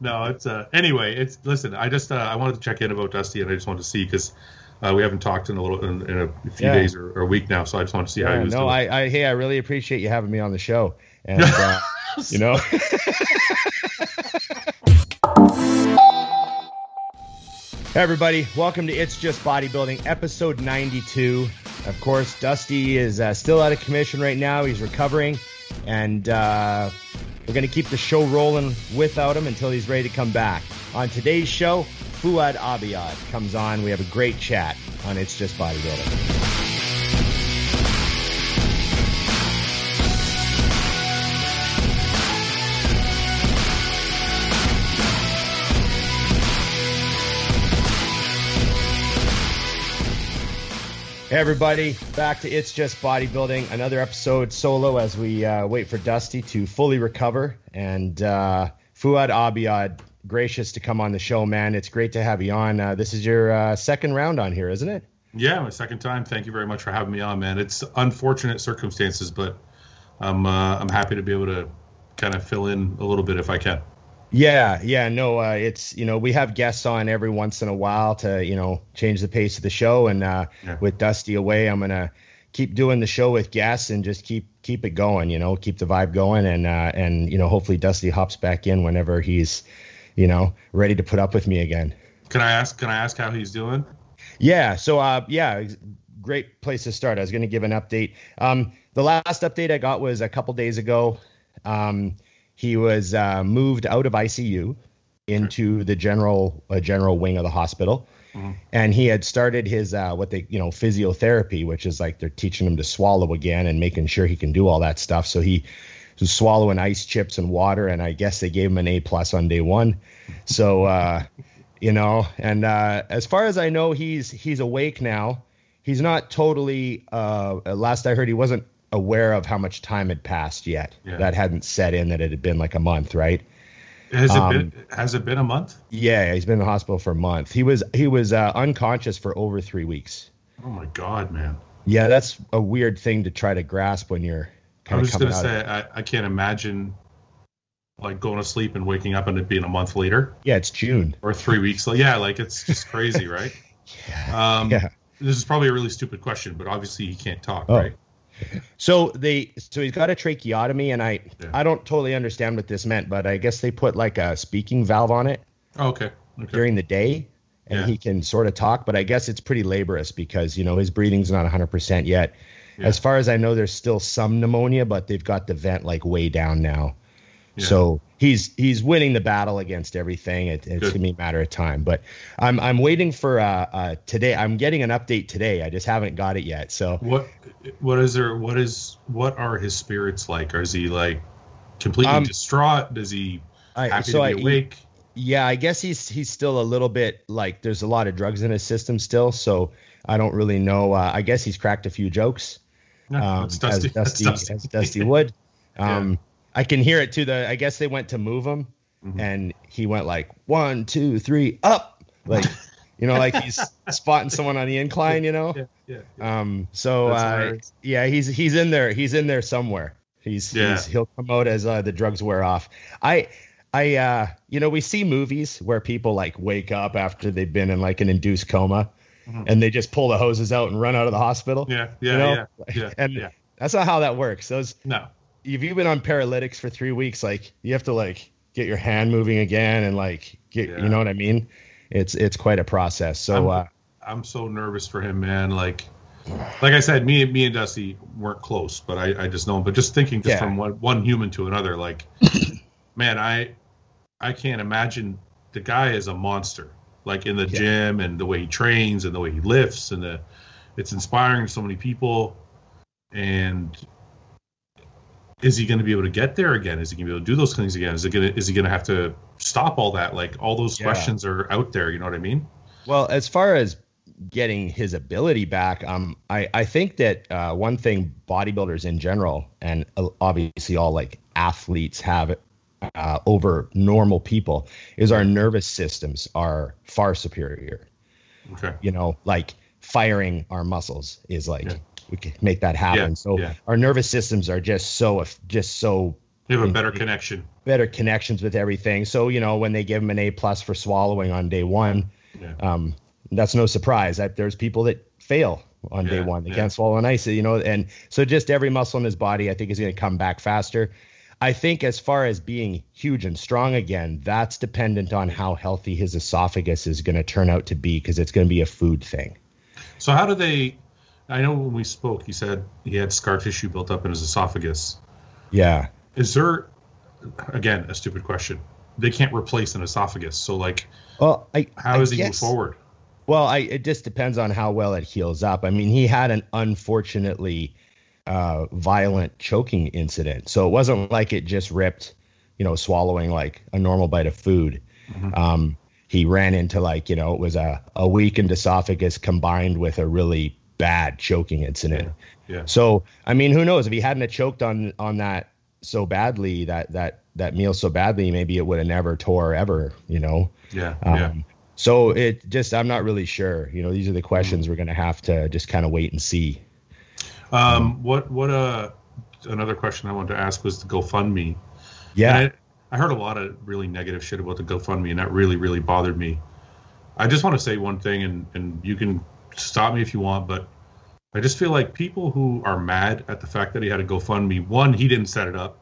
no, it's uh. Anyway, it's listen. I just uh, I wanted to check in about Dusty, and I just wanted to see because uh, we haven't talked in a little in, in a few Yeah. days or, or a week now, so I just wanted to see how Yeah, he was no, doing. I, I, hey, I really appreciate you having me on the show, and uh, you know. Hey everybody, welcome to It's Just Bodybuilding, episode 92. Of course, Dusty is uh, still out of commission right now. He's recovering, and uh, we're going to keep the show rolling without him until he's ready to come back. On today's show, Fouad Abiad comes on. We have a great chat on It's Just Bodybuilding. Hey everybody, back to It's Just Bodybuilding, another episode solo as we uh, wait for Dusty to fully recover. And uh, Fouad Abiad, gracious to come on the show, man. It's great to have you on. Uh, this is your uh, second round on here, isn't it? Yeah, my second time. Thank you very much for having me on, man. It's unfortunate circumstances, but I'm uh, I'm happy to be able to kind of fill in a little bit if I can. Yeah, yeah, no, uh, it's you know we have guests on every once in a while to you know change the pace of the show, and uh, Yeah. with Dusty away, I'm gonna keep doing the show with guests and just keep keep it going, you know, keep the vibe going, and uh, and you know hopefully Dusty hops back in whenever he's you know ready to put up with me again. Can I ask? Can I ask how he's doing? Yeah. So, uh, yeah, great place to start. I was to give an update. Um, the last update I got was a couple days ago. Um, he was uh, moved out of ICU into the general uh, general wing of the hospital, and he had started his uh, what they you know physiotherapy, which is like they're teaching him to swallow again and making sure he can do all that stuff. So he was swallowing ice chips and water, and I guess they gave him an A plus on day one. So. Uh, you know and uh as far as i know he's he's awake now he's not totally uh last i heard he wasn't aware of how much time had passed yet Yeah. that hadn't set in that it had been like a month right Has it Um, been Has it been a month? yeah he's been in the hospital for a month he was he was uh, unconscious for over three weeks Oh my God, man! yeah that's a weird thing to try to grasp when you're I was just gonna say I, I can't imagine like going to sleep and waking up and it being a month later yeah it's june or three weeks. Yeah, like it's just crazy, right? Um, yeah This is probably a really stupid question, but obviously he can't talk, Oh. right? So they so he's got a tracheotomy and I Yeah. I don't totally understand what this meant, but I guess they put like a speaking valve on it Oh, okay. Okay. during the day and Yeah. he can sort of talk, but I guess it's pretty laborious because you know his breathing's not 100% yet. Yeah. As far as I know there's still some pneumonia, but they've got the vent like way down now. Yeah. So he's he's winning the battle against everything. It, it's Good. gonna be a matter of time. But I'm I'm waiting for uh, uh today. I'm getting an update today. I just haven't got it yet. So What what is there? What is what are his spirits like? Is he like completely Um, distraught? Does he I happy so to I be awake? Yeah, I guess he's he's still a little bit like there's a lot of drugs in his system still, so I don't really know. Uh, I guess he's cracked a few jokes. No, Um, that's Dusty. as Dusty, Dusty. as Dusty would. Um, I can hear it too. The I guess they went to move him, Mm-hmm. and he went like one, two, three, up, like you know, like he's spotting someone on the incline, you know. yeah, yeah, yeah. Um, so uh, yeah, he's he's in there. He's in there somewhere. He's, Yeah. he's he'll come out as uh, the drugs wear off. I I uh you know we see movies where people like wake up after they've been in like an induced coma, and they just pull the hoses out and run out of the hospital. Mm-hmm. yeah, yeah, you know? yeah, yeah, and yeah. that's not how that works. Those No, if you've been on paralytics for three weeks, like you have to like get your hand moving again and like get Yeah. you know what I mean. It's it's quite a process. So I'm, uh, I'm so nervous for him, man. Like, like I said, me, me and Dusty weren't close, but I, I just know him. But just thinking, just Yeah. from one, one human to another, like, man, I, I can't imagine the guy is a monster. Like in the Yeah. gym and the way he trains and the way he lifts and the, it's inspiring to so many people. And is he going to be able to get there again? Is he going to be able to do those things again? Is it going to, is he going to have to stop all that? Like all those Yeah. questions are out there. You know what I mean? Well, as far as getting his ability back, um, I, I think that uh, one thing bodybuilders in general, and uh, obviously all like athletes have uh, over normal people, is our nervous systems are far superior. Okay. You know, like firing our muscles is like Yeah. We can make that happen. Yeah, so yeah. our nervous systems are just so just so They have a better connection. better connections with everything. So you know when they give him an A plus for swallowing on day one, Yeah. um, that's no surprise. That there's people that fail on day one. They can't swallow an ice, you know. And so just every muscle in his body, I think, is going to come back faster. I think as far as being huge and strong again, that's dependent on how healthy his esophagus is going to turn out to be because it's going to be a food thing. So how do they? I know when we spoke, he said he had scar tissue built up in his esophagus. Yeah. Is there, again, a stupid question? They can't replace an esophagus. So like, Well, I how I does he guess- move forward? Well, I it just depends on how well it heals up. I mean, he had an unfortunately uh, violent choking incident, so it wasn't like it just ripped, you know, swallowing like a normal bite of food. Um, he ran into like you know it was a a weakened esophagus combined with a really bad choking incident. Yeah. So I mean, who knows if he hadn't have choked on on that so badly that that that meal so badly, maybe it would have never tore ever. You know. Yeah. Um, yeah. So it just, I'm not really sure. You know, these are the questions we're going to have to just kind of wait and see. Um, what what uh another question I wanted to ask was the GoFundMe. Yeah. I, I heard a lot of really negative shit about the GoFundMe, and that really really bothered me. I just want to say one thing, and and you can stop me if you want, but I just feel like people who are mad at the fact that he had a GoFundMe, one, he didn't set it up.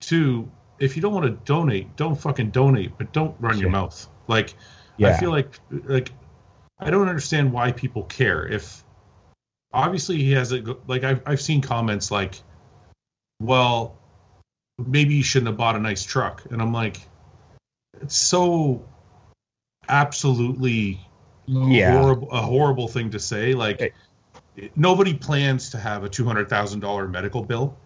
Two, if you don't want to donate, don't fucking donate, but don't run your mouth. Like, I feel like like I don't understand why people care. If obviously he has a like I've I've seen comments like, well, maybe you shouldn't have bought a nice truck, and I'm like, it's so absolutely Yeah. horrible a horrible thing to say. Like nobody plans to have a two hundred thousand dollar medical bill.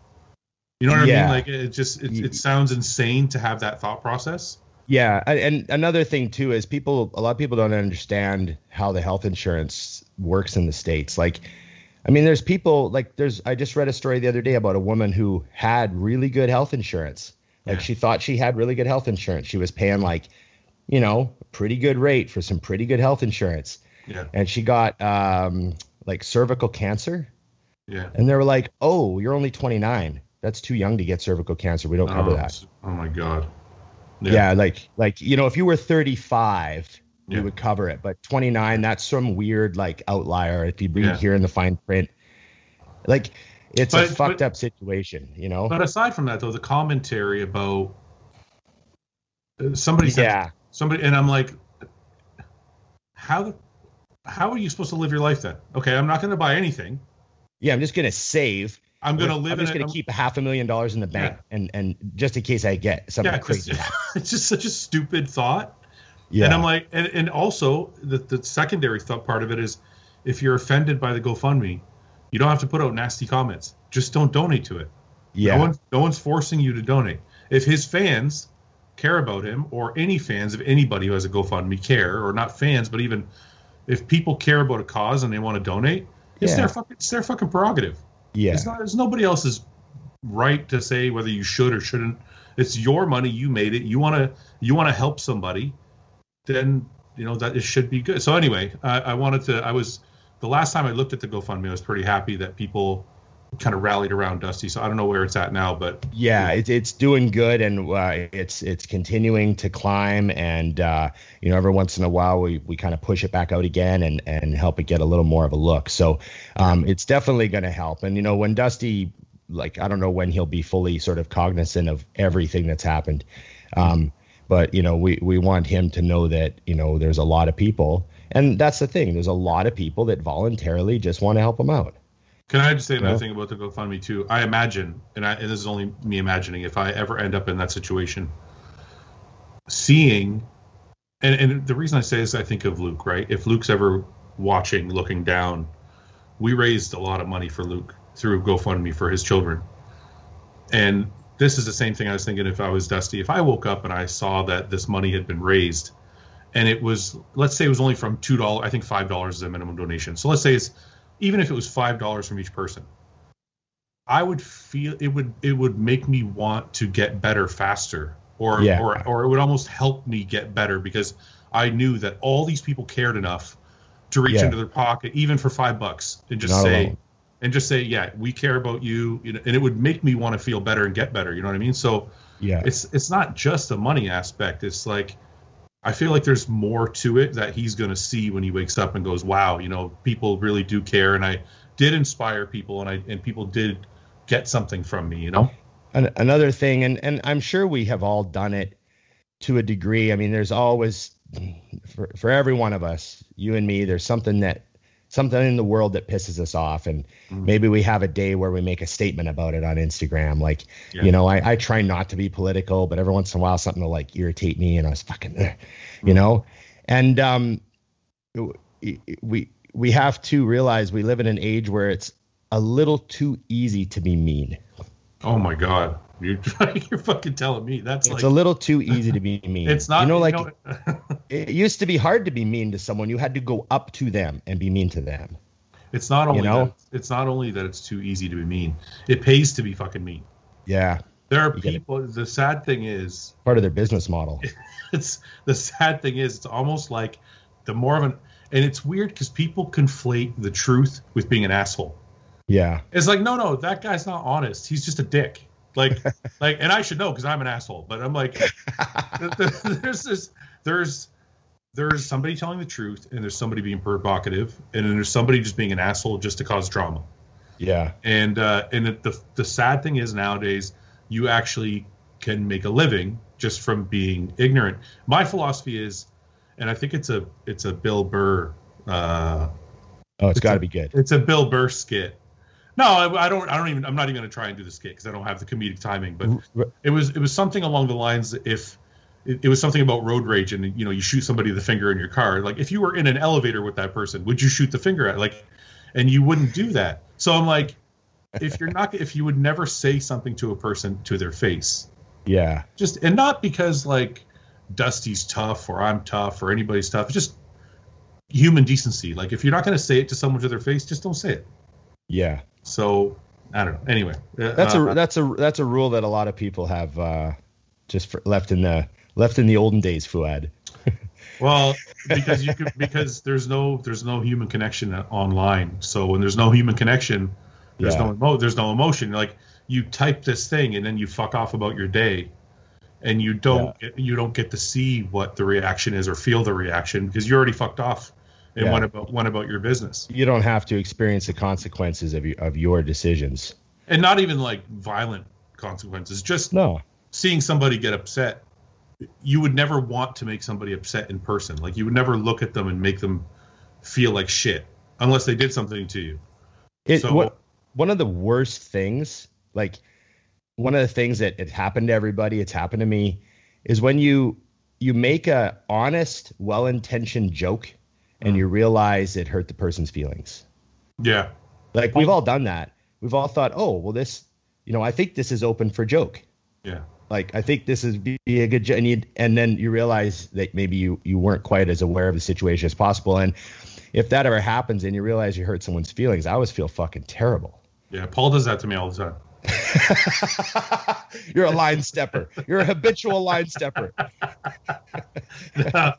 You know what I mean? Like it just it, it sounds insane to have that thought process. Yeah. And another thing, too, is people, a lot of people don't understand how the health insurance works in the States. Like, I mean, there's people like there's, I just read a story the other day about a woman who had really good health insurance. Like, Yeah. she thought she had really good health insurance. She was paying, like, you know, pretty good rate for some pretty good health insurance. Yeah, And she got, um, like cervical cancer. yeah. And they were like, "Oh, you're only 29. That's too young to get cervical cancer. We don't cover oh, that." Oh my god. Yeah. like like you know, if you were 35, Yeah. we would cover it, but 29, that's some weird like outlier. If you read Yeah. here in the fine print, like it's But- a fucked but- up situation, you know. But aside from that, though, the commentary about uh, somebody said yeah, somebody, and I'm like, how how are you supposed to live your life then? Okay, I'm not going to buy anything. yeah. I'm just gonna save. I'm going to live I'm just gonna I'm- keep a half a million dollars in the bank, and and just in case I get something yeah, crazy. it's just such a stupid thought. Yeah, And I'm like, and, and also the, the secondary thought part of it is, if you're offended by the GoFundMe, you don't have to put out nasty comments. Just don't donate to it. yeah, No one's no one's forcing you to donate. If his fans care about him, or any fans of anybody who has a GoFundMe care, or not fans, but even if people care about a cause and they want to donate, it's Yeah. their fucking it's their fucking prerogative. yeah, It's not it's nobody else's right to say whether you should or shouldn't. It's your money. You made it. You want to you want to help somebody, then you know that it should be good. So anyway, I, I wanted to. I was the last time I looked at the GoFundMe, I was pretty happy that people kind of rallied around Dusty. So I don't know where it's at now, but yeah, it's it's doing good and uh, it's it's continuing to climb and uh, you know every once in a while we, we kind of push it back out again and and help it get a little more of a look. So um, it's definitely going to help. And you know when Dusty like I don't know when he'll be fully sort of cognizant of everything that's happened. Um, but you know we we want him to know that you know there's a lot of people and that's the thing there's a lot of people that voluntarily just want to help him out. Can I just say another thing about the GoFundMe too? I imagine, and, I, and this is only me imagining, if I ever end up in that situation, seeing, and, and the reason I say this, I think of Luke, right? If Luke's ever watching, looking down, we raised a lot of money for Luke through GoFundMe for his children, and this is the same thing I was thinking if I was Dusty. If I woke up and I saw that this money had been raised, and it was, let's say it was only from two dollars, I think five dollars is a minimum donation. So let's say it's even if it was five dollars from each person, I would feel it would it would make me want to get better faster, or Yeah. or or it would almost help me get better because I knew that all these people cared enough to reach Yeah. into their pocket, even for five bucks, and just Not say alone. and just say, yeah, we care about you, you know, and it would make me want to feel better and get better. You know what I mean? So Yeah. it's it's not just a money aspect. It's like I feel like there's more to it that he's going to see when he wakes up and goes, wow, you know, people really do care, and I did inspire people, and I and people did get something from me. You know? An- another thing, and and I'm sure we have all done it to a degree. I mean, there's always for for every one of us, you and me, there's something that something in the world that pisses us off, and Mhm. maybe we have a day where we make a statement about it on Instagram. Like, Yeah. you know, I, I try not to be political, but every once in a while something will like irritate me, and I was fucking, "Ugh," you know, and um, we we have to realize we live in an age where it's a little too easy to be mean. Oh my God, you're you're fucking telling me that's It's like a little too easy to be mean. it's not You know, like know, it used to be hard to be mean to someone. You had to go up to them and be mean to them. it's not only know? that, it's not only that it's too easy to be mean. It pays to be fucking mean. Yeah, There are You people. The sad thing is, part of their business model. it's the sad thing is, it's almost like the more of an, and it's weird because people conflate the truth with being an asshole. Yeah, It's like, no, no, that guy's not honest. He's just a dick. Like, like, and I should know because I'm an asshole. But I'm like, there's this, there's, there's somebody telling the truth, and there's somebody being provocative, and then there's somebody just being an asshole just to cause drama. yeah, And uh, and it, the the sad thing is nowadays you actually can make a living just from being ignorant. My philosophy is, and I think it's a it's a Bill Burr. Uh, Oh, it's It's got to be good. it's a Bill Burr skit. No, I, I don't. I don't even. I'm not even going to try and do the skit because I don't have the comedic timing. But it was it was something along the lines if it, it was something about road rage and you know you shoot somebody the finger in your car like if you were in an elevator with that person would you shoot the finger at like and you wouldn't do that so i'm like if you're not if you would never say something to a person to their face Yeah, just and not because like dusty's tough or i'm tough or anybody's tough it's just human decency like if you're not going to say it to someone to their face just don't say it yeah. So i don't know anyway That's uh, a that's a that's a rule that a lot of people have uh, just for, left in the left in the olden days. Fouad. Well, because you could because there's no there's no human connection online. So when there's no human connection, there's Yeah. no emo- there's no emotion. Like you type this thing and then you fuck off about your day, and you don't get, you don't get to see what the reaction is or feel the reaction because you already fucked off and Yeah. went about went about your business. You don't have to experience the consequences of your, of your decisions. And not even like violent consequences, just No. seeing somebody get upset. You would never want to make somebody upset in person. Like you would never look at them and make them feel like shit unless they did something to you. It, So- what, one of the worst things, like one of the things that it happened to everybody, it's happened to me, is when you you make a honest, well-intentioned joke and Mm. you realize it hurt the person's feelings. Yeah. Like we've all done that. We've all thought, oh, well, this, you know, I think this is open for joke. Yeah. Like I think this is be a good joke, and, and then you realize that maybe you you weren't quite as aware of the situation as possible. And if that ever happens and you realize you hurt someone's feelings, I always feel fucking terrible. Yeah. Paul does that to me all the time. You're a line stepper. You're a habitual line stepper. no,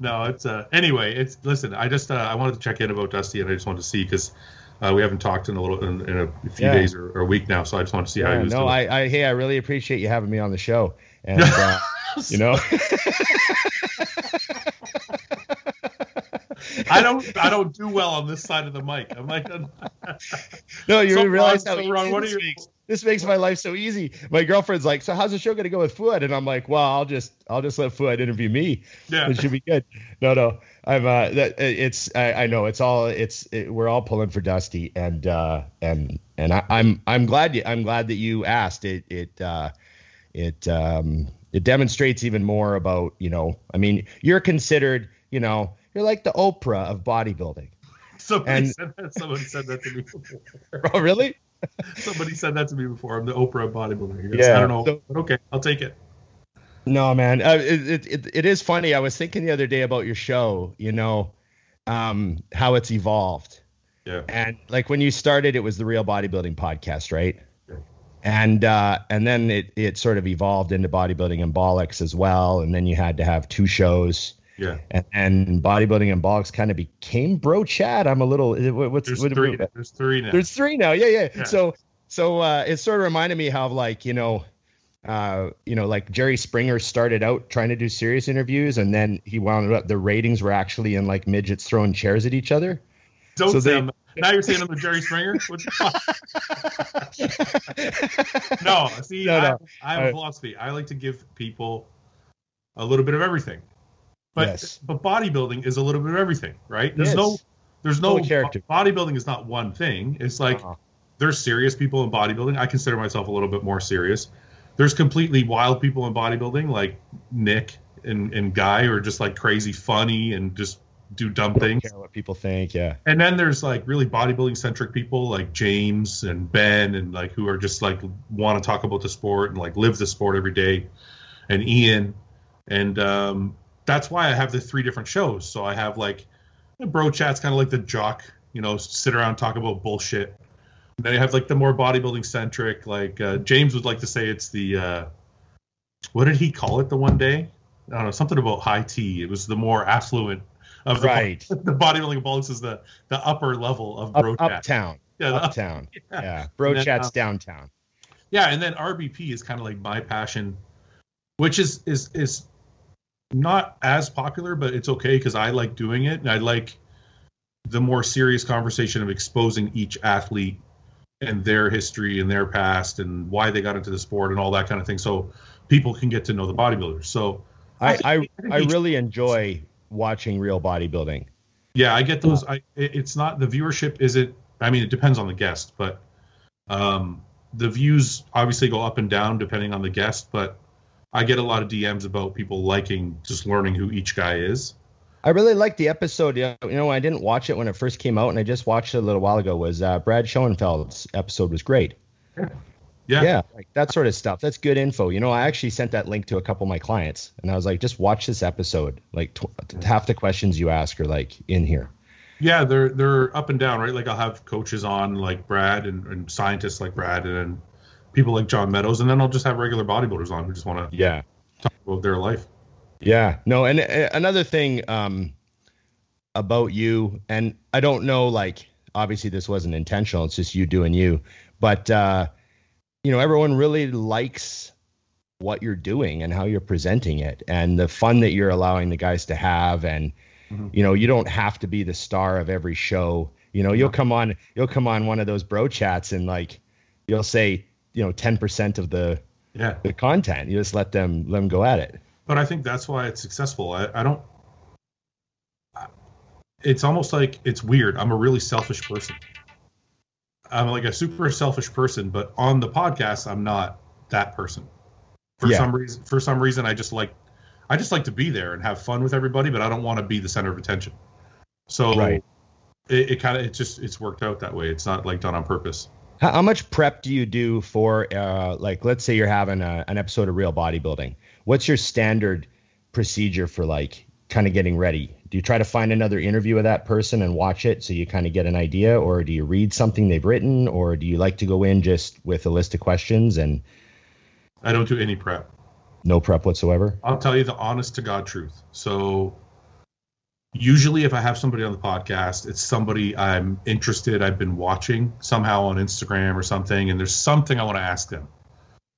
it's uh anyway, it's listen, I just uh, I wanted to check in about Dusty and I just wanted to see because uh, we haven't talked in a little in, in a few Yeah. days or, or a week now, so I just wanted to see how Yeah, he was no, doing. I, I hey, I really appreciate you having me on the show. And uh, you know, I don't I don't do well on this side of the mic. I'm like no, you So, realize how so, easy what are this your- makes. This makes my life so easy. My girlfriend's like, "So how's the show gonna go with Fouad?" And I'm like, "Well, I'll just I'll just let Fouad interview me. Yeah. It should be good." No, no, I'm uh, that it's I, I know it's all it's it, we're all pulling for Dusty, and uh, and and I, I'm I'm glad you I'm glad that you asked. It it uh, it um it demonstrates even more about you know I mean you're considered you know you're like the Oprah of bodybuilding. somebody and- said that somebody said that to me before. Oh really? somebody said that to me before. I'm the Oprah of bodybuilding. I. Yeah, I don't know. so- but okay, I'll take it. No, man. Uh, it, it, it, it is funny. I was thinking the other day about your show, you know, um, how it's evolved. Yeah. And like when you started, it was the Real Bodybuilding Podcast, right? Yeah. And uh, and then it, it sort of evolved into bodybuilding and bollocks as well. And then you had to have two shows. Yeah. And, and bodybuilding and box kind of became bro chat. I'm a little what's There's what, three. There's three now. There's three now. Yeah, yeah. Yeah. So so uh, it sort of reminded me how like you know. Uh, you know, like Jerry Springer started out trying to do serious interviews, and then he wound up. The ratings were actually in like midgets throwing chairs at each other. Don't so say they- now you're saying I'm the Jerry Springer. What the fuck? no, see, No, I, no. I have a I- philosophy. I like to give people a little bit of everything, but Yes. but bodybuilding is a little bit of everything, right? There's no there's no character. bodybuilding is not one thing. It's like Uh-huh. there's serious people in bodybuilding. I consider myself a little bit more serious. There's completely wild people in bodybuilding, like Nick and, and Guy, who are just like crazy funny and just do dumb Don't things. care what people think. Yeah. And then there's like really bodybuilding centric people like James and Ben and like who are just like want to talk about the sport and like live the sport every day. And Ian. And um, that's why I have the three different shows. So I have like bro chats kind of like the jock, you know, sit around talk about bullshit. And then I have like the more bodybuilding centric, like uh, James would like to say it's the uh, what did he call it the one day? I don't know, something about high tea. It was the more affluent of the Right. the bodybuilding bollocks is the the upper level of Up, bro chat. uptown. Yeah, the Uptown. yeah. Yeah. Bro then, chats uh, downtown. Yeah, and then RBP is kind of like my passion, which is is is not as popular, but it's okay because I like doing it, and I like the more serious conversation of exposing each athlete and their history and their past and why they got into the sport and all that kind of thing, so people can get to know the bodybuilders. So I, think- I, I really enjoy watching real bodybuilding. Yeah, I get those. I it's not the viewership isn't. I mean, it depends on the guest, but um, the views obviously go up and down depending on the guest. But I get a lot of DMs about people liking just learning who each guy is. I really liked the episode. You know, I didn't watch it when it first came out, and I just watched it a little while ago. Was uh, Brad Schoenfeld's episode was great. Yeah, Yeah, like that sort of stuff. That's good info. You know, I actually sent that link to a couple of my clients, and I was like, just watch this episode. Like tw- half the questions you ask are like in here. yeah, they're they're up and down, right? Like I'll have coaches on like Brad and, and scientists like Brad and, and people like John Meadows, and then I'll just have regular bodybuilders on who just want to Yeah. talk about their life. Yeah, no, and uh, another thing um, about you, and I don't know, like obviously this wasn't intentional; it's just you doing you. But uh, you know, everyone really likes what you're doing and how you're presenting it, and the fun that you're allowing the guys to have. And Mhm. you know, you don't have to be the star of every show. You know, you'll come on, you'll come on one of those bro chats, and like you'll say, you know, ten percent of the Yeah. the content. You just let them let them go at it. but I think that's why it's successful. I, I don't. I- It's almost like it's weird. I'm a really selfish person. I'm like a super selfish person, but on the podcast, I'm not that person. For Yeah. some reason, for some reason, I just like, I just like to be there and have fun with everybody, but I don't want to be the center of attention. So Right. it, it kind of, it just, it's worked out that way. It's not like done on purpose. How, how much prep do you do for, uh, like, let's say you're having a, an episode of Real Bodybuilding? What's your standard procedure for, like, kind of getting ready? Do you try to find another interview with that person and watch it so you kind of get an idea, or do you read something they've written, or do you like to go in just with a list of questions and I don't do any prep. no prep whatsoever? I'll tell you the honest to God truth. So usually if I have somebody on the podcast, it's somebody I'm interested, I've been watching somehow on Instagram or something, and there's something I want to ask them.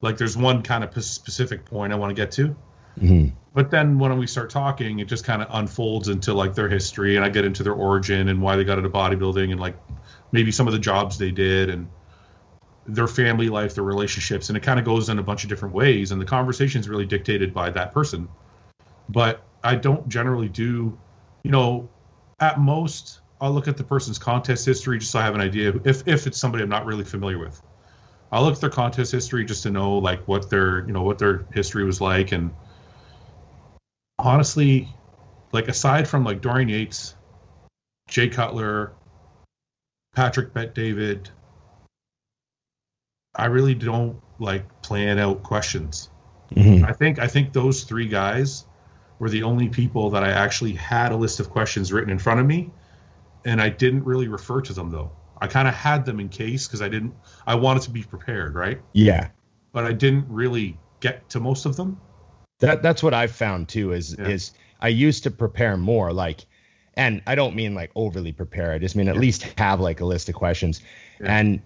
Like there's one kind of p- specific point I want to get to. Mhm. But then when we start talking, it just kind of unfolds into like their history, and I get into their origin and why they got into bodybuilding, and like maybe some of the jobs they did, and their family life, their relationships, and it kind of goes in a bunch of different ways. And the conversation is really dictated by that person. But I don't generally do, you know, at most I'll look at the person's contest history just so I have an idea if if it's somebody I'm not really familiar with. I'll look at their contest history just to know like what their you know what their history was like and honestly, like aside from like Dorian Yates, Jay Cutler, Patrick Bet David, I really don't like plan out questions. Mhm. I think I think those three guys were the only people that I actually had a list of questions written in front of me, and I didn't really refer to them though. I kind of had them in case because I didn't. I wanted to be prepared, right? Yeah. But I didn't really get to most of them. That that's what I've found too is Yeah. is I used to prepare more, like, and I don't mean like overly prepare. I just mean at Yeah. least have like a list of questions. Yeah. And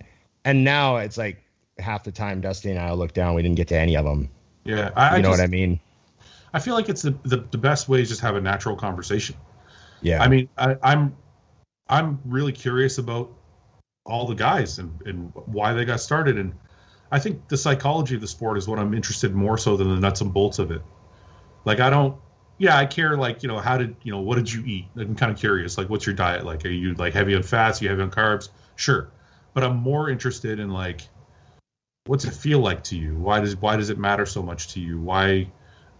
and now it's like half the time Dusty and I look down, we didn't get to any of them. Yeah, I, You I know just, what I mean? I feel like it's the, the the best way is just have a natural conversation. Yeah. I mean, I, I'm I'm really curious about all the guys and, and why they got started, and I think the psychology of the sport is what I'm interested in more so than the nuts and bolts of it. Like I don't, yeah, I care like you know how did you know what did you eat? I'm kind of curious like what's your diet like? Are you like heavy on fats? Are you heavy on carbs? Sure, but I'm more interested in like what's it feel like to you? Why does why does it matter so much to you? Why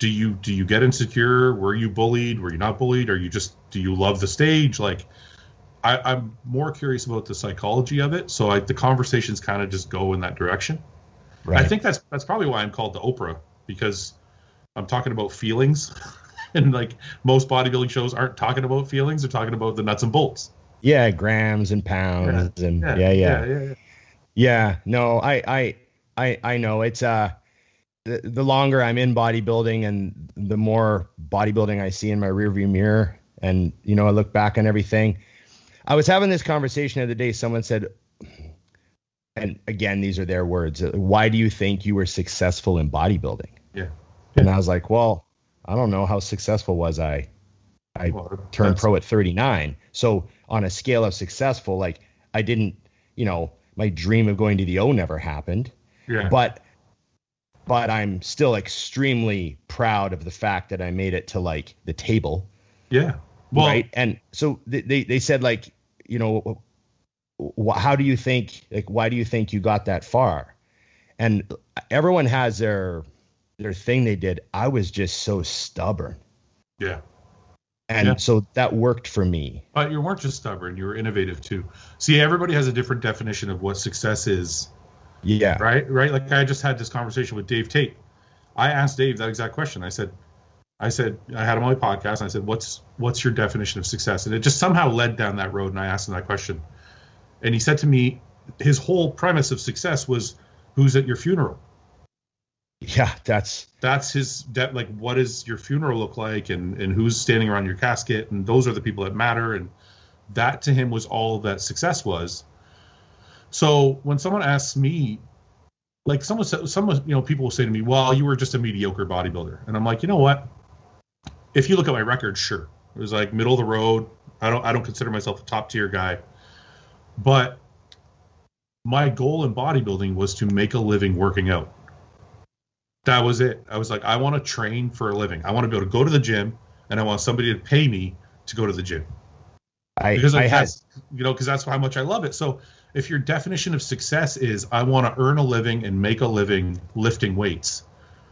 do you do you get insecure? Were you bullied? Were you not bullied? Are you just do you love the stage? Like I, I'm more curious about the psychology of it. So I, the conversations kind of just go in that direction. right. I think that's that's probably why I'm called the Oprah because I'm talking about feelings, and like most bodybuilding shows aren't talking about feelings; they're talking about the nuts and bolts. yeah, grams and pounds and yeah, yeah. yeah, yeah. Yeah, no, I, I, I, I know it's uh, the, the longer I'm in bodybuilding and the more bodybuilding I see in my rearview mirror, and you know, I look back on everything. I was having this conversation the other day. Someone said, and again, these are their words. uh, Why do you think you were successful in bodybuilding? Yeah. And I was like, well, I don't know how successful was I. I Well, turned pro at 39. So on a scale of successful, like I didn't, you know, my dream of going to the O never happened, Yeah. but but I'm still extremely proud of the fact that I made it to like the table, yeah. Well, right? And so they they, said like, you know, how do you think like why do you think you got that far? And everyone has their their thing they did. I was just so stubborn. yeah. And Yeah. so that worked for me. But you weren't just stubborn; you were innovative too. See, everybody has a different definition of what success is. Yeah. right? Right? Like I just had this conversation with Dave Tate. I asked Dave that exact question. I said, I said, I had him on my podcast. And I said, what's what's your definition of success? And it just somehow led down that road. And I asked him that question, and he said to me, his whole premise of success was, who's at your funeral? Yeah, that's That's his de- like, what does your funeral look like, and and who's standing around your casket, and those are the people that matter, and that to him was all that success was. So when someone asks me, like someone said, someone you know, people will say to me, "Well, you were just a mediocre bodybuilder," and I'm like, you know what? If you look at my record, sure, it was like middle of the road. I don't I don't consider myself a top tier guy, but my goal in bodybuilding was to make a living working out. That was it. I was like, I want to train for a living. I want to be able to go to the gym, and I want somebody to pay me to go to the gym I because I had that's you know because that's how much I love it. So if your definition of success is I want to earn a living and make a living lifting weights,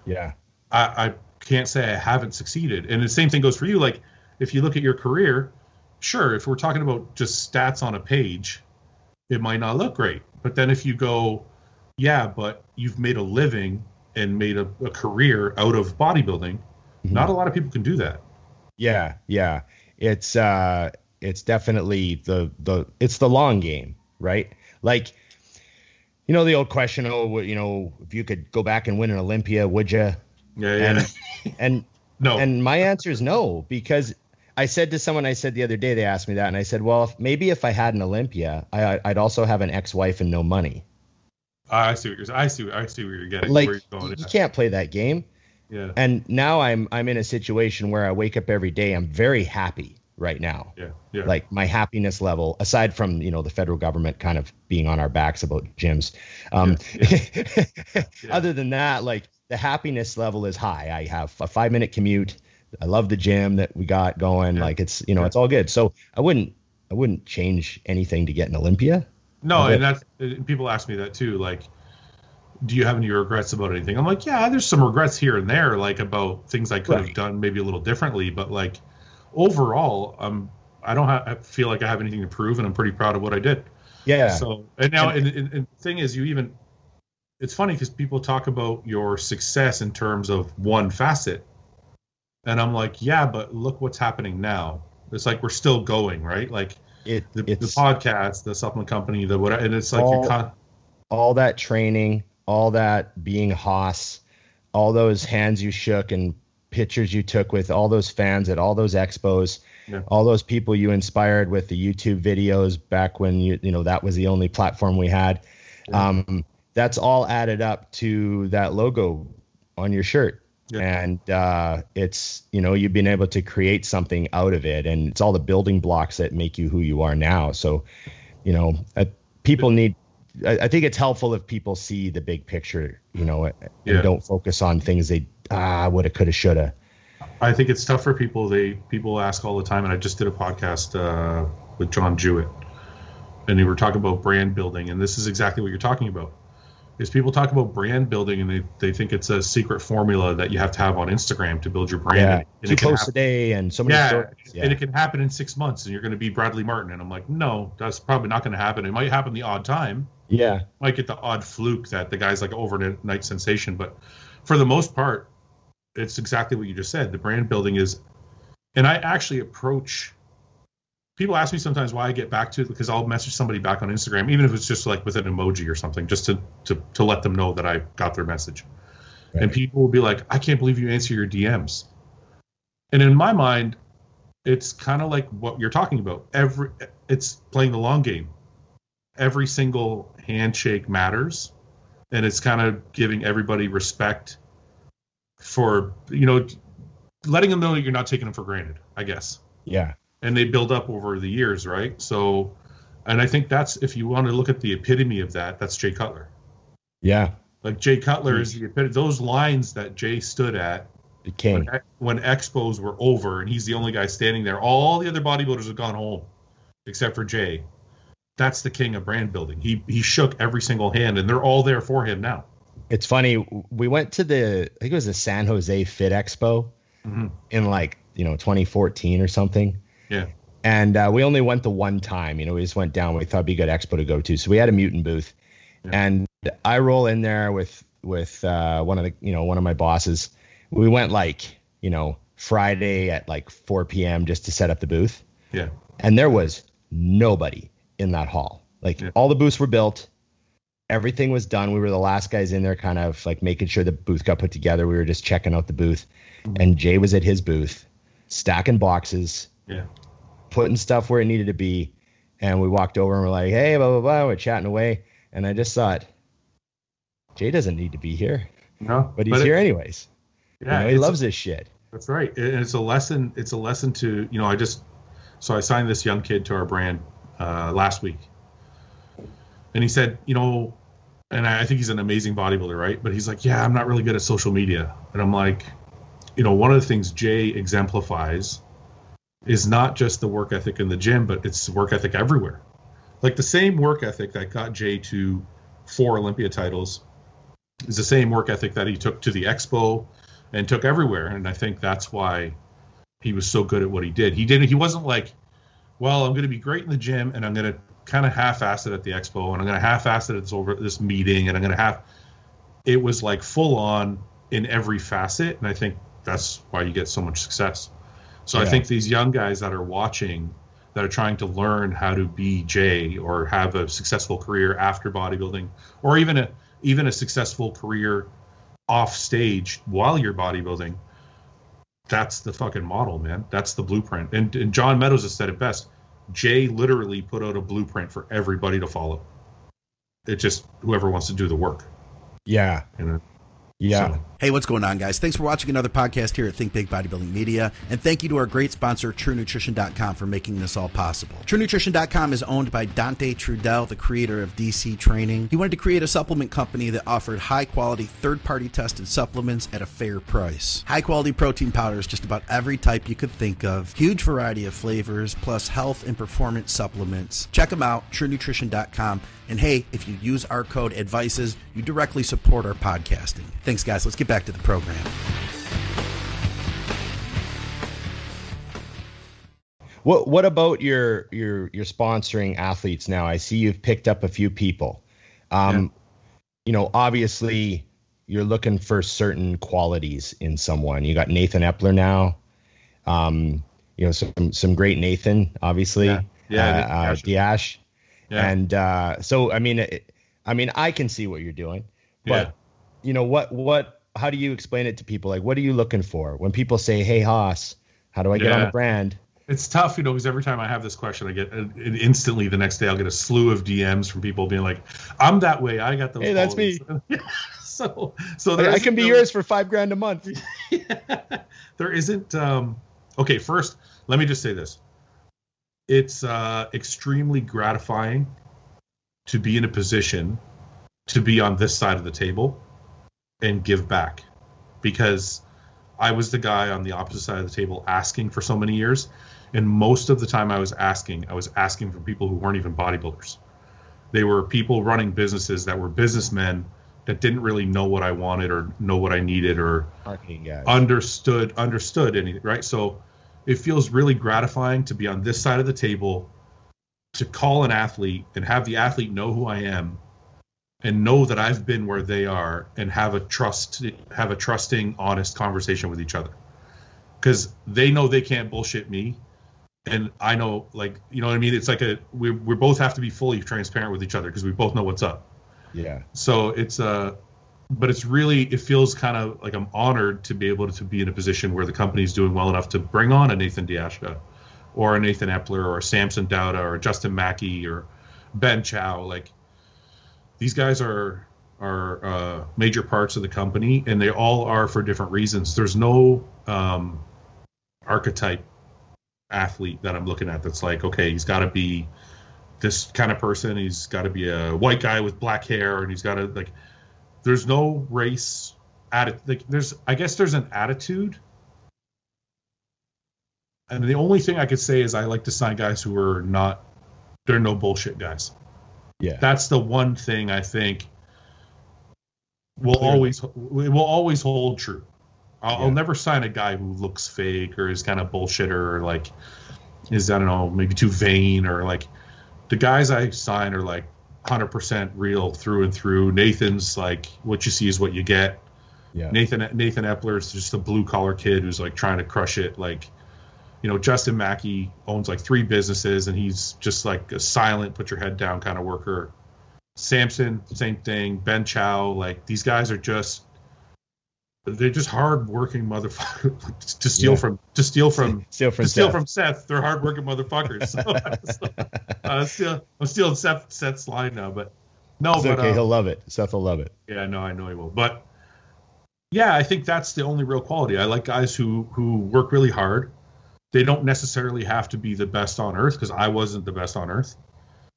yeah. I, I can't say I haven't succeeded. And the same thing goes for you. Like if you look at your career, sure, if we're talking about just stats on a page, it might not look great. But then if you go, yeah, but you've made a living and made a, a career out of bodybuilding, Mhm. not a lot of people can do that. Yeah, yeah. It's uh it's definitely the the it's the long game, right? Like you know the old question, oh, you know, if you could go back and win an Olympia, would you? Yeah, yeah. And and no. and my answer is no because I said to someone I said the other day they asked me that and I said, well, if, maybe if I had an Olympia, I I'd also have an ex-wife and no money. I see what you're. I see. I see where you're getting. Like where you're going. you can't play that game. Yeah. And now I'm I'm in a situation where I wake up every day. I'm very happy right now. Yeah. Yeah. like my happiness level aside from you know the federal government kind of being on our backs about gyms um other than that like the happiness level is high i have a five minute commute i love the gym that we got going Yeah. like it's you know Yeah. it's all good so i wouldn't i wouldn't change anything to get an olympia No, and that's people ask me that too. Like, do you have any regrets about anything? I'm like, yeah, there's some regrets here and there, like about things I could have done maybe a little differently. But like, overall, um, I don't ha- I feel like I have anything to prove, and I'm pretty proud of what I did. yeah So, and now, And- and, and, the thing is, you even, it's funny because people talk about your success in terms of one facet, and I'm like, yeah, but look what's happening now. It's like we're still going, right? Like it, the, the podcast, the supplement company, the whatever, and it's like All- con- all that training all that being hoss all those hands you shook and pictures you took with all those fans at all those expos, Yeah. all those people you inspired with the YouTube videos back when you you know that was the only platform we had. Um, that's all added up to that logo on your shirt. Yeah. And uh, it's you know you've been able to create something out of it, and it's all the building blocks that make you who you are now. So, you know, uh, people need. I, I think it's helpful if people see the big picture, you know, and Yeah. don't focus on things they ah woulda, coulda, shoulda. I think it's tough for people. They people ask all the time, and I just did a podcast uh, with John Jewett, and we were talking about brand building, and this is exactly what you're talking about. Is people talk about brand building, and they, they think it's a secret formula that you have to have on Instagram to build your brand. Yeah, and two posts a day and so many yeah, stories. Yeah, and it can happen in six months, and you're going to be Bradley Martin, and I'm like, no, that's probably not going to happen. It might happen the odd time, yeah, might get the odd fluke that the guy's like overnight sensation, but for the most part, it's exactly what you just said. The brand building is, and I actually approach. People ask me sometimes why I get back to it because I'll message somebody back on Instagram, even if it's just like with an emoji or something, just to to, to let them know that I got their message. And people will be like, "I can't believe you answer your DMs." And in my mind, it's kind of like what you're talking about. Every it's playing the long game. Every single handshake matters, and it's kind of giving everybody respect for you know letting them know that you're not taking them for granted. I guess, yeah, and they build up over the years, right? So, and I think that's if you want to look at the epitome of that, that's Jay Cutler. yeah. Like Jay Cutler is the epitome. Those lines that Jay stood at The king. when, when expos were over and he's the only guy standing there. All the other bodybuilders have gone home except for Jay. That's the king of brand building. He he shook every single hand and they're all there for him now. It's funny. We went to the I think it was the San Jose Fit Expo Mhm. in like you know 2014 or something. Yeah. And uh, we only went the one time. You know, we just went down. We thought it'd be a good expo to go to. So we had a mutant booth, Yeah. and I roll in there with with uh, one of the you know one of my bosses. We went like you know Friday at like 4 p.m. just to set up the booth, Yeah. and there was nobody in that hall. Like Yeah. all the booths were built, everything was done. We were the last guys in there, kind of like making sure the booth got put together. We were just checking out the booth, and Jay was at his booth, stacking boxes, Yeah. putting stuff where it needed to be. And we walked over and we're like, hey, blah, blah, blah. We're chatting away. And I just thought, Jay doesn't need to be here, No. but he's it- here anyways. Yeah. you know, he loves this shit. That's right. And it's a lesson. It's a lesson to you know. I just so I signed this young kid to our brand uh, last week, and he said, you know, and I think he's an amazing bodybuilder, right? But he's like, yeah, I'm not really good at social media, and I'm like, you know, one of the things Jay exemplifies is not just the work ethic in the gym, but it's work ethic everywhere. Like the same work ethic that got Jay to four Olympia titles is the same work ethic that he took to the expo and took everywhere. And I think that's why he was so good at what he did. He didn't. He wasn't like, well, I'm going to be great in the gym, and I'm going to kind of half-ass it at the expo, and I'm going to half-ass it at this over this meeting, and I'm going to have. It was like full on in every facet, and I think that's why you get so much success. So I think these young guys that are watching, that are trying to learn how to be Jay or have a successful career after bodybuilding, or even a even a successful career off stage while you're bodybuilding, that's the fucking model, man. That's the blueprint. And, and John Meadows has said it best. Jay literally put out a blueprint for everybody to follow. It just whoever wants to do the work. Yeah. You know? Yeah. So, Hey, what's going on, guys? Thanks for watching another podcast here at Think Big Bodybuilding Media. And thank you to our great sponsor, TrueNutrition.com, for making this all possible. TrueNutrition.com is owned by Dante Trudell, the creator of DC Training. He wanted to create a supplement company that offered high quality, third party tested supplements at a fair price. High quality protein powders, just about every type you could think of. Huge variety of flavors, plus health and performance supplements. Check them out, TrueNutrition.com. And hey, if you use our code ADVICES, you directly support our podcasting. Thanks, guys. Let's get back to the program. What What about your your your sponsoring athletes now? I see you've picked up a few people. Um, You know, obviously you're looking for certain qualities in someone. You got Nathan Epler now. Um, you know, some some great Nathan, obviously. Yeah. Yeah, Uh, uh, Diash. Diash. yeah. And uh, so, I mean, it, I mean, I can see what you're doing, but Yeah. you know what what how do you explain it to people? Like, what are you looking for when people say, "Hey, Haas, how do I get on the brand?" It's tough, you know, because every time I have this question, I get and instantly the next day I'll get a slew of DMs from people being like, "I'm that way. I got those." Hey, that's qualities." so, so I, can be really- yours for five grand a month. there isn't. Um, okay, first, let me just say this: it's uh, extremely gratifying to be in a position to be on this side of the table and give back, because I was the guy on the opposite side of the table asking for so many years, and most of the time I was asking, I was asking for people who weren't even bodybuilders. They were people running businesses that were businessmen that didn't really know what I wanted or know what I needed or understood understood anything right? So it feels really gratifying to be on this side of the table to call an athlete and have the athlete know who i am and know that i've been where they are and have a trust have a trusting honest conversation with each other. Because they know they can't bullshit me. And i know like you know what i mean? It's like a we, we both have to be fully transparent with each other because we both know what's up. Yeah. so it's uh but it's really it feels kind of like I'm honored to be able to be in a position where the company's doing well enough to bring on a Nathan De Asha or a Nathan Epler or a Samson Dauda or Justin Mackey or Ben Chow. Like these guys are are uh, major parts of the company and they all are for different reasons there's no um, archetype athlete that I'm looking at that's like okay he's got to be this kind of person he's got to be a white guy with black hair and he's got to like there's no race atti- like there's I guess there's an attitude. And the only thing I could say is I like to sign guys who are not they're no bullshit guys. Yeah. That's the one thing I think will Clearly. always it will always hold true. I'll, I'll never sign a guy who looks fake or is kind of bullshitter or like is I don't know maybe too vain or like the guys I sign are like 100% real through and through. Nathan's like what you see is what you get. yeah. Nathan Nathan Epler is just a blue collar kid who's like trying to crush it. Like, you know, Justin Mackey owns like three businesses and he's just like a silent, put your head down kind of worker. Samson, same thing. Ben Chow, like these guys are just they're just hard working motherfuckers to steal Yeah. from to steal from Steal from to steal Seth. from Seth. They're hard working motherfuckers. So, uh, still, I'm stealing Seth Seth's line now, but no, It's but okay. uh, He'll love it. Seth will love it. yeah, no, I know he will. But yeah, I think that's the only real quality. I like guys who who work really hard. They don't necessarily have to be the best on earth because I wasn't the best on earth,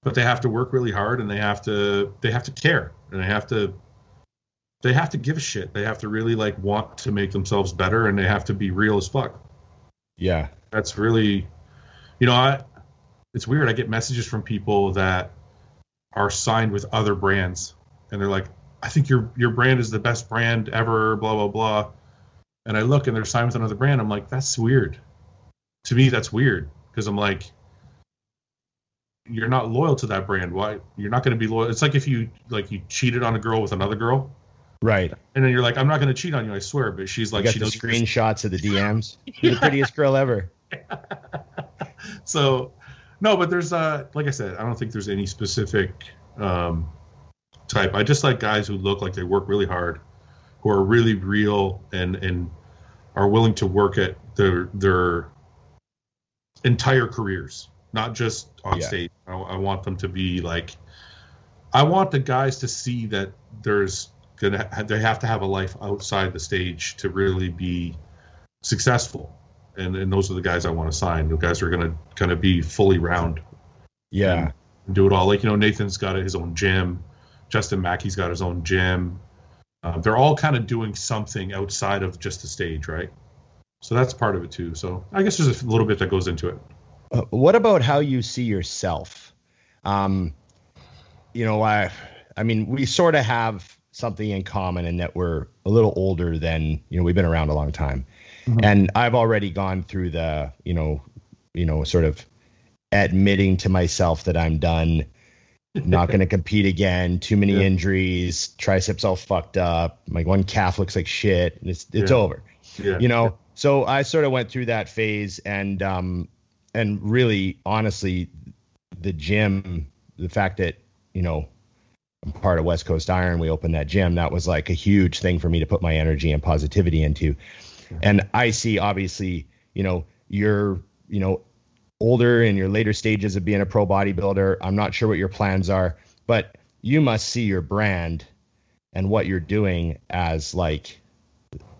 but they have to work really hard and they have to they have to care and they have to they have to give a shit. They have to really like want to make themselves better and they have to be real as fuck. Yeah. That's really, you know, I it's weird. I get messages from people that are signed with other brands, and they're like, "I think your your brand is the best brand ever." Blah blah blah. And I look, and they're signed with another brand. I'm like, that's weird. To me, that's weird because I'm like, you're not loyal to that brand. Why? You're not going to be loyal. It's like if you like you cheated on a girl with another girl, Right. and then you're like, I'm not going to cheat on you. I swear. But she's like, she doesn't. screenshots of the DMs. You're the prettiest girl ever. so no but there's uh like i said i don't think there's any specific um type i just like guys who look like they work really hard who are really real and and are willing to work at their their entire careers not just on Yeah. stage I, I want them to be like i want the guys to see that there's gonna they have to have a life outside the stage to really be successful and, and those are the guys I want to sign. The guys are kind of be fully round Yeah. and do it all. Like you know, Nathan's got his own gym. Justin Mackey's got his own gym. Uh, they're all kind of doing something outside of just the stage, right? So that's part of it too. So I guess there's a little bit that goes into it. Uh, what about how you see yourself? Um, you know, I, I mean, we sort of have something in common in that we're a little older than you know we've been around a long time, and I've already gone through the you know, you know, sort of admitting to myself that I'm done, not going to compete again, too many Yeah. injuries, triceps all fucked up, my one calf looks like shit, it's it's Yeah. over Yeah. you know so i sort of went through that phase and um and really honestly the gym the fact that you know I'm part of West Coast Iron. We opened that gym. That was like a huge thing for me to put my energy and positivity into. And I see obviously, you know, you're, you know, older in your later stages of being a pro bodybuilder. I'm not sure what your plans are, but you must see your brand and what you're doing as like,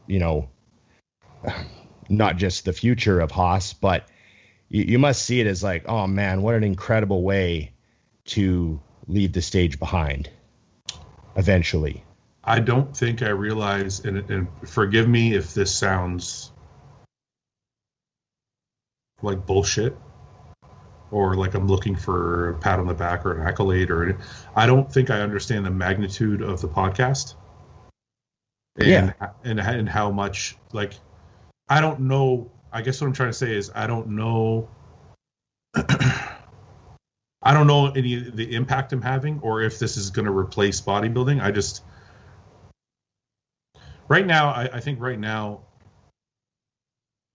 you know, not just the future of Haas, but you, you must see it as like, oh man, what an incredible way to leave the stage behind eventually. I don't think I realize, and, and forgive me if this sounds like bullshit or like I'm looking for a pat on the back or an accolade or I don't think I understand the magnitude of the podcast. And, Yeah. And and how much like I don't know. I guess what I'm trying to say is I don't know. I don't know any the impact I'm having or if this is going to replace bodybuilding. I just right now I, I think right now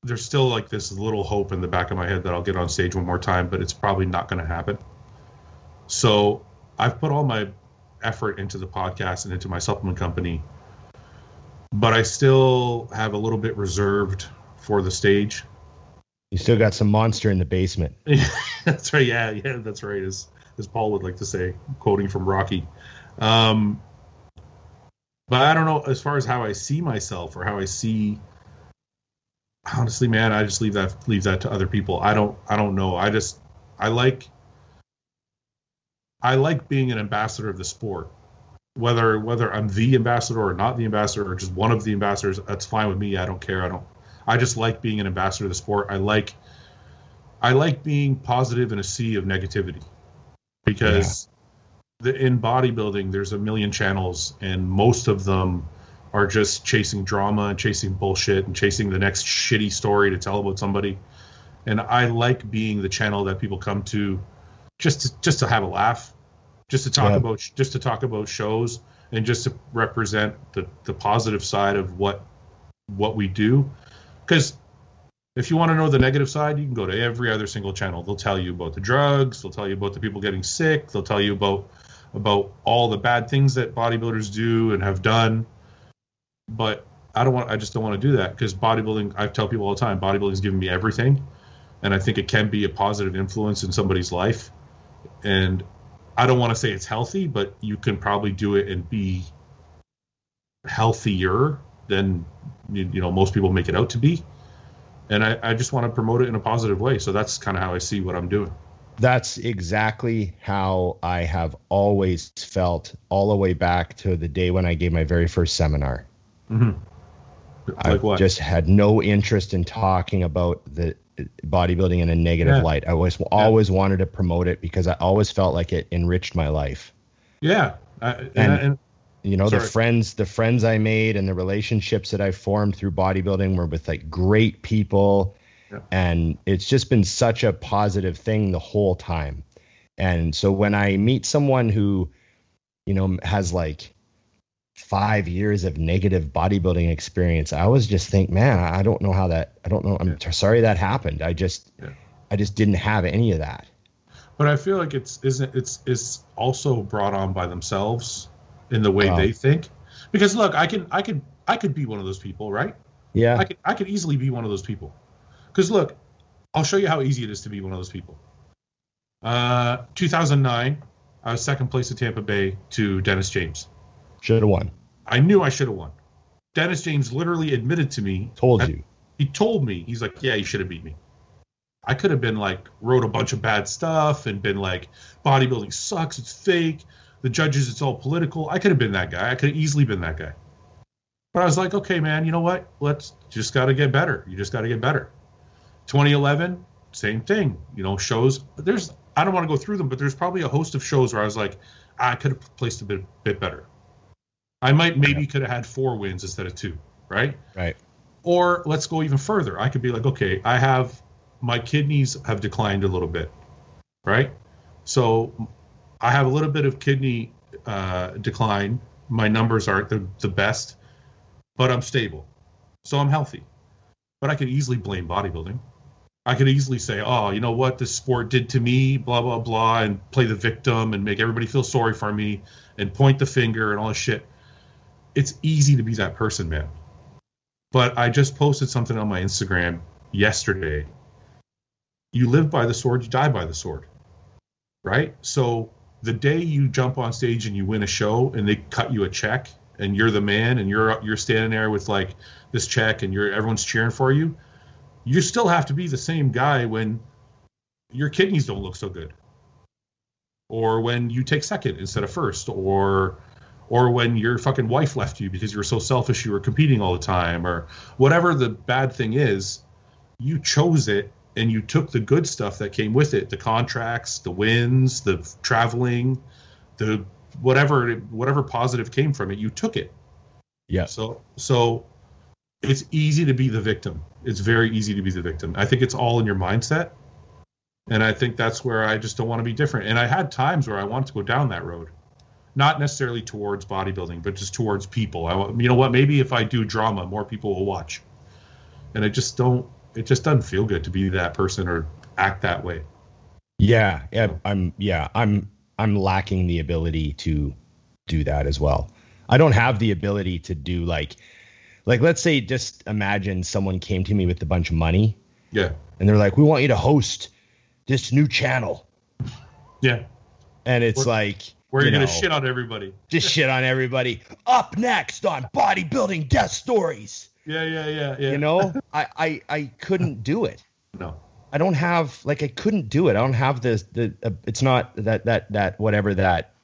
there's still like this little hope in the back of my head that I'll get on stage one more time, but it's probably not going to happen. So I've put all my effort into the podcast and into my supplement company, but I still have a little bit reserved for the stage. You still got some monster in the basement. that's right. Yeah, yeah, that's right. As as Paul would like to say, quoting from Rocky. Um, but I don't know as far as how I see myself or how I see. Honestly, man, I just leave that leave that to other people. I don't I don't know. I just I like I like being an ambassador of the sport. Whether whether I'm the ambassador or not the ambassador or just one of the ambassadors, that's fine with me. I don't care. I don't. I just like being an ambassador of the sport. I like I like being positive in a sea of negativity because the, in bodybuilding there's a million channels and most of them are just chasing drama and chasing bullshit and chasing the next shitty story to tell about somebody. And I like being the channel that people come to just to, just to have a laugh, just to talk Yeah. about just to talk about shows and just to represent the the positive side of what what we do. Because if you want to know the negative side, you can go to every other single channel. They'll tell you about the drugs. They'll tell you about the people getting sick. They'll tell you about about all the bad things that bodybuilders do and have done. But I don't want. I just don't want to do that because bodybuilding. I tell people all the time, bodybuilding's given me everything, and I think it can be a positive influence in somebody's life. And I don't want to say it's healthy, but you can probably do it and be healthier than you, know most people make it out to be and I, I just want to promote it in a positive way. So that's kind of how I see what I'm doing. That's exactly how I have always felt all the way back to the day when I gave my very first seminar. Mm-hmm. Like I just had no interest in talking about the bodybuilding in a negative Yeah. light. I always always wanted to promote it because I always felt like it enriched my life. yeah, I, and, And- and You know, the friends the friends I made and the relationships that I formed through bodybuilding were with like great people Yeah. and it's just been such a positive thing the whole time. And so when I meet someone who you know has like five years of negative bodybuilding experience, I always just think, man, I don't know how that. I don't know. I'm t- sorry that happened. I just, Yeah. I just didn't have any of that. but I feel like it's isn't it's it's also brought on by themselves in the way Oh. they think. Because look, I can I could I could be one of those people, right? Yeah, I could I could easily be one of those people. Because look, I'll show you how easy it is to be one of those people. Uh, 2009, I was second place at Tampa Bay to Dennis James. Should have won. I knew I should have won. Dennis James literally admitted to me. Told you. He told me. He's like, yeah, you should have beat me. I could have been like, wrote a bunch of bad stuff and been like, bodybuilding sucks. It's fake. The judges, it's all political. I could have been that guy. I could have easily been that guy. But I was like, okay, man, you know what? Let's just got to get better. You just got to get better. 2011, same thing. You know, shows. There's, I don't want to go through them, but there's probably a host of shows where I was like, I could have placed a bit, bit better. I might maybe could have had four wins instead of two, right? Right. Or let's go even further. I could be like, okay, I have my kidneys have declined a little bit, right? So I have a little bit of kidney uh, decline. My numbers aren't the, the best, but I'm stable. So I'm healthy. But I could easily blame bodybuilding. I could easily say, oh, you know what, this sport did to me, blah blah blah, and play the victim and make everybody feel sorry for me and point the finger and all this shit. It's easy to be that person, man. But I just posted something on my Instagram yesterday. You live by the sword, you die by the sword. Right? So the day you jump on stage and you win a show and they cut you a check and you're the man and you're you're standing there with like this check and you're everyone's cheering for you, you still have to be the same guy when your kidneys don't look so good. Or when you take second instead of first or or when your fucking wife left you because you were so selfish you were competing all the time or whatever the bad thing is, you chose it and you took the good stuff that came with it, the contracts, the wins, the traveling, the whatever whatever positive came from it, you took it. Yeah. So so it's easy to be the victim. It's very easy to be the victim. I think it's all in your mindset. And I think that's where I just don't want to be different. And I had times where I wanted to go down that road. Not necessarily towards bodybuilding, but just towards people. I, you know what? Maybe if I do drama, more people will watch. And I just don't. It just doesn't feel good to be that person or act that way. Yeah, yeah, I'm yeah, I'm I'm lacking the ability to do that as well. I don't have the ability to do like like let's say just imagine someone came to me with a bunch of money. Yeah. And they're like, "We want you to host this new channel." Yeah. And it's like Where you're you gonna know, shit on everybody. just shit on everybody. Up next on bodybuilding death stories. Yeah, yeah, yeah, yeah. You know, I, I I couldn't do it. No. I don't have like I couldn't do it. I don't have the the uh, it's not that that that whatever that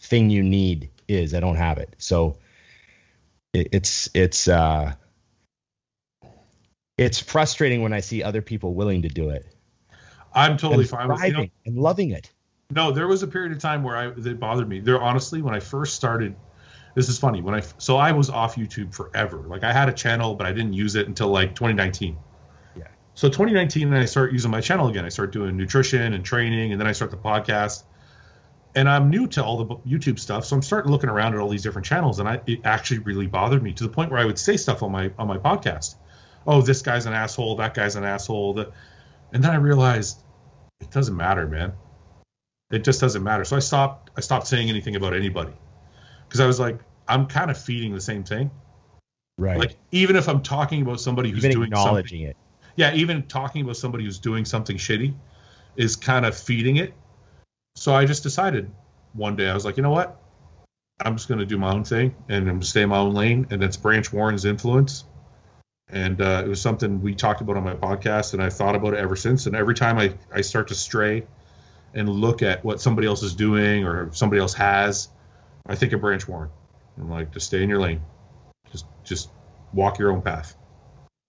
thing you need is. I don't have it. So it, it's it's uh it's frustrating when I see other people willing to do it I'm totally and fine with you know, and loving it. No, there was a period of time where I that bothered me. There honestly, when I first started, this is funny. When I so I was off YouTube forever. Like I had a channel, but I didn't use it until like 2019. Yeah. So 2019, I start using my channel again. I start doing nutrition and training, and then I start the podcast. And I'm new to all the YouTube stuff, so I'm starting looking around at all these different channels, and I it actually really bothered me to the point where I would say stuff on my on my podcast. Oh, this guy's an asshole. That guy's an asshole. And then I realized it doesn't matter, man it just doesn't matter. So I stopped I stopped saying anything about anybody because I was like I'm kind of feeding the same thing. Right. Like even if I'm talking about somebody who's Even doing something, acknowledging it. yeah, even talking about somebody who's doing something shitty is kind of feeding it. So I just decided one day I was like, you know what? I'm just going to do my own thing and I'm going to stay in my own lane. And that's Branch Warren's influence. And uh, it was something we talked about on my podcast, and I've thought about it ever since. And every time I, I start to stray and look at what somebody else is doing or somebody else has, I think of Branch Warren. I'm like, just stay in your lane. Just just walk your own path.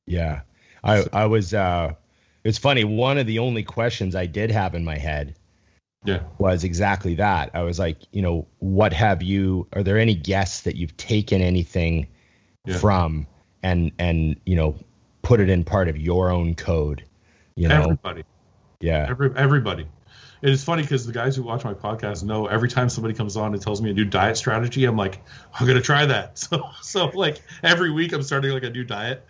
Yeah. I I was uh it's funny, one of the only questions I did have in my head Yeah. was exactly that. I was like, you know, what have you are there any guests that you've taken anything Yeah. from and and you know, put it in part of your own code? You know? Everybody. yeah. Every, everybody. And it's funny because the guys who watch my podcast know every time somebody comes on and tells me a new diet strategy, I'm like, I'm gonna try that. So so like every week I'm starting like a new diet.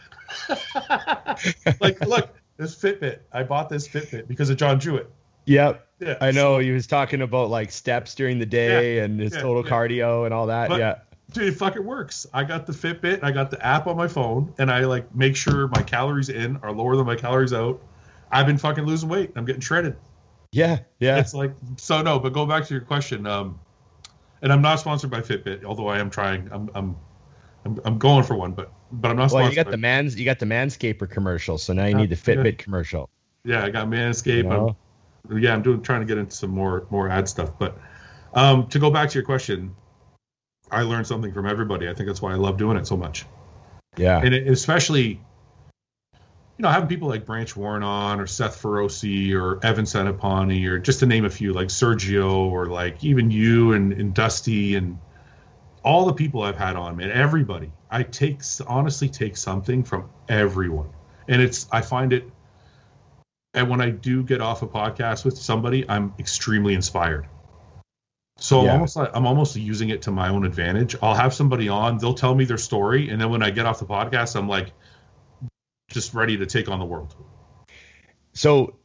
like look, this Fitbit. I bought this Fitbit because of John Jewett. Yep. Yeah. I know he was talking about like steps during the day and his yeah, total yeah. cardio and all that. But- yeah. Dude, it fucking works. I got the Fitbit, I got the app on my phone, and I like make sure my calories in are lower than my calories out. I've been fucking losing weight. I'm getting shredded. Yeah. Yeah. It's like so no, but go back to your question. Um, and I'm not sponsored by Fitbit, although I am trying. I'm I'm I'm, I'm going for one, but but I'm not Well, sponsored. you got by- the mans you got the Manscaper commercial, so now you Yeah, need the Fitbit yeah. commercial. yeah, I got Manscaped. You know? I'm, yeah, I'm doing trying to get into some more more ad stuff, but um, to go back to your question, I learned something from everybody. I think that's why I love doing it so much. Yeah. and it, especially you know having people like Branch Warren on or Seth Feroce or Evan Centopani or just to name a few like Sergio or like even you and, and Dusty and all the people I've had on man everybody. I take honestly take something from everyone. And it's I find it and when I do get off a podcast with somebody I'm extremely inspired. So I'm almost like I'm almost using it to my own advantage. I'll have somebody on, they'll tell me their story, and then when I get off the podcast, I'm like just ready to take on the world. so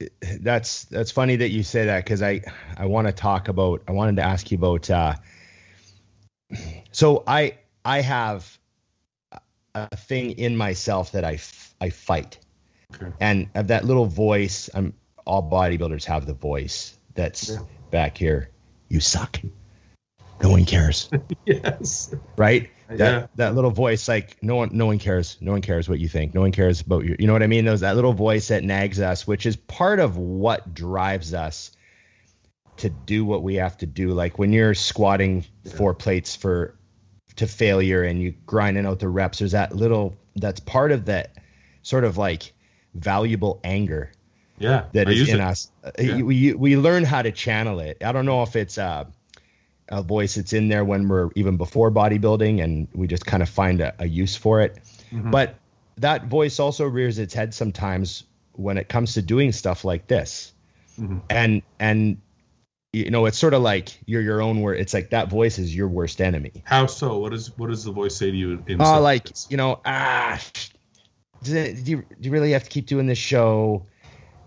that's that's funny that you say that because I I want to talk about I wanted to ask you about uh, so I I have a thing in myself that I I fight okay. and of that little voice I'm all bodybuilders have the voice that's yeah. back here you suck no one cares yes right that yeah. that little voice like no one no one cares. No one cares what you think. No one cares about you. You know what i mean? Those that little voice that nags us which is part of what drives us to do what we have to do. Like when you're squatting four plates for to failure and you grinding out the reps there's that little that's part of that sort of like valuable anger yeah that I is in it. us. Yeah. we we learn how to channel it. I don't know if it's uh a voice that's in there when we're even before bodybuilding and we just kind of find a, a use for it. Mm-hmm. But that voice also rears its head sometimes when it comes to doing stuff like this. Mm-hmm. And and you know, it's sort of like you're your own word. It's like that voice is your worst enemy. How so? What does what does the voice say to you? Oh, uh, like you know, ah, do you, do you really have to keep doing this show?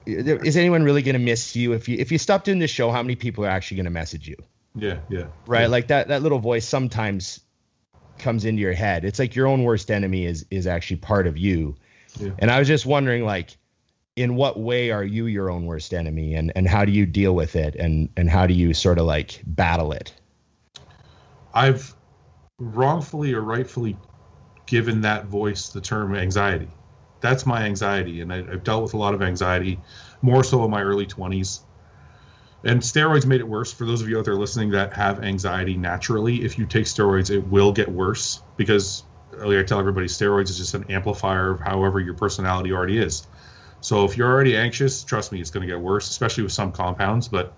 Is anyone really going to miss you if you if you stop doing this show? How many people are actually going to message you? Yeah, yeah. Right? Yeah. Like that that little voice sometimes comes into your head. It's like your own worst enemy is is actually part of you. Yeah. And I was just wondering like in what way are you your own worst enemy and and how do you deal with it and and how do you sort of like battle it? I've wrongfully or rightfully given that voice the term anxiety. That's my anxiety, and I, have dealt with a lot of anxiety, more so in my early 20s and steroids made it worse. For those of you out there listening that have anxiety naturally if you take steroids it will get worse because earlier i tell everybody steroids is just an amplifier of however your personality already is. So if you're already anxious trust me it's going to get worse especially with some compounds. But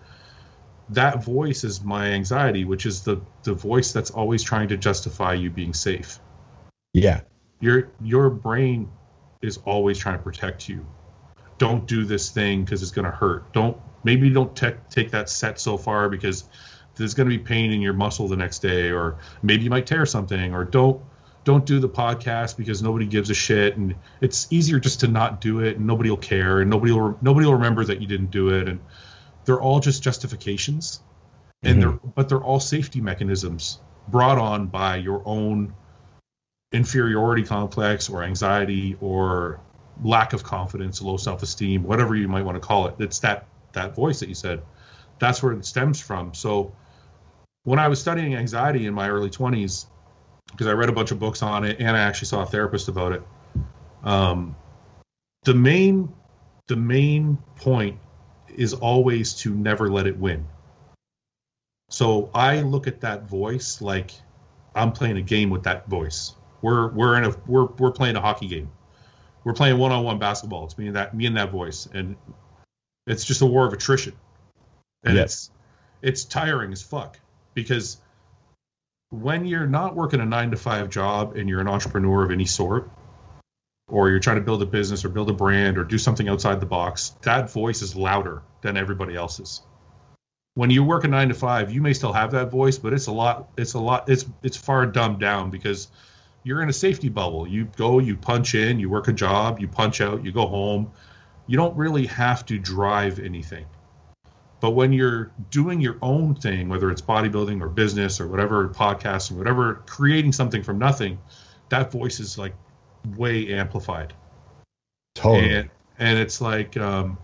that voice is my anxiety which is the the voice that's always trying to justify you being safe. Yeah. Your your brain is always trying to protect you. Don't do this thing because it's going to hurt. Don't maybe don't te- take that set so far because there's going to be pain in your muscle the next day or maybe you might tear something or don't don't do the podcast because nobody gives a shit and it's easier just to not do it and nobody will care and nobody will nobody will remember that you didn't do it and they're all just justifications and mm-hmm. they're but they're all safety mechanisms brought on by your own inferiority complex or anxiety or lack of confidence low self-esteem whatever you might want to call it it's that that voice that you said. That's where it stems from. So when I was studying anxiety in my early 20s, because I read a bunch of books on it and I actually saw a therapist about it. Um, the main the main point is always to never let it win. So I look at that voice like I'm playing a game with that voice. We're we're in a we're we're playing a hockey game. We're playing one-on-one basketball. It's me and that me and that voice, and it's just a war of attrition, and yes. it's it's tiring as fuck because when you're not working a nine to five job and you're an entrepreneur of any sort, or you're trying to build a business or build a brand or do something outside the box, that voice is louder than everybody else's. When you work a nine to five, you may still have that voice, but it's a lot. It's a lot. It's it's far dumbed down because you're in a safety bubble. You go, you punch in, you work a job, you punch out, you go home, you don't really have to drive anything. But when you're doing your own thing, whether it's bodybuilding or business or whatever, podcasting, whatever, creating something from nothing, that voice is like way amplified. Totally. And, and it's like, um,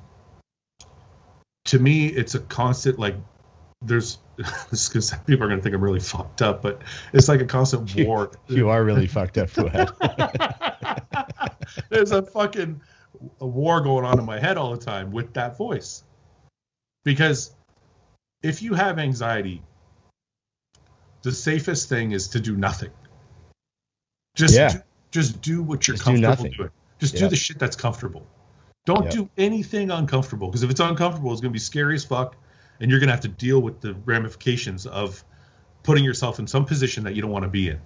to me, it's a constant, like, there's, this because people are going to think I'm really fucked up, but it's like a constant war. You, you are really fucked up, Fouad. there's a fucking a war going on in my head all the time with that voice. Because if you have anxiety, the safest thing is to do nothing. Just yeah. do, just do what you're just comfortable do doing. Just yeah. do the shit that's comfortable. Don't do anything uncomfortable because if it's uncomfortable, it's going to be scary as fuck, and you're going to have to deal with the ramifications of putting yourself in some position that you don't want to be in.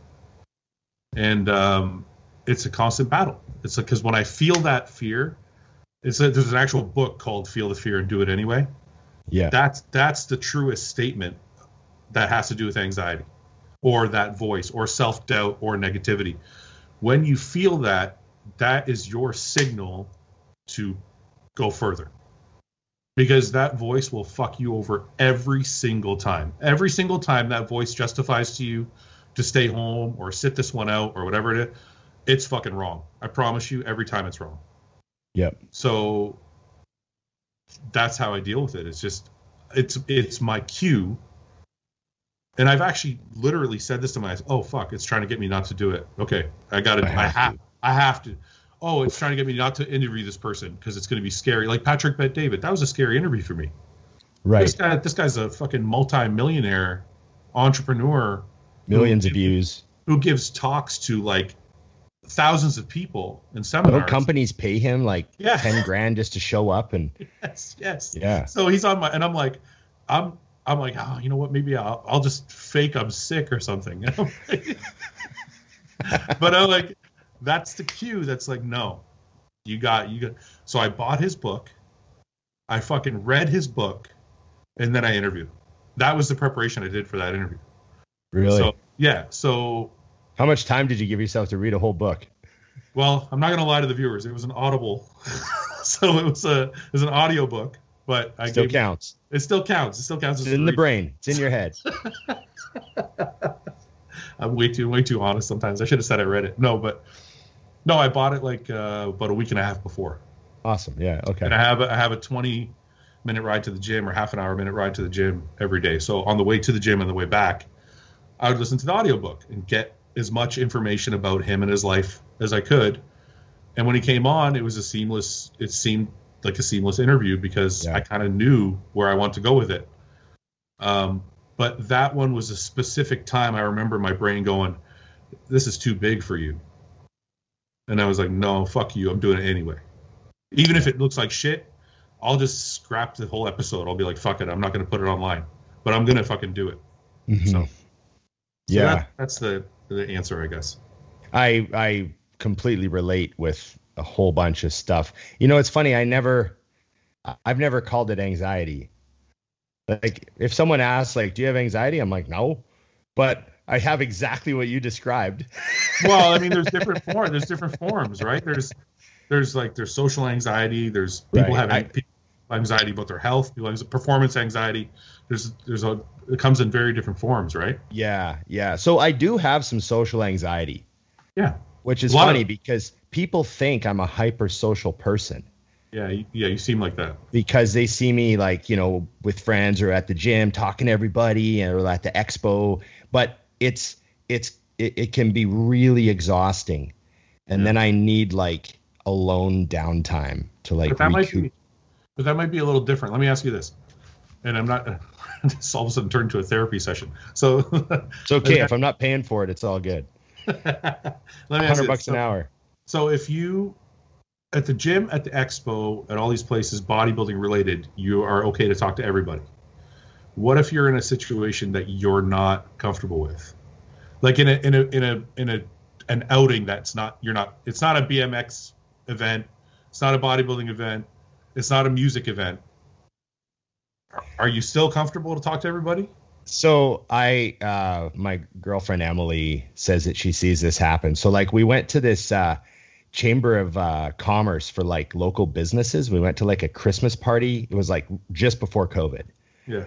And um, it's a constant battle. It's because when I feel that fear, it's a, there's an actual book called "Feel the Fear and Do It Anyway." Yeah, that's that's the truest statement that has to do with anxiety, or that voice, or self doubt, or negativity. When you feel that, that is your signal to go further. because that voice will fuck you over every single time. Every single time that voice justifies to you to stay home or sit this one out or whatever it is, it's fucking wrong. I promise you, every time it's wrong. Yep. So that's how I deal with it. It's just it's it's my cue. And I've actually literally said this to myself. Oh fuck, it's trying to get me not to do it. Okay, I got to. I, I have. To. I have to. Oh, it's trying to get me not to interview this person because it's going to be scary. Like Patrick Bet David, that was a scary interview for me. Right. This guy, this guy's a fucking multi-millionaire entrepreneur. Millions who, of views. Who gives talks to like thousands of people in seminars. Don't companies pay him like yeah. ten grand just to show up and yes, yes, yeah. So he's on my and I'm like, I'm I'm like, oh, you know what? Maybe I'll I'll just fake I'm sick or something. but I'm like, that's the cue. That's like, no, you got you got. So I bought his book. I fucking read his book, and then I interviewed. That was the preparation I did for that interview. Really? So yeah. So how much time did you give yourself to read a whole book? Well, I'm not going to lie to the viewers. It was an audible, so it was a it was an audio book. But I still gave, counts. It still counts. It still counts. It's in the brain. It's in your head. I'm way too way too honest sometimes. I should have said I read it. No, but no, I bought it like uh, about a week and a half before. Awesome. Yeah. Okay. And I have a, I have a 20 minute ride to the gym or half an hour minute ride to the gym every day. So on the way to the gym and the way back, I would listen to the audiobook and get as much information about him and his life as I could. And when he came on, it was a seamless. It seemed like a seamless interview because yeah. I kind of knew where I want to go with it. Um, but that one was a specific time. I remember my brain going, "This is too big for you," and I was like, "No, fuck you. I'm doing it anyway. Even if it looks like shit, I'll just scrap the whole episode. I'll be like, fuck it. I'm not going to put it online, but I'm going to fucking do it." Mm-hmm. So, so, yeah, that, that's the the answer, I guess. I I completely relate with a whole bunch of stuff. You know, it's funny. I never, I've never called it anxiety. Like if someone asks, like, do you have anxiety? I'm like, no, but I have exactly what you described. well, I mean, there's different forms. There's different forms, right? There's there's like there's social anxiety. There's people right. having I, anxiety about their health. People have performance anxiety. There's there's a it comes in very different forms, right? Yeah, yeah. So I do have some social anxiety. Yeah. Which is funny of, because people think I'm a hyper social person. Yeah, yeah, you seem like that. Because they see me like, you know, with friends or at the gym talking to everybody or at the expo, but it's it's it, it can be really exhausting. And yeah. then I need like alone downtime to like but that recoup. Might be, but that might be a little different. Let me ask you this. And I'm not this all of a sudden turned into a therapy session. So it's okay if I'm not paying for it. It's all good. Let me Hundred bucks so, an hour. So if you at the gym, at the expo, at all these places, bodybuilding related, you are okay to talk to everybody. What if you're in a situation that you're not comfortable with, like in a in a in a in a an outing that's not you're not it's not a BMX event, it's not a bodybuilding event, it's not a music event are you still comfortable to talk to everybody? So I, uh, my girlfriend Emily says that she sees this happen. So like we went to this uh, chamber of uh, commerce for like local businesses. We went to like a Christmas party. It was like just before COVID. Yeah.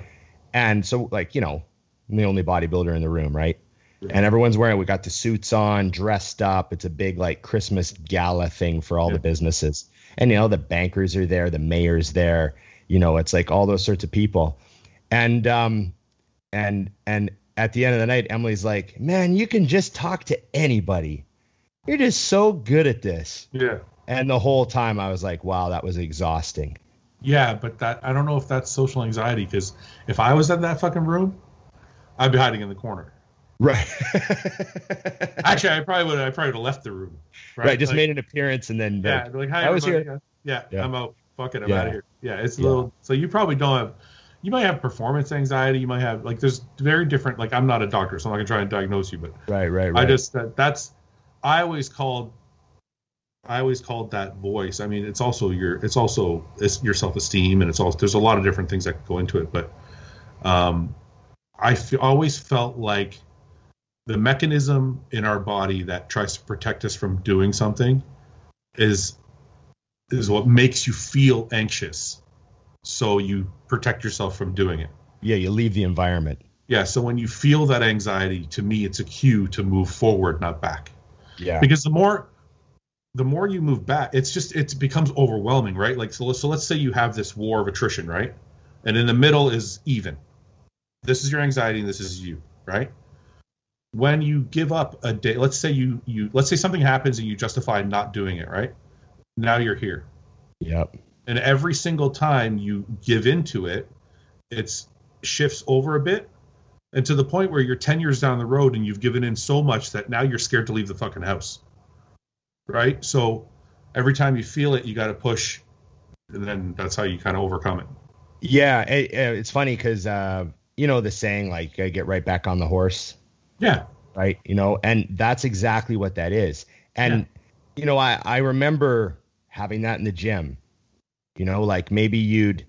And so like you know, I'm the only bodybuilder in the room, right? Yeah. And everyone's wearing. We got the suits on, dressed up. It's a big like Christmas gala thing for all yeah. the businesses. And you know the bankers are there, the mayor's there you know, it's like all those sorts of people. And um and and at the end of the night, Emily's like, Man, you can just talk to anybody. You're just so good at this. Yeah. And the whole time I was like, wow, that was exhausting. Yeah, but that I don't know if that's social anxiety because if I was in that fucking room, I'd be hiding in the corner. Right. Actually, I probably would. I probably would have left the room. Right. right just like, made an appearance and then. Yeah. Like, like hi, I was here. Yeah, yeah, I'm out. Fuck it. I'm yeah. out of here. Yeah, it's a yeah. little. So you probably don't have. You might have performance anxiety. You might have like there's very different. Like I'm not a doctor, so I'm not gonna try and diagnose you. But right, right, right. I just that, that's. I always called. I always called that voice. I mean, it's also your. It's also it's your self esteem, and it's also there's a lot of different things that go into it. But, um, I f- always felt like the mechanism in our body that tries to protect us from doing something is is what makes you feel anxious. so you protect yourself from doing it. Yeah, you leave the environment. Yeah, so when you feel that anxiety, to me, it's a cue to move forward, not back. Yeah. Because the more the more you move back, it's just it becomes overwhelming, right? Like so, so let's say you have this war of attrition, right? And in the middle is even. This is your anxiety, and this is you, right? When you give up a day, let's say you you let's say something happens and you justify not doing it, right? Now you're here. Yep. And every single time you give into it, it shifts over a bit and to the point where you're 10 years down the road and you've given in so much that now you're scared to leave the fucking house. Right? So every time you feel it, you got to push, and then that's how you kind of overcome it. Yeah, it, it's funny because uh, you know the saying like I get right back on the horse. Yeah. Right. You know, and that's exactly what that is. And Yeah. you know, I I remember having that in the gym. You know, like maybe you'd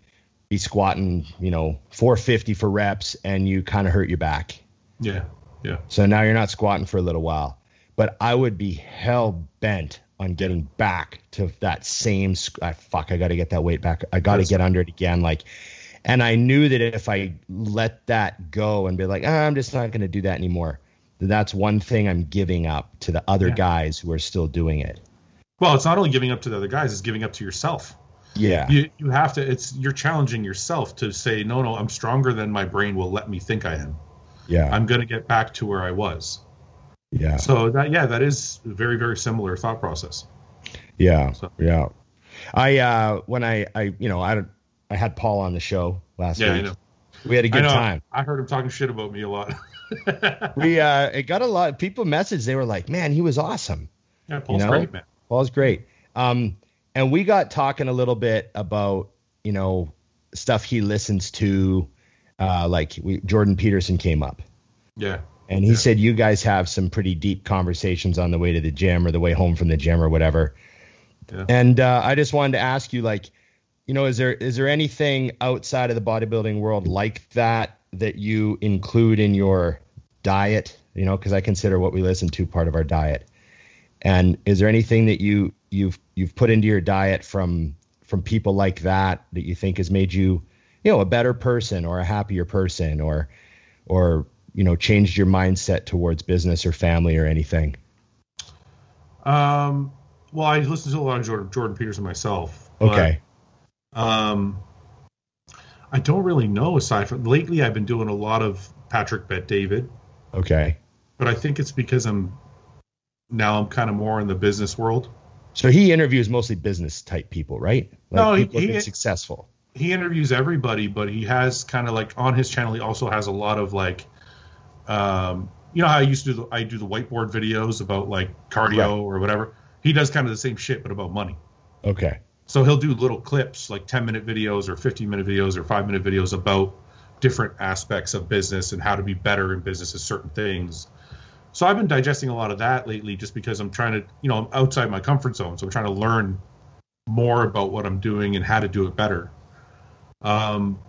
be squatting, you know, 450 for reps, and you kind of hurt your back. Yeah. Yeah. So now you're not squatting for a little while. But I would be hell bent on getting back to that same. I fuck, I got to get that weight back. I got to get under it again. Like, and I knew that if I let that go and be like, ah, I'm just not going to do that anymore, that's one thing I'm giving up to the other Yeah. guys who are still doing it. Well, it's not only giving up to the other guys; it's giving up to yourself. Yeah. You you have to. It's you're challenging yourself to say, no, no, I'm stronger than my brain will let me think I am. yeah. I'm going to get back to where I was. yeah. So that yeah, that is a very very similar thought process. Yeah, So- yeah. I uh when I I you know I I had Paul on the show last Yeah, I know. We had a good know. time. I heard him talking shit about me a lot. We uh it got a lot of people messaged they were like, "Man, he was awesome." yeah, Paul's You know? great, man. Paul's great. Um and we got talking a little bit about, you know, stuff he listens to uh like we Jordan Peterson came up. Yeah. And he Yeah. said you guys have some pretty deep conversations on the way to the gym or the way home from the gym or whatever. Yeah. And uh, I just wanted to ask you, like, you know, is there is there anything outside of the bodybuilding world like that that you include in your diet? You know, because I consider what we listen to part of our diet. And is there anything that you you've you've put into your diet from from people like that that you think has made you, you know, a better person or a happier person or or you know changed your mindset towards business or family or anything? Um. Well, I listen to a lot of Jordan, Jordan Peterson myself. but, Okay. um. I don't really know aside from lately. I've been doing a lot of Patrick Bet David, Okay. but I think it's because I'm now I'm kind of more in the business world. So he interviews mostly business type people, right? Like No, he- people who've he- successful. he interviews everybody, but he has kind of like on his channel. He also has a lot of like, um, you know how I used to do the, I do the whiteboard videos about like cardio Right. or whatever. He does kind of the same shit, but about money. Okay. So he'll do little clips, like 10 minute videos or 15 minute videos or five minute videos about different aspects of business and how to be better in business at certain things. So I've been digesting a lot of that lately just because I'm trying to, you know, I'm outside my comfort zone. So I'm trying to learn more about what I'm doing and how to do it better. Um,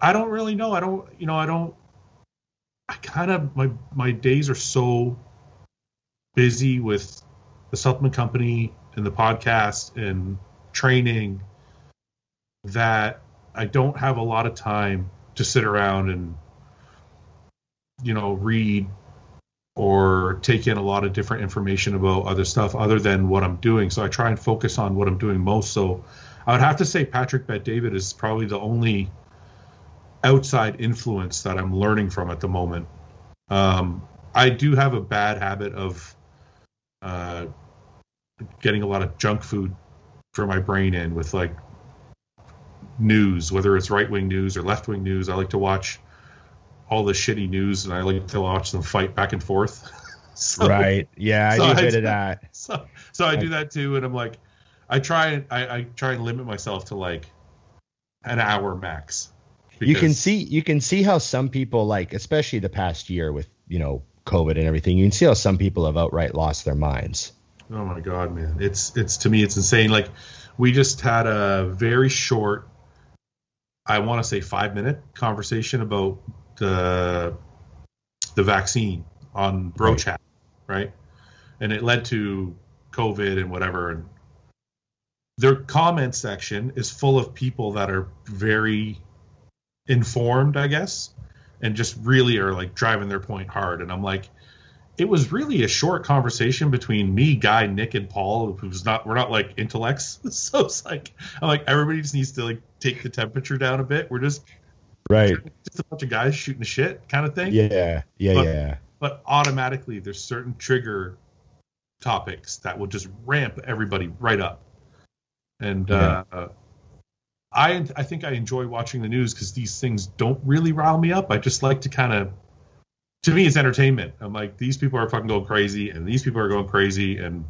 I don't really know. I don't, you know, I don't, I kind of, my, my days are so busy with the supplement company and the podcast and training that I don't have a lot of time to sit around and you know read or take in a lot of different information about other stuff other than what I'm doing. So I try and focus on what I'm doing most. So I would have to say Patrick Bet David is probably the only outside influence that I'm learning from at the moment. Um, I do have a bad habit of uh, getting a lot of junk food for my brain in with like news, whether it's right wing news or left wing news. I like to watch all the shitty news and I like to watch them fight back and forth. so, right. Yeah, I so do a I- bit of that. So, so I do that too, and I'm like, I try and I, I try and limit myself to like an hour max. You can see you can see how some people like, especially the past year with you know COVID and everything. You can see how some people have outright lost their minds. Oh my god, man! It's it's to me it's insane. Like we just had a very short, I want to say five minute conversation about the the vaccine on Bro Right. Chat, right? And it led to COVID and whatever. And their comment section is full of people that are very informed, I guess, and just really are like driving their point hard. And I'm like, it was really a short conversation between me, Guy, Nick, and Paul, who's not we're not like intellects. So it's like I'm like everybody just needs to like take the temperature down a bit. We're just Right. just a bunch of guys shooting the shit kind of thing. Yeah. Yeah. But- yeah. But automatically there's certain trigger topics that will just ramp everybody right up. And Yeah. uh, I I think I enjoy watching the news because these things don't really rile me up. I just like to kind of to me it's entertainment. I'm like these people are fucking going crazy and these people are going crazy and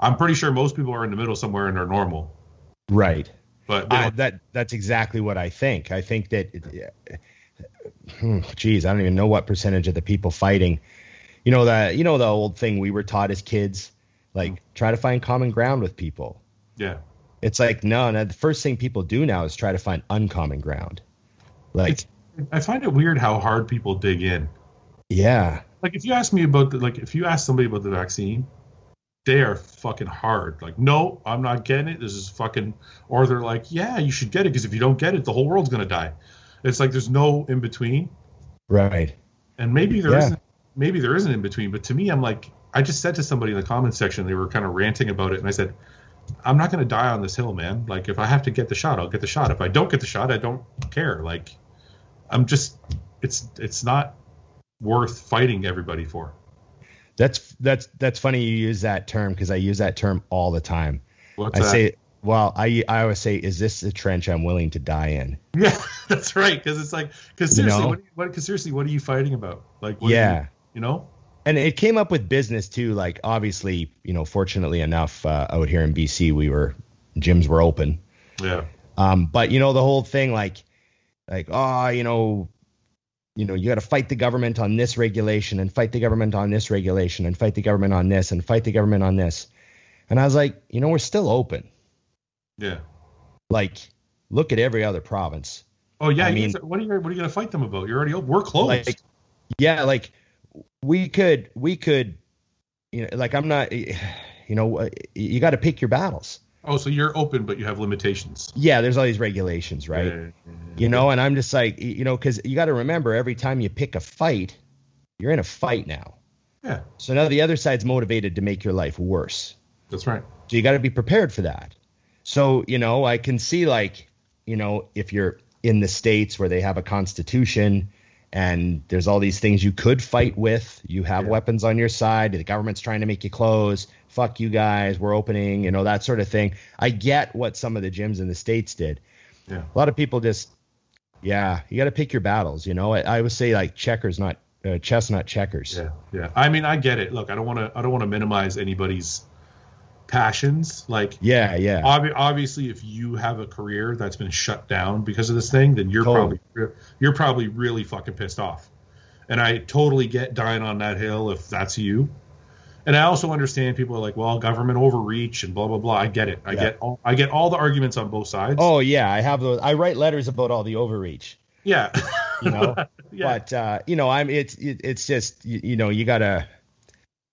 I'm pretty sure most people are in the middle somewhere and are normal. Right. But I, that that's exactly what I think. I think that, hmm, geez, I don't even know what percentage of the people fighting. You know the you know the old thing we were taught as kids, like try to find common ground with people. yeah. It's like no, no. The first thing people do now is try to find uncommon ground. Like It's, I find it weird how hard people dig in. yeah, like if you ask me about the, like if you ask somebody about the vaccine they are fucking hard. Like no i'm not getting it. This is fucking or they're like yeah you should get it because if you don't get it the whole world's going to die. It's like there's no in between. Right. and maybe there Yeah. not maybe there isn't in between but to me i'm like i just said to somebody in the comments section they were kind of ranting about it and i said i'm not going to die on this hill man. Like if i have to get the shot i'll get the shot. If i don't get the shot i don't care. Like i'm just it's it's not worth fighting everybody for That's that's that's funny you use that term because I use that term all the time. What's I that? say, well, I I always say, is this the trench I'm willing to die in? Yeah, that's right. Because it's like, because You seriously, know? what, what, cause seriously, what are you fighting about? Like, what Yeah. you, you know? and it came up with business too. Like obviously, you know, fortunately enough, uh, out here in BC, we were gyms were open. Yeah, Um, but you know, the whole thing, like, like, oh, you know, you know, you got to fight the government on this regulation and fight the government on this regulation and fight the government on this and fight the government on this. And I was like, you know, we're still open. yeah. Like, look at every other province. Oh yeah. I mean- guys- what are you what are you gonna fight them about? You're already open. We're closed. Like, yeah, like we could, we could, you know, like I'm not, you know, you got to pick your battles. Oh, so you're open, but you have limitations, Yeah, there's all these regulations, right? Yeah, yeah, yeah. You know, and I'm just like, you know, because you got to remember every time you pick a fight, you're in a fight now. Yeah, So now the other side's motivated to make your life worse. that's right. So you got to be prepared for that. So, you know, I can see like, you know, if you're in the states where they have a constitution and there's all these things you could fight with, you have Yeah. weapons on your side, the government's trying to make you close, fuck you guys, we're opening, you know, that sort of thing. I get what some of the gyms in the states did. Yeah. A lot of people just yeah, you got to pick your battles, you know. I, I would say like checkers not uh, chess not checkers. Yeah, yeah. I mean, I get it. Look, I don't want to I don't want to minimize anybody's passions. Like, Yeah, yeah. obvi- obviously, if you have a career that's been shut down because of this thing, then you're Totally. probably you're probably really fucking pissed off. And I totally get dying on that hill if that's you. And I also understand people are like, well, government overreach and blah blah blah. I get it. I Yeah. get all I get all the arguments on both sides. Oh yeah, I have those. I write letters about all the overreach. yeah, you know. yeah, But uh, you know, I'm it's it, it's just you, you know you gotta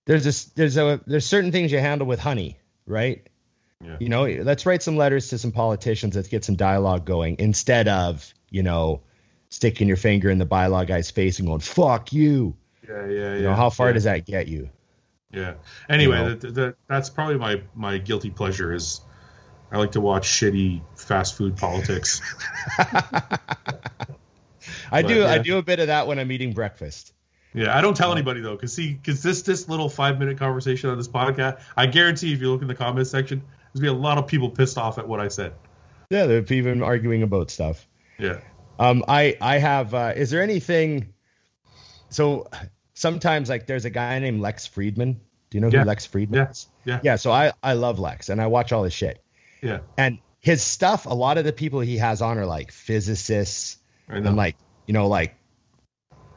there's this there's a there's certain things you handle with honey, right? Yeah. You know, let's write some letters to some politicians. Let's get some dialogue going instead of you know sticking your finger in the bylaw guy's face and going "fuck you." yeah, yeah, yeah. You know, how far yeah. does that get you? Yeah. Anyway, You know? that, that, that's probably my my guilty pleasure is I like to watch shitty fast food politics. I But, do I do a bit of that when I'm eating breakfast. Yeah, I don't tell anybody though, because see, because this this little five minute conversation on this podcast, I guarantee if you look in the comments section, there's gonna be a lot of people pissed off at what I said. Yeah, they're even arguing about stuff. Yeah. Um, I I have. Uh, is there anything? So sometimes like there's a guy named Lex Fridman. Do you know Yeah. who Lex Fridman Yeah. is? Yeah. Yeah. So I I love Lex and I watch all his shit. Yeah. And his stuff, a lot of the people he has on are like physicists and like you know like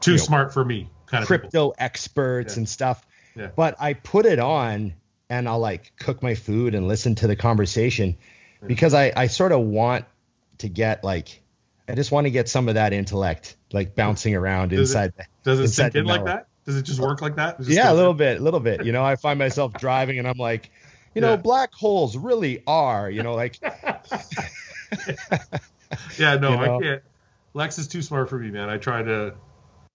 Too you know, smart for me kind of people. crypto experts Yeah. and stuff. Yeah. But I put it on and I'll like cook my food and listen to the conversation because I, I sort of want to get like I just want to get some of that intellect like bouncing around Does inside. the- Does it inside sink in like that? Does it just work like that? Yeah, a little in? bit, a little bit. You know, I find myself driving and I'm like, you know, black holes really are, you know, like Yeah, no, You know? I can't. Lex is too smart for me, man. I try to.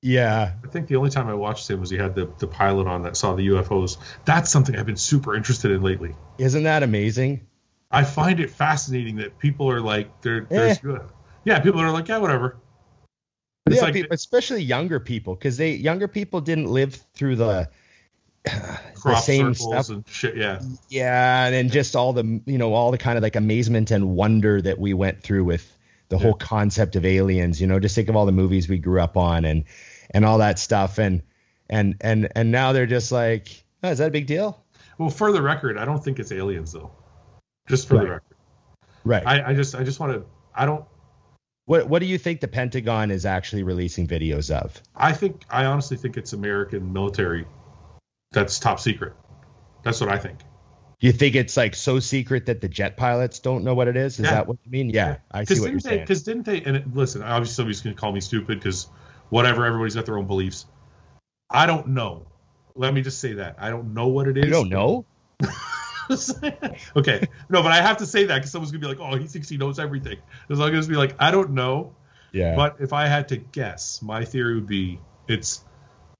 Yeah, I think the only time I watched him was he had the, the pilot on that saw the UFOs. That's something I've been super interested in lately. isn't that amazing? I find it fascinating that people are like, they're, there's, eh. yeah, people are like, yeah, whatever. It's yeah, like, people, especially younger people, because they younger people didn't live through the the same stuff. and shit. Yeah, Yeah, and then just all the you know all the kind of like amazement and wonder that we went through with the whole concept of aliens. You know, just think of all the movies we grew up on and and all that stuff, and and and and now they're just like, oh, is that a big deal? Well, for the record, I don't think it's aliens though. Just for the record, Right. I, I just I just want to. I don't. what what do you think the Pentagon is actually releasing videos of? I think I honestly think it's American military. That's top secret. That's what I think. You think it's like so secret that the jet pilots don't know what it is? Is Yeah. that what you mean? Yeah, I see what you're they? saying. Because didn't they? And it, listen, obviously somebody's going to call me stupid because whatever. Everybody's got their own beliefs. I don't know. Let me just say that I don't know what it is. You don't know? okay, no, but I have to say that because someone's gonna be like, "Oh, he thinks he knows everything." As long as be like, "I don't know," Yeah. but if I had to guess, my theory would be it's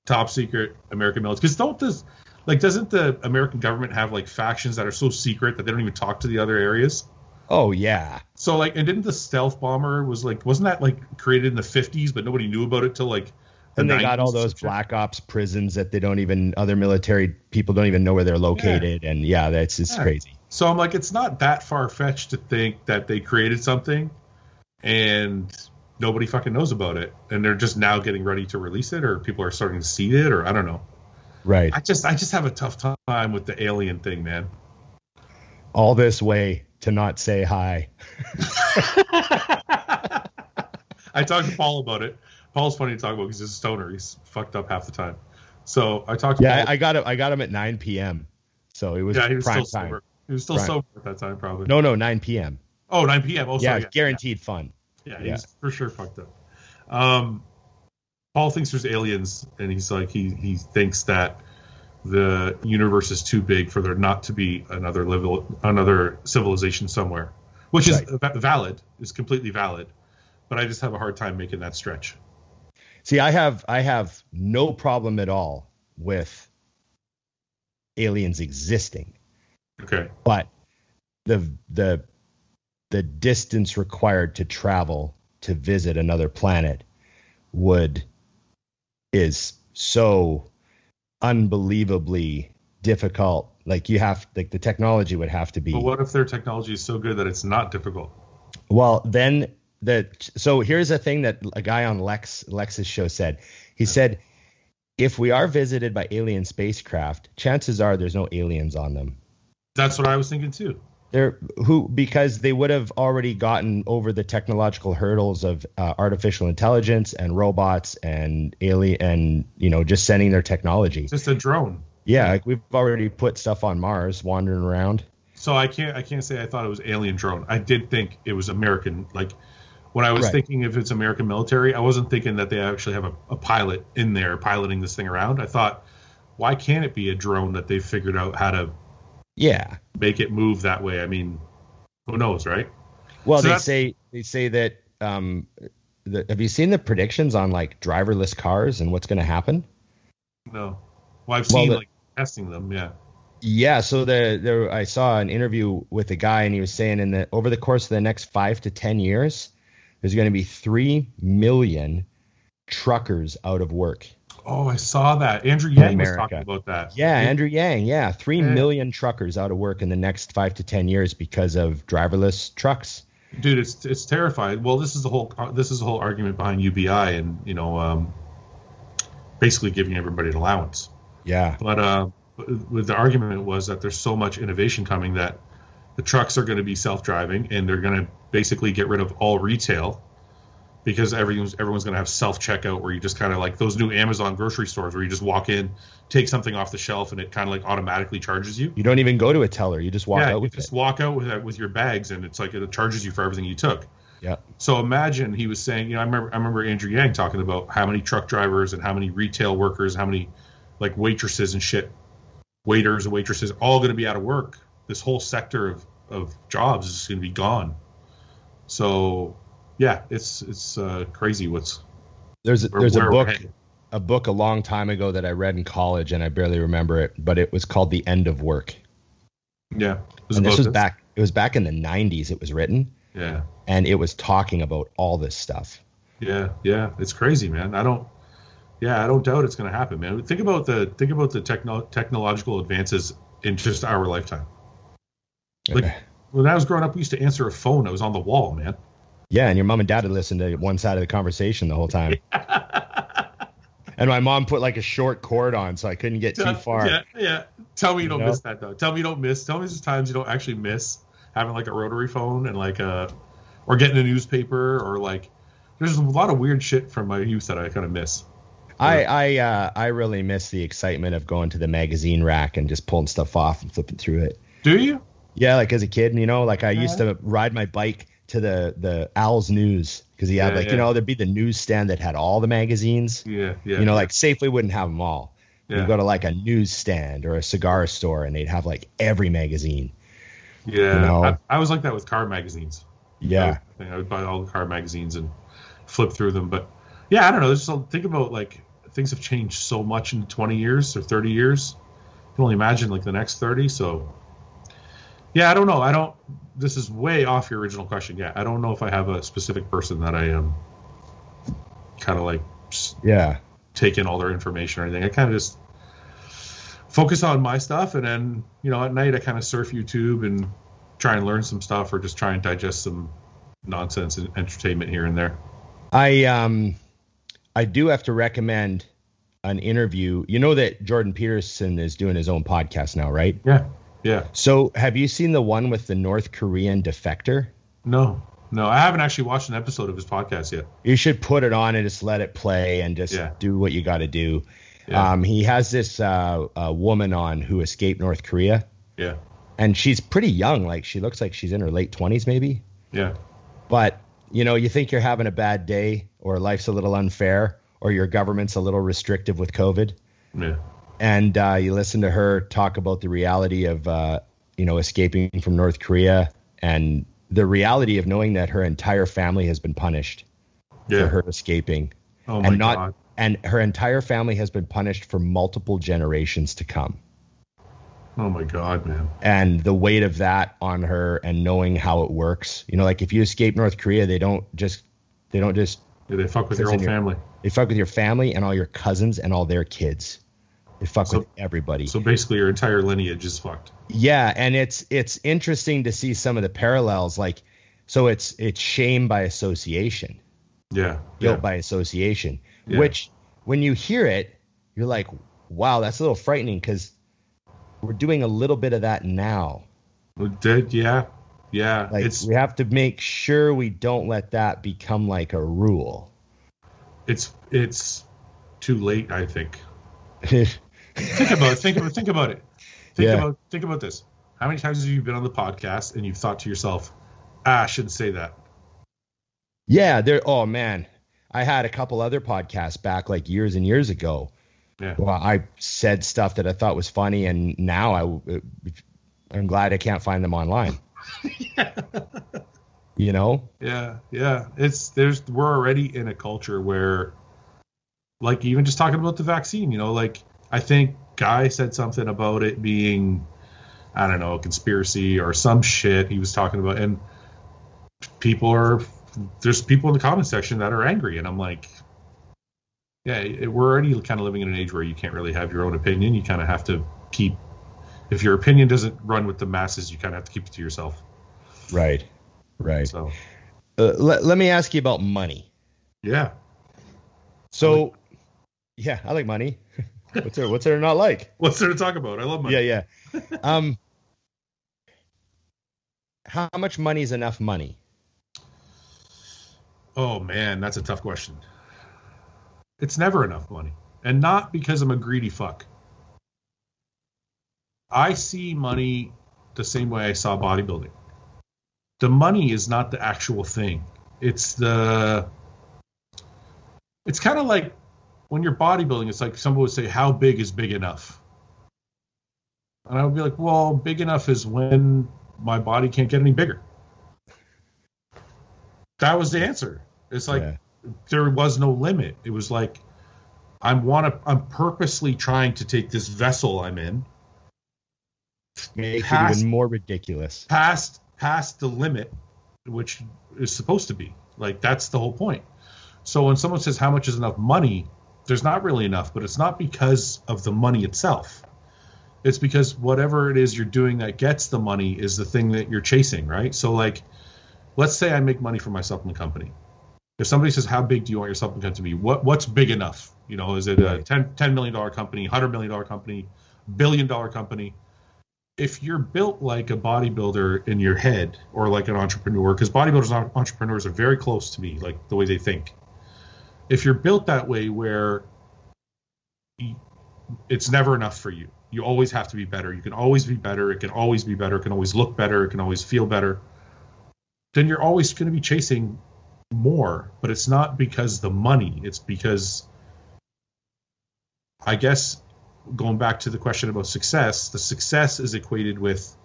top secret American military. Because don't this like doesn't the American government have like factions that are so secret that they don't even talk to the other areas? Oh yeah. So like, and didn't the stealth bomber was like, wasn't that like created in the 50s, but nobody knew about it till like the And they got all those black ops prisons that they don't even other military people don't even know where they're located. And yeah, that's it's Yeah. crazy. So I'm like, it's not that far fetched to think that they created something and nobody fucking knows about it, and they're just now getting ready to release it, or people are starting to see it, or I don't know. Right. I just I just have a tough time with the alien thing, man. all this way to not say hi. I talked to Paul about it. Paul's funny to talk about because he's a stoner. He's fucked up half the time. So I talked to Yeah, Paul. I, I got him. I got him at 9 p.m. So it was yeah, he was prime still time. sober. He was still Prime. sober at that time, probably. No, no, 9 p.m. Oh, 9 p.m. Oh, yeah, sorry. guaranteed fun. Yeah, Yeah. he's for sure fucked up. Um, Paul thinks there's aliens, and he's like he he thinks that the universe is too big for there not to be another level, another civilization somewhere, which is va- valid, is completely valid. But I just have a hard time making that stretch. See, I have I have no problem at all with aliens existing, Okay. but the the the distance required to travel to visit another planet would is so unbelievably difficult. Like you have like the technology would have to be But what if their technology is so good that it's not difficult? Well, then the so here's a thing that a guy on Lex Lex's show said. He said if we are visited by alien spacecraft, chances are there's no aliens on them. That's what I was thinking too. They're who because they would have already gotten over the technological hurdles of uh, artificial intelligence and robots and alien and you know just sending their technology. Just a drone. Yeah, like we've already put stuff on Mars wandering around. So I can't I can't say I thought it was alien drone. I did think it was American. Like when I was Right. thinking if it's American military, I wasn't thinking that they actually have a, a pilot in there piloting this thing around. I thought, why can't it be a drone that they've figured out how to Yeah. make it move that way? I mean, who knows, right? Well, So they say they say that. Um, the, have you seen the predictions on like driverless cars and what's going to happen? No. Well, I've Well, seen the- like testing them. Yeah. Yeah, so the there I saw an interview with a guy and he was saying in the over the course of the next five to ten years, there's going to be three million truckers out of work. Oh, I saw that. Andrew Yang was talking about that. Yeah, Andrew Yang. Yeah, three Yeah. million truckers out of work in the next five to ten years because of driverless trucks. dude it's it's terrifying well this is the whole this is the whole argument behind ubi and you know um, basically giving everybody an allowance Yeah, but uh with the argument was that there's so much innovation coming that the trucks are going to be self-driving and they're going to basically get rid of all retail because everyone's everyone's going to have self checkout where you just kind of like those new Amazon grocery stores where you just walk in, take something off the shelf and it kind of like automatically charges you. you don't even go to a teller; you just walk yeah, out you with just it. walk out with that with your bags and it's like it charges you for everything you took. Yeah, So imagine he was saying, you know, I remember I remember Andrew Yang talking about how many truck drivers and how many retail workers, how many like waitresses and shit, waiters and waitresses, all going to be out of work this whole sector of, of jobs is going to be gone. So yeah, it's it's uh, crazy what's There's a, there's a book a book a long time ago that I read in college and I barely remember it, but it was called The End of Work. Yeah, it was And this was back it was back in the 90s it was written Yeah, and it was talking about all this stuff. yeah, yeah. It's crazy, man. I don't. Yeah, I don't doubt it's going to happen, man. Think about the think about the techno- technological advances in just our lifetime. Like when I was growing up, we used to answer a phone that was on the wall, man. Yeah, and your mom and dad would listen to one side of the conversation the whole time. and my mom put like a short cord on so I couldn't get too far. Yeah, yeah. Tell me you don't know? miss that though. Tell me you don't miss. Tell me there's times you don't actually miss having like a rotary phone and like a or getting a newspaper or like there's a lot of weird shit from my youth that I kind of miss. I I uh, I really miss the excitement of going to the magazine rack and just pulling stuff off and flipping through it. Do you? Yeah, like as a kid, you know, like I used to ride my bike to the the Owl's News because he had Yeah, like yeah. you know there'd be the newsstand that had all the magazines. Yeah, yeah. You know, like Safeway wouldn't have them all. yeah, You go to like a newsstand or a cigar store and they'd have like every magazine. yeah. you know. I, I was like that with car magazines. Yeah. I, I would buy all the car magazines and flip through them. But yeah, I don't know. Just think about like things have changed so much in 20 years or 30 years. You can only imagine like the next 30. So yeah, I don't know. I don't. This is way off your original question. Yeah, I don't know if I have a specific person that I am kind of like Yeah. take in all their information or anything. I kind of just focus on my stuff, and then you know at night I kind of surf YouTube and try and learn some stuff, or just try and digest some nonsense and entertainment here and there. I um I do have to recommend an interview. You know that Jordan Peterson is doing his own podcast now, right? Yeah, yeah. So have you seen the one with the North Korean defector? No, no, I haven't actually watched an episode of his podcast yet. You should put it on and just let it play and just Yeah. do what you got to do. Yeah. Um, he has this uh, woman on who escaped North Korea, Yeah, and she's pretty young. Like she looks like she's in her late twenties, maybe. yeah, But you know, you think you're having a bad day, or life's a little unfair, or your government's a little restrictive with COVID, yeah, and uh, you listen to her talk about the reality of uh, you know escaping from North Korea and the reality of knowing that her entire family has been punished for her escaping, Oh my and not god. and her entire family has been punished for multiple generations to come. Oh my god, man. And the weight of that on her and knowing how it works, you know, like if you escape North Korea, they don't just they don't just Yeah, they fuck with your your- family. They fuck with your family and all your cousins and all their kids. They fuck So- with everybody. So basically, your entire lineage is fucked. yeah, and it's it's interesting to see some of the parallels. Like, so it's it's shame by association, Yeah, guilt yeah, by association. Yeah. Which, when you hear it, you're like, wow, that's a little frightening because we're doing a little bit of that now. Did- yeah, yeah. Like, it's we have to make sure we don't let that become like a rule. it's it's too late. I think. Think about it. Think about think about it. Think Yeah. about think about this. How many times have you been on the podcast and you've thought to yourself, "Ah, I shouldn't say that." Yeah, there. Oh man, I had a couple other podcasts back like years and years ago. Yeah, Well, I said stuff that I thought was funny, and now I, I'm glad I can't find them online. yeah. You know? yeah, yeah. It's there's we're already in a culture where, like, even just talking about the vaccine, you know, like I think Guy said something about it being, I don't know, a conspiracy or some shit he was talking about, and people are there's people in the comment section that are angry, and I'm like, yeah, it, we're already kind of living in an age where you can't really have your own opinion. You kind of have to keep, if your opinion doesn't run with the masses, you kind of have to keep it to yourself. Right. Right. So Uh, let, let me ask you about money. yeah, So, yeah, I like money. what's there? What's there not like? what's there to talk about? I love money. Yeah, yeah. Um, how much money is enough money? Oh man, that's a tough question. It's never enough money, and not because I'm a greedy fuck. I see money the same way I saw bodybuilding. The money is not the actual thing. It's the. It's kind of like when you're bodybuilding. It's like someone would say, "How big is big enough?" And I would be like, well, big enough is when my body can't get any bigger. That was the answer. It's like Yeah. there was no limit. It was like I'm want to I'm purposely trying to take this vessel I'm in Make Past- it even more ridiculous. past past the limit which is supposed to be. Like that's the whole point. So when someone says how much is enough money, there's not really enough, but it's not because of the money itself. It's because whatever it is you're doing that gets the money is the thing that you're chasing, right? So like let's say I make money for my supplement company. If somebody says how big do you want your supplement company to be? What what's big enough? You know, is it a Right. 10, 10 million dollar company, 100 million dollar company, billion dollar company? if you're built like a bodybuilder in your head or like an entrepreneur, because bodybuilders and entrepreneurs are very close to me, like the way they think. If you're built that way, where it's never enough for you, you always have to be better. You can always be better. It can always be better. It can always look better. It can always feel better. Then you're always going to be chasing more, but it's not because the money. It's because I guess going back to the question about success, the success is equated with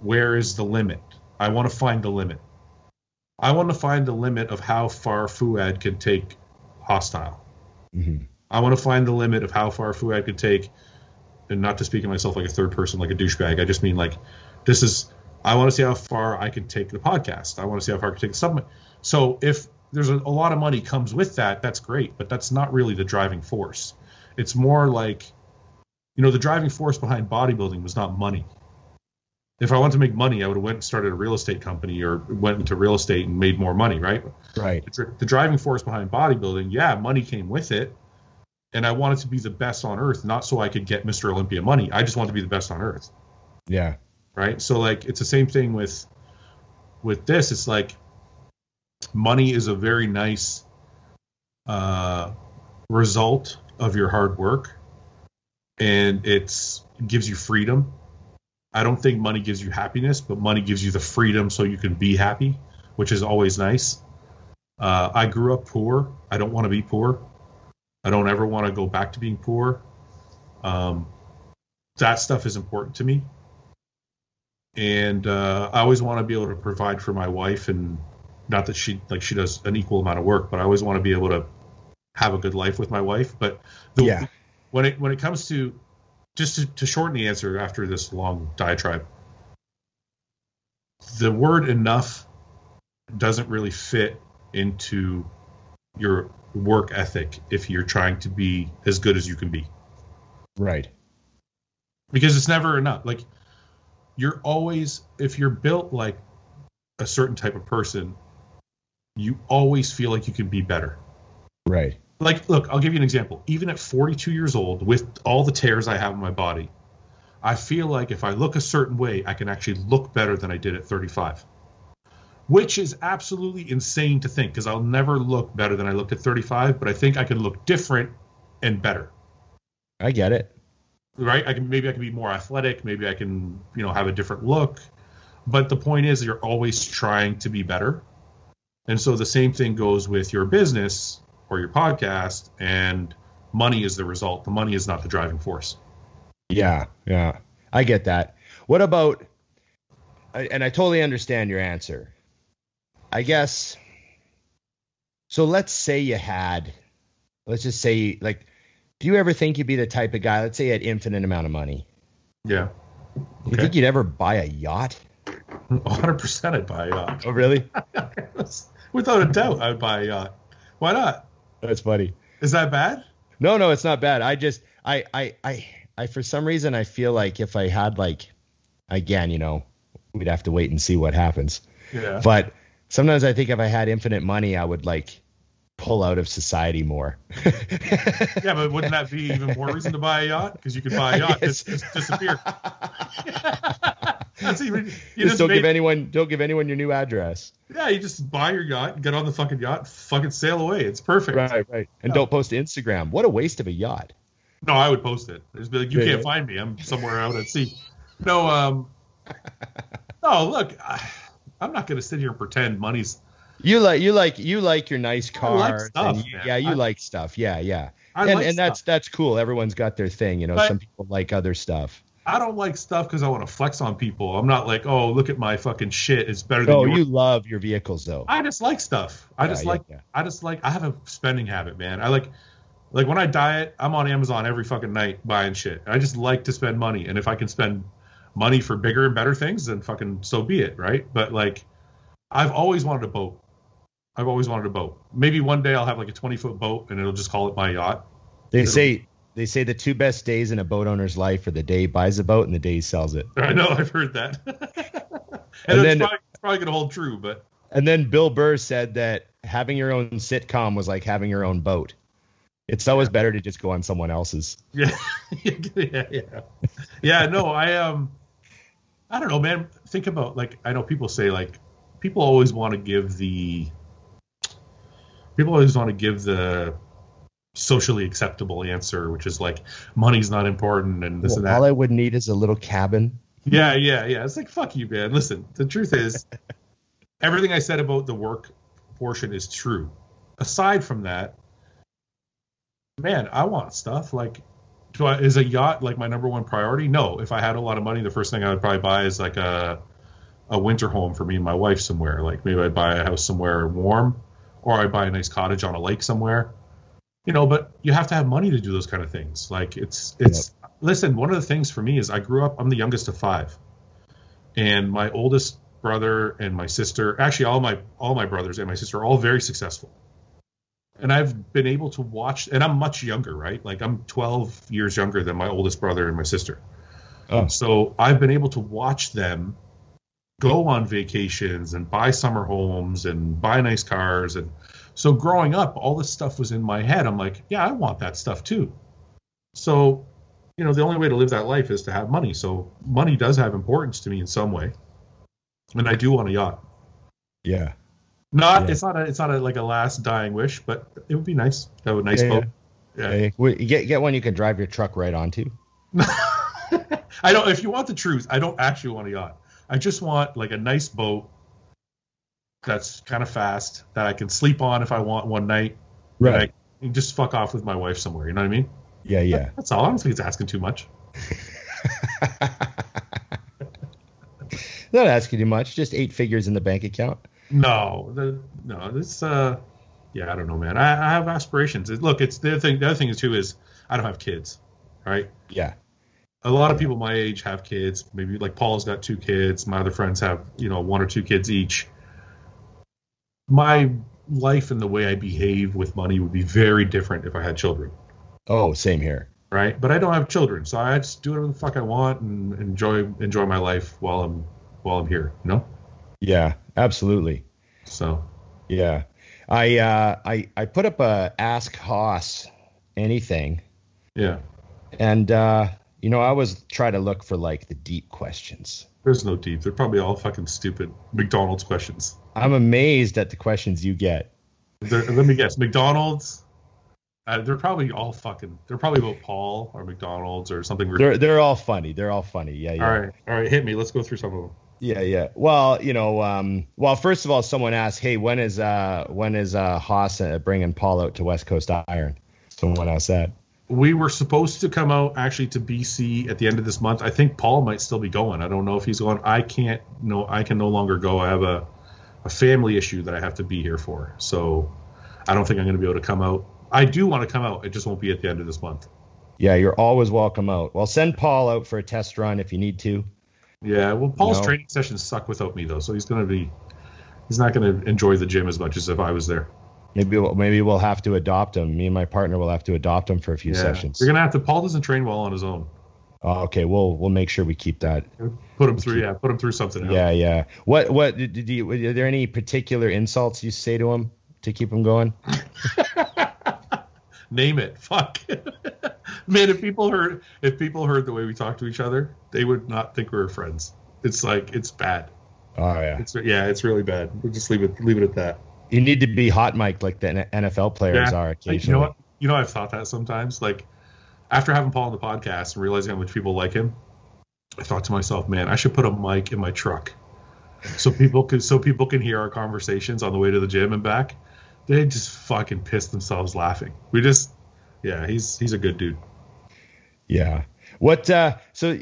where is the limit? I want to find the limit. I want to find the limit of how far Fouad can take hostile. Mhm. I want to find the limit of how far Fouad could take, and not to speak of myself like a third person, like a douchebag. I just mean like this is. I want to see how far I can take the podcast. I want to see how far I can take the supplement. So if there's a, a lot of money comes with that, that's great, but that's not really the driving force. It's more like, you know, the driving force behind bodybuilding was not money. If I wanted to make money, I would have went and started a real estate company or went into real estate and made more money, right? Right. the, driving force behind bodybuilding, yeah, money came with it. And I wanted to be the best on earth, not so I could get Mr. Olympia money. I just wanted to be the best on earth, Yeah. right? So like it's the same thing with with this. It's like money is a very nice uh, result of your hard work, and it's it gives you freedom. I don't think money gives you happiness, but money gives you the freedom so you can be happy, which is always nice. Uh, I grew up poor. I don't want to be poor. I don't ever want to go back to being poor. Um, that stuff is important to me, and uh, I always want to be able to provide for my wife, and not that she like she does an equal amount of work, but I always want to be able to have a good life with my wife. But the, Yeah. when it when it comes to just to, to shorten the answer after this long diatribe, the word enough doesn't really fit into your work ethic if you're trying to be as good as you can be Right. because it's never enough like you're always if you're built like a certain type of person you always feel like you can be better Right. Like look i'll give you an example. Even at 42 years old with all the tears i have in my body i feel like if i look a certain way i can actually look better than i did at 35 which is absolutely insane to think because i'll never look better than i looked at 35 but i think i can look different and better. I get it. right? I can maybe i can be more athletic maybe i can you know have a different look but the point is you're always trying to be better. And so the same thing goes with your business or your podcast and money is the result the money is not the driving force Yeah. Yeah. I get that. What about, and I totally understand your answer. I guess, so let's say you had, let's just say, like, do you ever think you'd be the type of guy, let's say you had infinite amount of money. yeah You think you'd ever buy a yacht? 100% i'd buy a yacht Oh, really? without a doubt i'd buy a yacht why not That's funny. is that bad No, no, it's not bad. I just, I, I, I, I, for some reason, I feel like if I had like, again, you know, we'd have to wait and see what happens. yeah But sometimes I think if I had infinite money, I would like pull out of society more. yeah but wouldn't that be even more reason to buy a yacht because you could buy a yacht just, just disappear That's even, you just, just don't made- give anyone, don't give anyone your new address. Yeah, you just buy your yacht, get on the fucking yacht, fucking sail away. It's perfect. Right, right. And don't post to Instagram. What a waste of a yacht. No, I would post it. Just be like, you Yeah, can't yeah. find me. I'm somewhere out at sea. No, um, no. Look, I, I'm not gonna sit here and pretend money's. You like, you like, you like your nice like cars. stuff, you- yeah, you I- like stuff. Yeah, yeah. I and like and that's stuff. that's cool. Everyone's got their thing. You know, But- some people like other stuff. I don't like stuff because I want to flex on people. I'm not like, oh, look at my fucking shit. It's better than Oh, yours. you love your vehicles though. I just like stuff. I Yeah, just yeah, like yeah. I just like I have a spending habit, man. I like like when I diet, I'm on Amazon every fucking night buying shit. I just like to spend money, and if I can spend money for bigger and better things, then fucking so be it, right? But like, I've always wanted a boat. I've always wanted a boat. Maybe one day I'll have like a 20 foot boat, and it'll just call it my yacht. They say they say the two best days in a boat owner's life are the day he buys a boat and the day he sells it. I know I've heard that, and, And then- probably, probably gonna hold true. But And then Bill Burr said that having your own sitcom was like having your own boat. It's always better to just go on someone else's. Yeah, yeah, yeah, yeah. No, I um, I don't know, man. Think about like I know people say like people always want to give the people always want to give the socially acceptable answer, which is like money's not important and this and that. All I would need is a little cabin. Yeah, yeah, yeah. It's like fuck you, man. Listen, the truth is, everything I said about the work portion is true. Aside from that, man, I want stuff like. Do I, is a yacht like my number one priority? No. If I had a lot of money, the first thing I would probably buy is like a a winter home for me and my wife somewhere. Like maybe I'd buy a house somewhere warm, or I'd buy a nice cottage on a lake somewhere. You know, but you have to have money to do those kind of things. Like it's it's listen, one of the things for me is I grew up I'm the youngest of 5. And my oldest brother and my sister, actually all my all my brothers and my sister are all very successful. And I've been able to watch and I'm much younger, right? Like I'm 12 years younger than my oldest brother and my sister. Oh. So I've been able to watch them go on vacations and buy summer homes and buy nice cars and so growing up all this stuff was in my head i'm like yeah i want that stuff too so you know the only way to live that life is to have money so money does have importance to me in some way and i do want a yacht Yeah. not Yeah. it's not a it's not a, like a last dying wish but it would be nice to have a nice Yeah, boat yeah, Hey, well, get get one you can drive your truck right onto. I don't. If you want the truth, I don't actually want a yacht. I just want like a nice boat that's kind of fast that I can sleep on if I want one night. that can just fuck off with my wife somewhere. You know what I mean? Yeah, yeah. That's all. I don't think it's asking too much. Not asking too much. Just eight figures in the bank account. No, the, no. This. Uh, yeah, I don't know, man. I, I have aspirations. It, look, it's the other thing. The other thing is too is I don't have kids. Right. Yeah. A lot of people my age have kids. Maybe like Paul's got two kids. My other friends have, you know, one or two kids each. My life and the way I behave with money would be very different if I had children, Oh, same here. right? But I don't have children, so I just do whatever the fuck I want and enjoy enjoy my life while I'm while I'm here, you know. Yeah, absolutely. So Yeah. I uh I I put up a ask Haas anything yeah, and uh you know I always try to look for like the deep questions. there's no deep. They're probably all fucking stupid McDonald's questions. I'm amazed at the questions you get. They're, let me guess, McDonald's. Uh, they're probably all fucking. They're probably about Paul or McDonald's or something. They're they're all funny. They're all funny. Yeah, yeah. All right, all right, hit me. Let's go through some of them. Yeah, yeah. Well, you know, um, well, first of all, someone asked, "Hey, when is uh, when is uh, Haas uh, bringing Paul out to West Coast Iron?" Someone asked that. We were supposed to come out actually to BC at the end of this month. I think Paul might still be going. I don't know if he's going. I can't. No, I can no longer go. I have a a family issue that I have to be here for. So I don't think I'm going to be able to come out. I do want to come out. It just won't be at the end of this month. Yeah, you're always welcome out. Well, send Paul out for a test run if you need to. Yeah. Well, Paul's training sessions suck without me though. So he's going to be. He's not going to enjoy the gym as much as if I was there. Maybe we'll, maybe we'll have to adopt him. Me and my partner will have to adopt him for a few Yeah. sessions. You're gonna have to. Paul doesn't train well on his own. Oh, okay, we'll we'll make sure we keep that. Put him through. Yeah. Put him through something. else. Yeah, yeah. What what did did you? Are there any particular insults you say to him to keep him going? Name it. Fuck. Man, if people heard if people heard the way we talk to each other, they would not think we were friends. It's like it's bad. Oh yeah. It's yeah, it's really bad. We'll just leave it leave it at that. You need to be hot mic like the NFL players Yeah. are occasionally. you know what? You know I've thought that sometimes. Like after having Paul on the podcast and realizing how much people like him, I thought to myself, man, I should put a mic in my truck. So people can so people can hear our conversations on the way to the gym and back. They just fucking piss themselves laughing. We just yeah, he's he's a good dude. Yeah. What? Uh, so,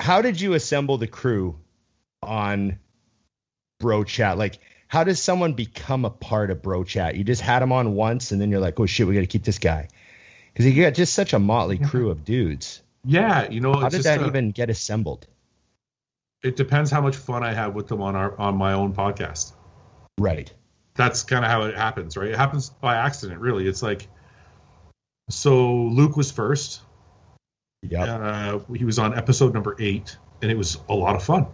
how did you assemble the crew on Bro Chat? Like, how does someone become a part of Bro Chat? You just had him on once, and then you're like, oh shit, we got to keep this guy because you got just such a motley crew of dudes. Yeah, you know, How it's did that a- even get assembled? it depends how much fun I have with them on our on my own podcast. Right. That's kind of how it happens, right? It happens by accident, really. It's like so Luke was first. Yeah. Uh, he was on episode number eight, and it was a lot of fun.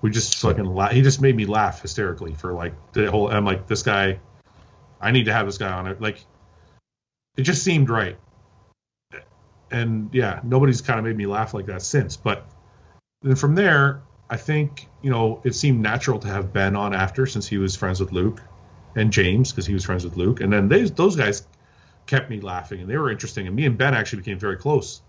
We just fucking. He just made me laugh hysterically for like the whole. I'm like, this guy, I need to have this guy on it. Like, it just seemed right. And yeah, nobody's kind of made me laugh like that since. But then from there, I think you know it seemed natural to have Ben on after since he was friends with Luke, and James because he was friends with Luke, and then they, those guys kept me laughing and they were interesting. And me and Ben actually became very close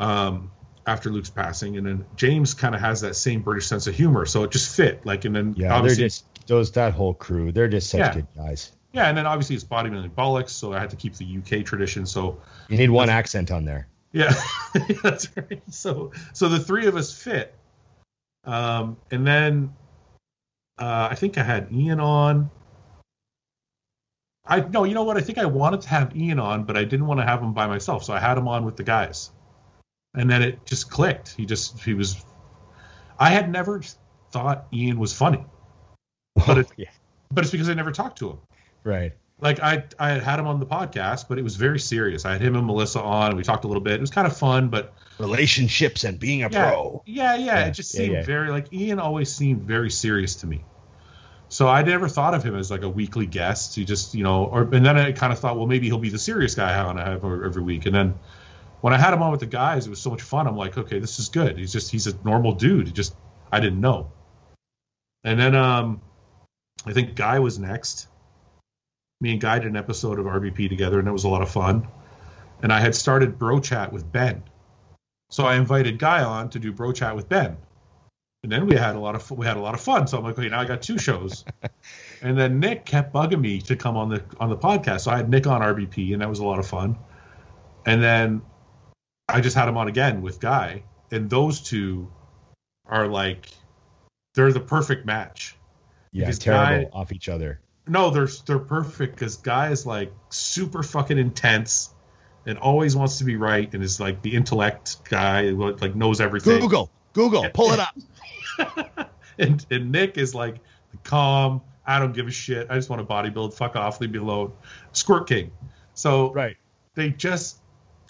um, after Luke's passing, and then James kind of has that same British sense of humor, so it just fit. Like, and then Yeah. They're obviously, just those that whole crew. They're just such Yeah. good guys. yeah, and then obviously it's bodybuilding bollocks, so I had to keep the UK tradition. So You need one accent on there. Yeah, that's right. So so the three of us fit. Um, and then uh, I think I had Ian on. I no, you know what? I think I wanted to have Ian on, but I didn't want to have him by myself, so I had him on with the guys. And then it just clicked. He just he was. I had never thought Ian was funny, But it- yeah. but it's because I never talked to him Right. like I I had had him on the podcast, but it was very serious. I had him and Melissa on, and we talked a little bit. It was kind of fun, but Relationships and being a yeah, pro. yeah, yeah, Yeah, It just seemed yeah. very like Ian always seemed very serious to me. So I never thought of him as like a weekly guest. He just you know, or and then I kind of thought, well, maybe he'll be the serious guy I want to have every every week. And then when I had him on with the guys, it was so much fun. I'm like, okay, this is good. He's just he's a normal dude. He just I didn't know. And then um, I think Guy was next. Me and Guy did an episode of RBP together, and it was a lot of fun. And I had started Bro Chat with Ben, so I invited Guy on to do Bro Chat with Ben. And then we had a lot of we had a lot of fun. So I'm like, okay, now I got two shows. and then Nick kept bugging me to come on the on the podcast. So I had Nick on RBP, and that was a lot of fun. And then I just had him on again with Guy, and those two are like they're the perfect match. Yeah. Because Terrible Guy- off each other. No, they're they're perfect because Guy is like super fucking intense and always wants to be right and is like the intellect guy like knows everything. Google. Google. Pull it up. and and Nick is like calm. I don't give a shit. I just want to bodybuild. Fuck off. Leave me alone. Squirt King. So Right. they just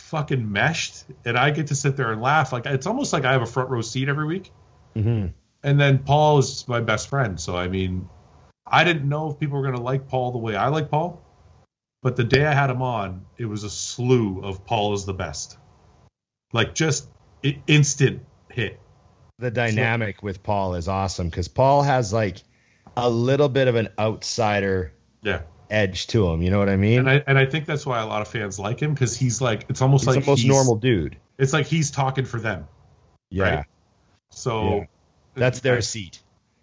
fucking meshed, and I get to sit there and laugh. Like it's almost like I have a front row seat every week. hmm And then Paul is my best friend. So I mean, I didn't know if people were gonna like Paul the way I like Paul, but the day I had him on, it was a slew of Paul is the best. Like just instant hit. The dynamic with Paul is awesome because Paul has like a little bit of an outsider Yeah. Edge to him. You know what I mean? And I and I think that's why a lot of fans like him because he's like it's almost He's like the most he's- normal dude. It's like he's talking for them. Yeah. Right? So Yeah. That's their seat.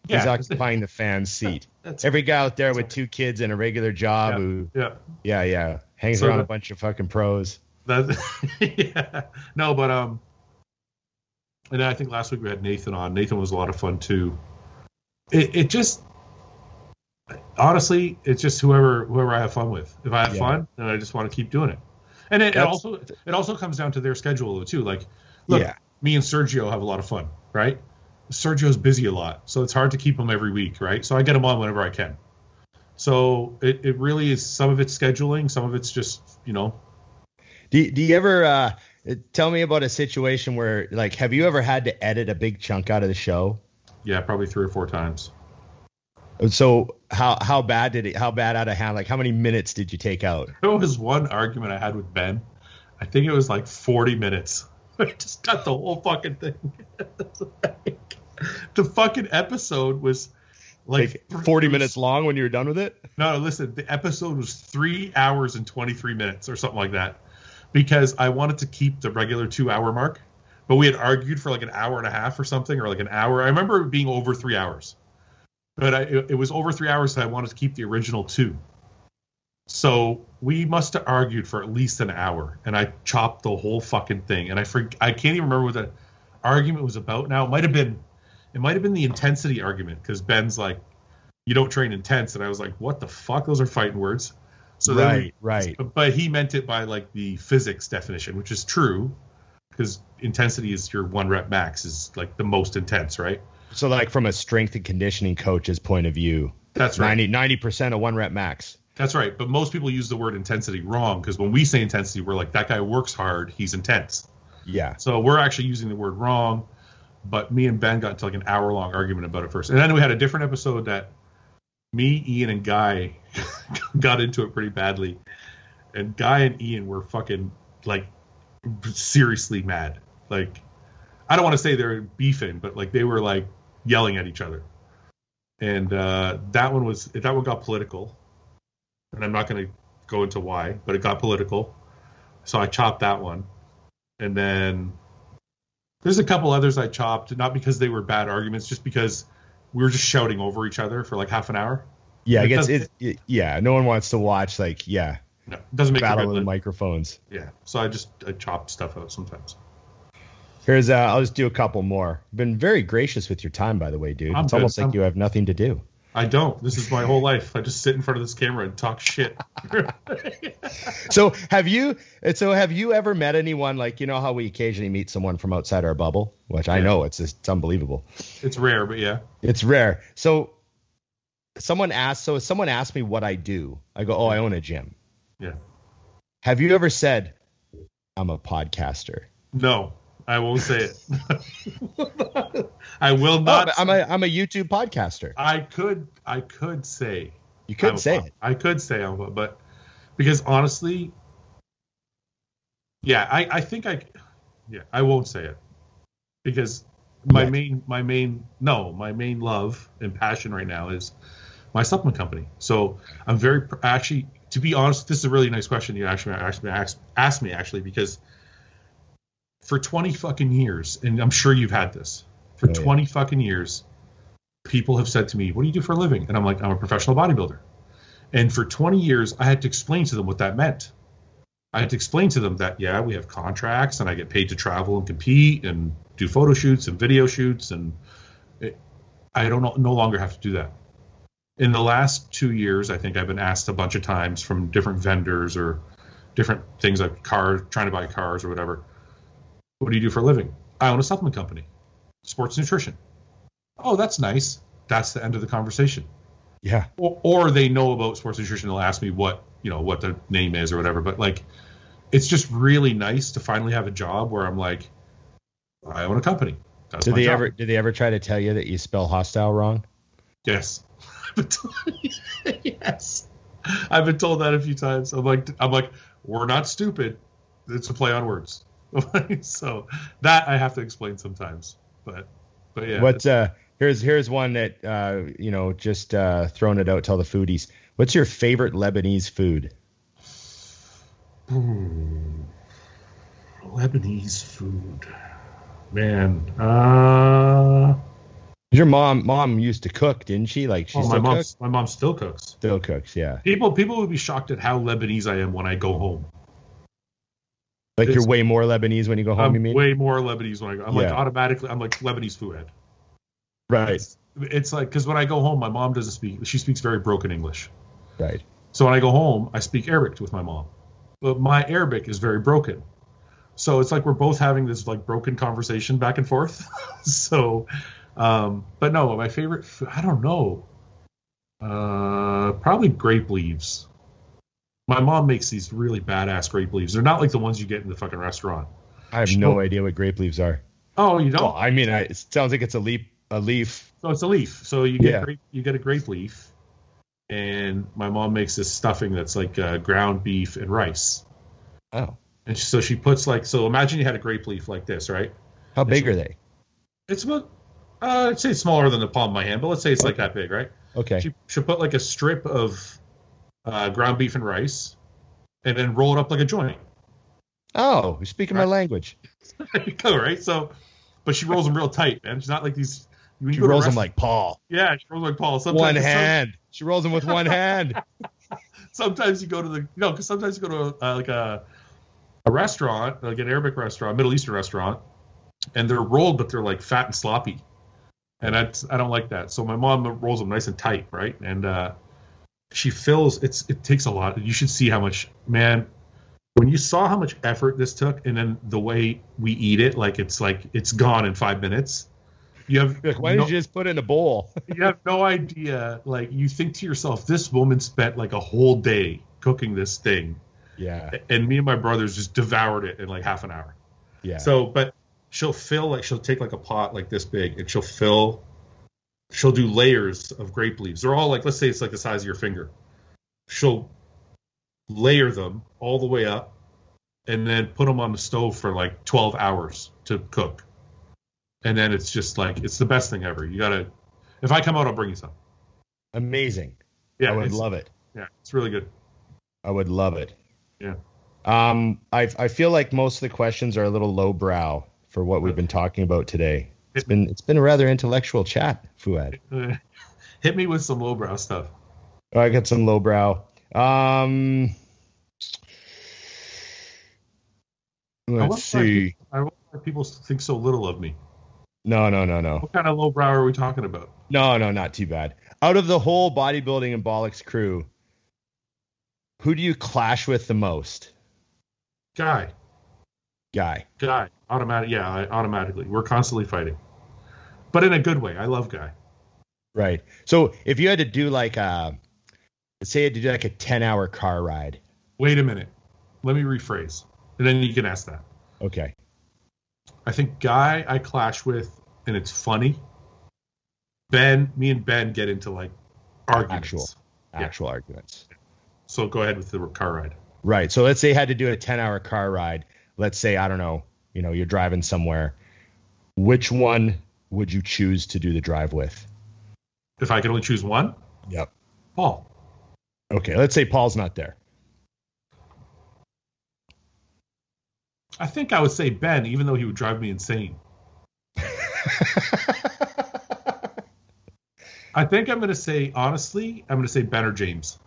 He's Yeah. occupying the fan's seat. That's Every guy out there with two kids and a regular job yeah, who, yeah. yeah, yeah, hangs So around the- a bunch of fucking pros. That, yeah. No, but um, and I think last week we had Nathan on. Nathan was a lot of fun too. It it just honestly, it's just whoever whoever I have fun with. If I have Yeah. fun, then I just want to keep doing it. And it, it also it also comes down to their schedule too. Like, look, Yeah. me and Sergio have a lot of fun, right? Sergio's busy a lot, so it's hard to keep him every week, right? So I get him on whenever I can. So it, it really is some of it's scheduling, some of it's just you know Do, do you ever uh, tell me about a situation where, like, have you ever had to edit a big chunk out of the show? yeah probably three or four times. So how how bad did it? How bad out of hand? Like, how many minutes did you take out? There was one argument I had with Ben. I think it was like 40 minutes. I just cut the whole fucking thing. Like- the fucking episode was like, Like 40 minutes long when you were done with it? No, no, listen, the episode was three hours and 23 minutes or something like that because I wanted to keep the regular two hour mark, but we had argued for like an hour and a half or something or like an hour. I remember it being over three hours, but I, it, it was over three hours, so I wanted to keep the original two. So we must have argued for at least an hour, and I chopped the whole fucking thing. And I for, I can't even remember what the argument was about now. It might have been it might have been the intensity argument because Ben's like, you don't train intense, and I was like, what the fuck? Those are fighting words. So right, we, right. But he meant it by like the physics definition, which is true because intensity is your one rep max is like the most intense, right? So like from a strength and conditioning coach's point of view, that's right. 90 percent of one rep max. That's right. But most people use the word intensity wrong because when we say intensity, we're like that guy works hard, he's intense. Yeah. So we're actually using the word wrong. But me and Ben got into like an hour long argument about it first, and then we had a different episode that me, Ian, and Guy got into it pretty badly. And Guy and Ian were fucking like seriously mad. Like I don't want to say they're beefing, but like they were like yelling at each other. And uh, that one was that one got political, and I'm not going to go into why, but it got political. So I chopped that one, and then there's a couple others I chopped, not because they were bad arguments, just because we were just shouting over each other for like half an hour. Yeah, I guess it, it, Yeah, no one wants to watch like yeah. No, it doesn't make battle the microphones. Yeah, so I just I chop stuff out sometimes. Here's uh, I'll just do a couple more. Been very gracious with your time, by the way, dude. I'm it's good. almost like I'm, you have nothing to do. I don't. This is my whole life. I just sit in front of this camera and talk shit. so have you? So have you ever met anyone like you know how we occasionally meet someone from outside our bubble, which I know it's just, it's unbelievable. It's rare, but yeah, it's rare. So someone asked. So someone asked me what I do. I go, oh, I own a gym. Yeah. Have you ever said, I'm a podcaster? No. I won't say it. I will oh, not. Oh, I'm a I'm a YouTube podcaster. I could I could say you could I'm say a, it. I could say I'm but because honestly, yeah, I I think I yeah I won't say it because my yeah. main my main no my main love and passion right now is my supplement company. So I'm very actually to be honest, this is a really nice question you actually asked, asked me actually because for 20 fucking years, and I'm sure you've had this for oh, 20 yeah. fucking years, people have said to me, "What do you do for a living?" And I'm like, "I'm a professional bodybuilder." And for 20 years, I had to explain to them what that meant. I had to explain to them that yeah, we have contracts, and I get paid to travel and compete and do photo shoots and video shoots, and it, I don't no longer have to do that. In the last two years, I think I've been asked a bunch of times from different vendors or different things like car trying to buy cars or whatever what do you do for a living? I own a supplement company, sports nutrition. Oh, that's nice. That's the end of the conversation. Yeah. Or, or they know about sports nutrition. They'll ask me what you know what the name is or whatever. But like, it's just really nice to finally have a job where I'm like, I own a company. That's did they job. ever did they ever try to tell you that you spell hostile wrong? Yes. yes. I've been told that a few times. I'm like I'm like, we're not stupid. It's a play on words. so that I have to explain sometimes. But but yeah. What uh here's here's one that uh you know just uh throwing it out to all the foodies. What's your favorite Lebanese food? Hmm. Lebanese food. Man. Uh your mom mom used to cook, didn't she? Like she oh, my mom my mom still cooks. Still cooks, yeah. People people would be shocked at how Lebanese I am when I go home. Like you're way more Lebanese when you go home. I'm you mean? Way more Lebanese when I go. I'm yeah. like automatically. I'm like Lebanese food head. Right. It's, it's like because when I go home, my mom doesn't speak. She speaks very broken English. Right. So when I go home, I speak Arabic with my mom, but my Arabic is very broken. So it's like we're both having this like broken conversation back and forth. so, um, but no, my favorite. I don't know. Uh, probably grape leaves. My mom makes these really badass grape leaves. They're not like the ones you get in the fucking restaurant. I have no idea what grape leaves are. Oh, you don't? Well, I mean, I, it sounds like it's a leaf. A leaf. So it's a leaf. So you get yeah. grape, you get a grape leaf, and my mom makes this stuffing that's like uh, ground beef and rice. Oh. And so she puts like so. Imagine you had a grape leaf like this, right? How big she, are they? It's about uh, I'd say smaller than the palm of my hand, but let's say it's okay. like that big, right? Okay. She she'll put like a strip of uh, ground beef and rice, and then roll it up like a joint. Oh, you're speaking right. my language. there you go, right? So, but she rolls them real tight, man. She's not like these. When she rolls them like Paul. Yeah, she rolls like Paul. Sometimes one hand. She rolls them with one hand. sometimes you go to the no, because sometimes you go to uh, like a a restaurant, like an Arabic restaurant, Middle Eastern restaurant, and they're rolled, but they're like fat and sloppy, and that's I don't like that. So my mom rolls them nice and tight, right? And uh, she fills. It's it takes a lot. You should see how much man. When you saw how much effort this took, and then the way we eat it, like it's like it's gone in five minutes. You have Like, why no- did you just put it in a bowl? you have no idea. Like you think to yourself, this woman spent like a whole day cooking this thing, yeah, and me and my brothers just devoured it in like half an hour. yeah. So, but she'll fill like she'll take like a pot like this big, and she'll fill. She'll do layers of grape leaves. They're all like, let's say it's like the size of your finger. She'll layer them all the way up, and then put them on the stove for like 12 hours to cook. And then it's just like it's the best thing ever. You gotta. If I come out, I'll bring you some. amazing. Yeah, I would love it. Yeah, it's really good. I would love it. Yeah. Um, I I feel like most of the questions are a little lowbrow for what we've been talking about today. It's been it's been a rather intellectual chat, Fouad. Uh, hit me with some lowbrow stuff. Oh, I got some lowbrow. Um, let's see. people- I wonder why people think so little of me. No, no, no, no, What kind of lowbrow are we talking about? no, no, not too bad. Out of the whole bodybuilding and bollocks crew, who do you clash with the most? Guy, Guy. guy, automatic. Yeah, I, automatically. We're constantly fighting, but in a good way. I love Guy. Right. So if you had to do like a, let's say you had to do like a ten hour car ride. Wait a minute. Let me rephrase, and then you can ask that. Okay. I think Guy I clash with, and it's funny. Ben, me and Ben get into like arguments. Actual. Yeah. Actual arguments. So go ahead with the car ride. Right. So let's say you had to do a 10 hour car ride. Let's say, I don't know, you know, you're driving somewhere. Which one would you choose to do the drive with? If I could only choose one, Yep. Paul. Okay. Let's say Paul's not there. I think I would say Ben, even though he would drive me insane. I think I'm going to say honestly, I'm going to say Ben or James.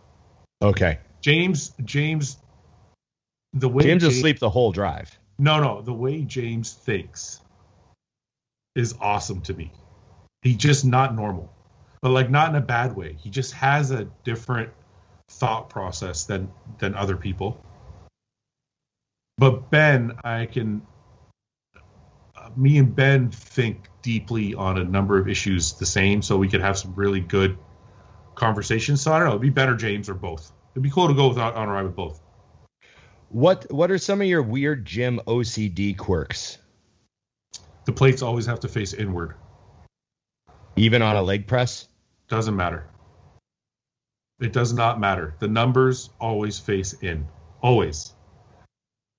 okay. James, James, the way James will sleep the whole drive. No, no, the way James thinks is awesome to me. He's just not normal, but like not in a bad way. He just has a different thought process than than other people. But Ben, I can. uh, Me and Ben think deeply on a number of issues the same, so we could have some really good conversations. So I don't know, it'd be Ben or James or both. It'd be cool to go with on a ride with both. What What are some of your weird gym OCD quirks? The plates always have to face inward. Even on a leg press? Doesn't matter. It does not matter. The numbers always face in. Always.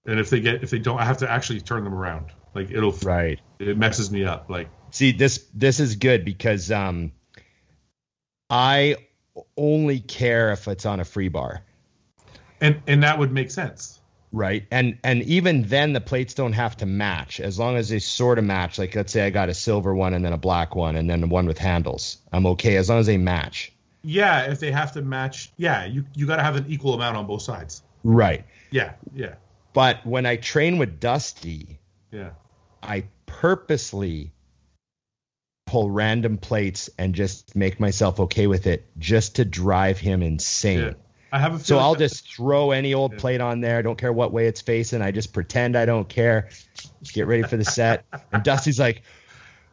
And if they get if they don't I have to actually turn them around. Like it'll Right. it messes me up. Like See, this this is good because um, I only care if it's on a free bar. and and that would make sense. Right. And and even then the plates don't have to match as long as they sort of match. Like let's say I got a silver one and then a black one and then one with handles. I'm okay as long as they match. Yeah, if they have to match, yeah, you you got to have an equal amount on both sides. Right. Yeah, yeah, But when I train with Dusty, yeah. I purposely pull random plates and just make myself okay with it just to drive him insane. Yeah. I have a So I'll just throw any old plate on there. I don't care what way it's facing. I just pretend I don't care. Get ready for the set. And Dusty's like,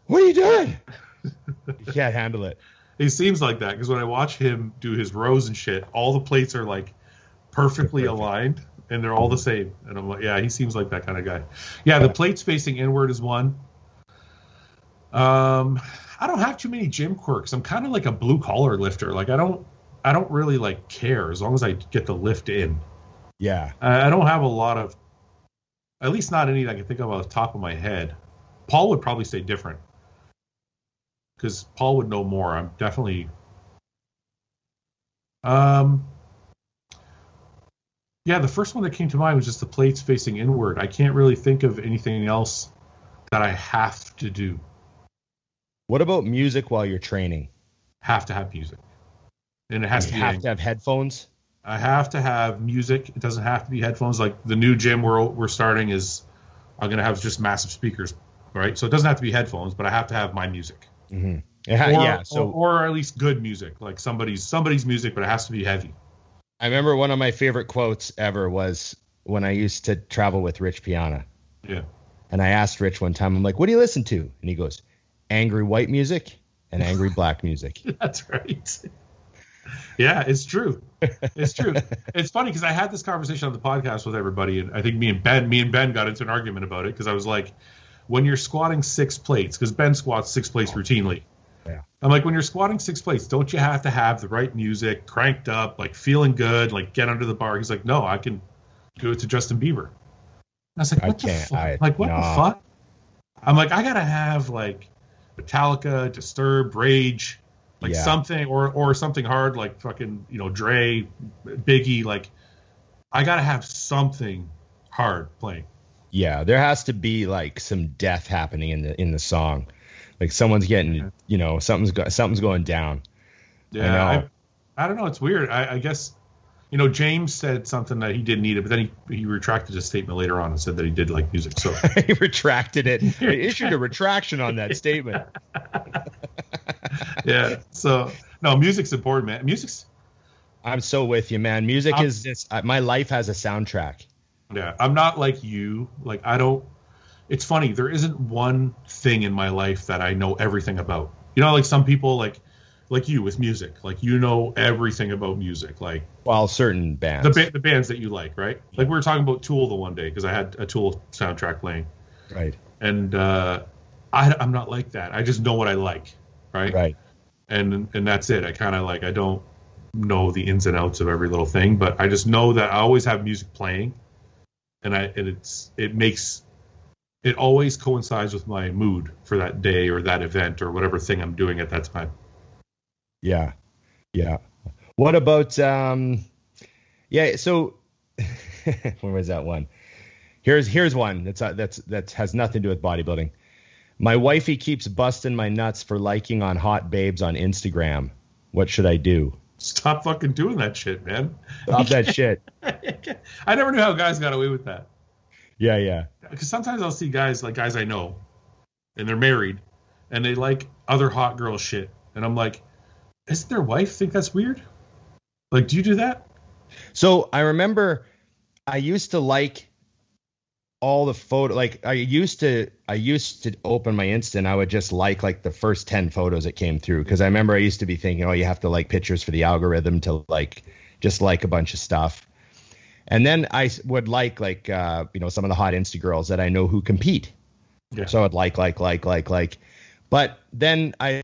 "What are you doing?" He can't handle it. He seems like that because when I watch him do his rows and shit, all the plates are like perfectly Perfect. aligned and they're all the same. And I'm like, yeah, he seems like that kind of guy. Yeah, the plates facing inward is one. Um, I don't have too many gym quirks. I'm kind of like a blue collar lifter. Like I don't, I don't really like care as long as I get the lift in. Yeah. I, don't have a lot of, at least not any that I can think of off the top of my head. Paul would probably say different because Paul would know more. I'm definitely. Um. Yeah, the first one that came to mind was just the plates facing inward. I can't really think of anything else that I have to do. What about music while you're training? Have to have music, and it has you to have to have headphones. I have to have music. It doesn't have to be headphones. Like the new gym we're we're starting is, I'm gonna have just massive speakers, right? So it doesn't have to be headphones, but I have to have my music. Mm-hmm. Or, yeah. So or, or at least good music, like somebody's somebody's music, but it has to be heavy. I remember one of my favorite quotes ever was when I used to travel with Rich Piana. Yeah. And I asked Rich one time, I'm like, what do you listen to? And he goes, angry white music and angry black music. That's right. Yeah, it's true. It's true. it's funny because I had this conversation on the podcast with everybody, and I think me and Ben, me and Ben got into an argument about it because I was like, when you're squatting six plates, because Ben squats six plates routinely. Yeah. I'm like, when you're squatting six plates, don't you have to have the right music cranked up, like feeling good, like get under the bar? He's like, no, I can do it to Justin Bieber. I was like, I what the can't. fuck? I- like, what the fuck? I'm like, I gotta have like Metallica, Disturbed, Rage, like Yeah. something, or or something hard like fucking you know Dre, Biggie. Like, I gotta have something hard playing. Yeah, there has to be like some death happening in the in the song. Like someone's getting, you know, something's go, something's going down. Yeah, know. I, I don't know. It's weird. I, I guess you know James said something that he didn't need it, but then he he retracted his statement later on and said that he did like music. So he retracted it. He issued a retraction on that statement. yeah, so no, music's important, man. Music's I'm so with you, man. Music Um, is just my life has a soundtrack. Yeah, I'm not like you. Like I don't. It's funny. There isn't one thing in my life that I know everything about. You know, like some people, like like you with music. Like you know everything about music. Like Well, certain bands. the ba- the bands that you like, right? Like we were talking about Tool the one day because I had a Tool soundtrack playing, right, and uh, I, I'm not like that. I just know what I like, right? right. And and that's it. I kind of like I don't know the ins and outs of every little thing, but I just know that I always have music playing, and I and it's it makes it always coincides with my mood for that day or that event or whatever thing I'm doing at that time. Yeah, yeah. What about um? Yeah, so where was that one? Here's here's one that's uh, that's that has nothing to do with bodybuilding. My wifey keeps busting my nuts for liking on hot babes on Instagram. What should I do? Stop fucking doing that shit, man. Stop that shit. I never knew how guys got away with that. Yeah, yeah. because sometimes I'll see guys like guys I know, and they're married, and they like other hot girl shit, and I'm like, doesn't their wife think that's weird? Like, do you do that? So I remember I used to like all the photo like I used to I used to open my Insta and I would just like like the first 10 photos that came through because I remember I used to be thinking oh you have to like pictures for the algorithm to like just like a bunch of stuff. And then I would like like uh you know some of the hot Insta girls that I know who compete. Yeah. So I'd like like like like like but then I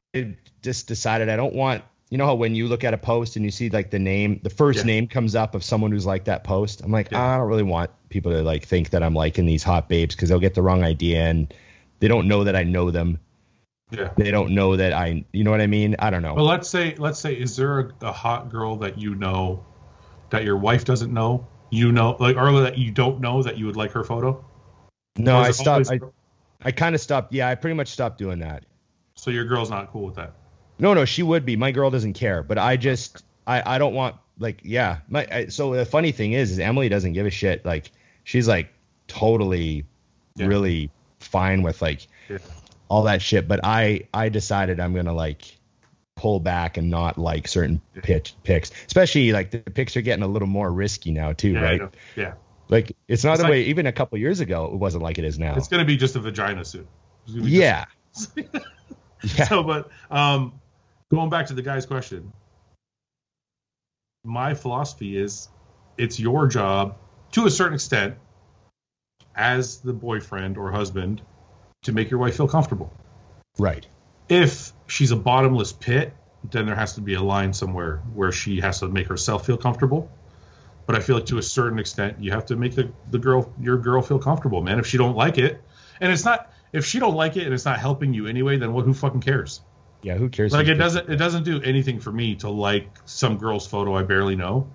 just decided I don't want you know how when you look at a post and you see like the name the first Yeah. name comes up of someone who's like that post i'm like Yeah. Ah, i don't really want people to like think that i'm liking these hot babes because they'll get the wrong idea and they don't know that i know them Yeah. they don't know that i you know what i mean i don't know Well, let's say, let's say, is there a, a hot girl that you know that your wife doesn't know? You know, like, or that you don't know that you would like her photo? no i stopped always- i, I kind of stopped yeah i pretty much stopped doing that so your girl's not cool with that. No, no, she would be. My girl doesn't care, but I just I I don't want like yeah. My I, so the funny thing is, is Emily doesn't give a shit. Like she's like totally, Yeah. really fine with like Yeah. all that shit. But I I decided I'm gonna like pull back and not like certain pitch picks, especially like the picks are getting a little more risky now too, Yeah, right? Yeah. Like it's not It's the like- way even a couple years ago it wasn't like it is now. It's gonna be just a vagina suit. It's gonna be Yeah. just- yeah. So, but um, going back to the guy's question, my philosophy is it's your job to a certain extent as the boyfriend or husband to make your wife feel comfortable. Right. If she's a bottomless pit, then there has to be a line somewhere where she has to make herself feel comfortable. But I feel like to a certain extent, you have to make the, the girl your girl feel comfortable, man. If she don't like it, and it's not if she don't like it and it's not helping you anyway, then what? Who fucking cares? Yeah. Who cares? Like it doesn't it doesn't do anything for me to like some girl's photo I barely know.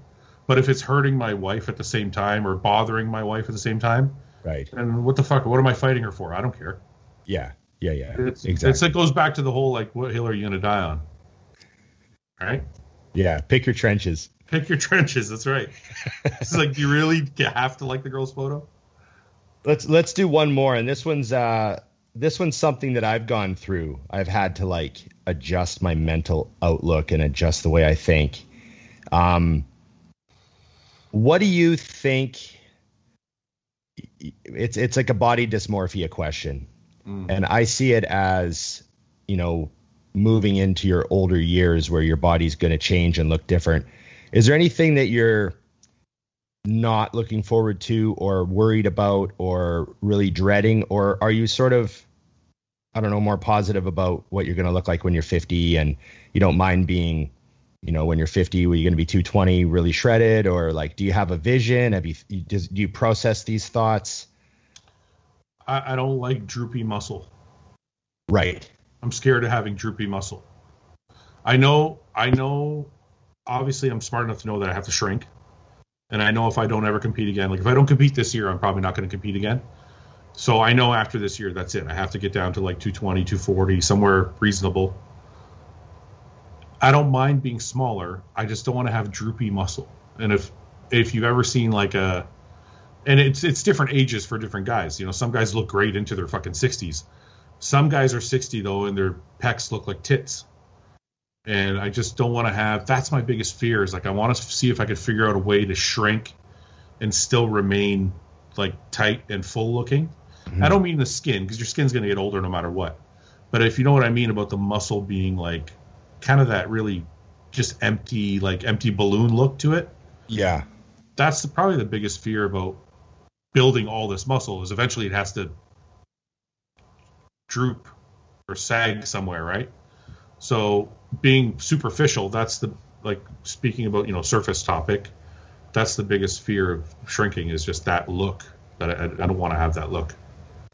But if it's hurting my wife at the same time or bothering my wife at the same time, Right. And what the fuck? What am I fighting her for? I don't care. Yeah. Yeah. Yeah. It's, exactly. it's it goes back to the whole like what hill are you gonna die on? Right? Yeah, pick your trenches. Pick your trenches. That's right. it's like, do you really have to like the girl's photo? Let's let's do one more, and this one's uh this one's something that I've gone through. I've had to like adjust my mental outlook and adjust the way I think. Um, what do you think? It's it's like a body dysmorphia question, mm. and I see it as you know moving into your older years where your body's going to change and look different. Is there anything that you're not looking forward to or worried about or really dreading or are you sort of I don't know more positive about what you're going to look like when you're 50 and you don't mind being you know when you're 50 are you going to be 220 really shredded or like do you have a vision? Have you do you process these thoughts? I, I don't like droopy muscle. Right. I'm scared of having droopy muscle. I know I know obviously I'm smart enough to know that I have to shrink. And I know if I don't ever compete again, like if I don't compete this year, I'm probably not going to compete again. So I know after this year, that's it. I have to get down to like 220, 240, somewhere reasonable. I don't mind being smaller. I just don't want to have droopy muscle. And if if you've ever seen like a and it's it's different ages for different guys. You know, some guys look great into their fucking 60s. Some guys are 60 though, and their pecs look like tits and I just don't want to have. That's my biggest fear. Is like I want to see if I could figure out a way to shrink and still remain like tight and full looking. Mm-hmm. I don't mean the skin because your skin's going to get older no matter what. But if you know what I mean about the muscle being like kind of that really just empty like empty balloon look to it. Yeah. That's the, probably the biggest fear about building all this muscle is eventually it has to droop or sag somewhere, right? So being superficial, that's the like speaking about you know surface topic. That's the biggest fear of shrinking is just that look that I, I don't want to have that look.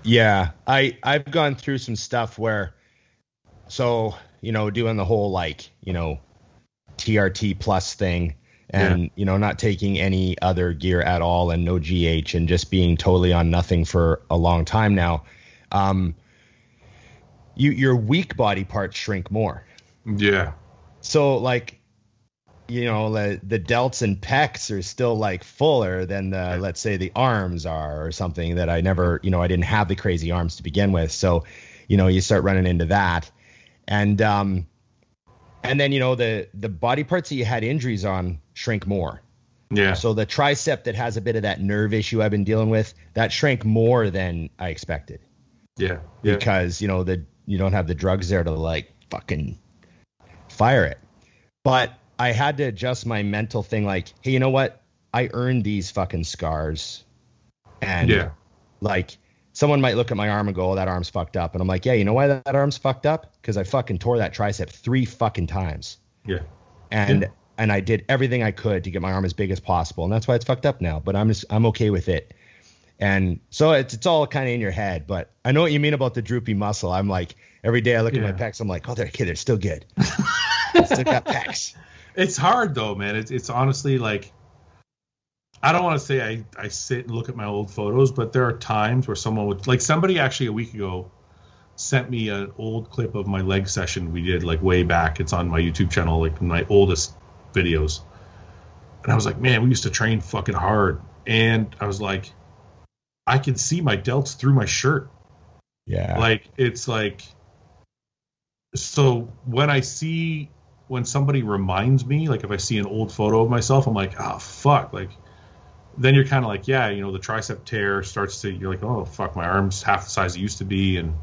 Yeah, I I've gone through some stuff where, so you know, doing the whole like you know, TRT plus thing, and yeah. you know, not taking any other gear at all, and no GH, and just being totally on nothing for a long time now. Um, you your weak body parts shrink more. Yeah. So like, you know, the, the delts and pecs are still like fuller than the let's say the arms are or something that I never, you know, I didn't have the crazy arms to begin with. So, you know, you start running into that, and um, and then you know the the body parts that you had injuries on shrink more. Yeah. So the tricep that has a bit of that nerve issue I've been dealing with, that shrank more than I expected. Yeah. yeah. Because, you know, the you don't have the drugs there to like fucking fire it. But I had to adjust my mental thing like, hey, you know what? I earned these fucking scars. And yeah. like someone might look at my arm and go, oh, that arm's fucked up. And I'm like, yeah, you know why that, that arm's fucked up? Because I fucking tore that tricep three fucking times. Yeah. And yeah. and I did everything I could to get my arm as big as possible. And that's why it's fucked up now. But I'm just I'm okay with it. And so it's it's all kind of in your head. But I know what you mean about the droopy muscle. I'm like, every day I look yeah. at my pecs, I'm like, oh, they're okay, they're still good. still got pecs. It's hard though, man. It's it's honestly like I don't want to say I, I sit and look at my old photos, but there are times where someone would like somebody actually a week ago sent me an old clip of my leg session we did like way back. It's on my YouTube channel, like my oldest videos. And I was like, man, we used to train fucking hard. And I was like, I can see my delts through my shirt. Yeah. Like it's like so when I see when somebody reminds me, like if I see an old photo of myself, I'm like, oh fuck, like then you're kind of like, yeah, you know, the tricep tear starts to, you're like, oh fuck, my arms half the size it used to be, and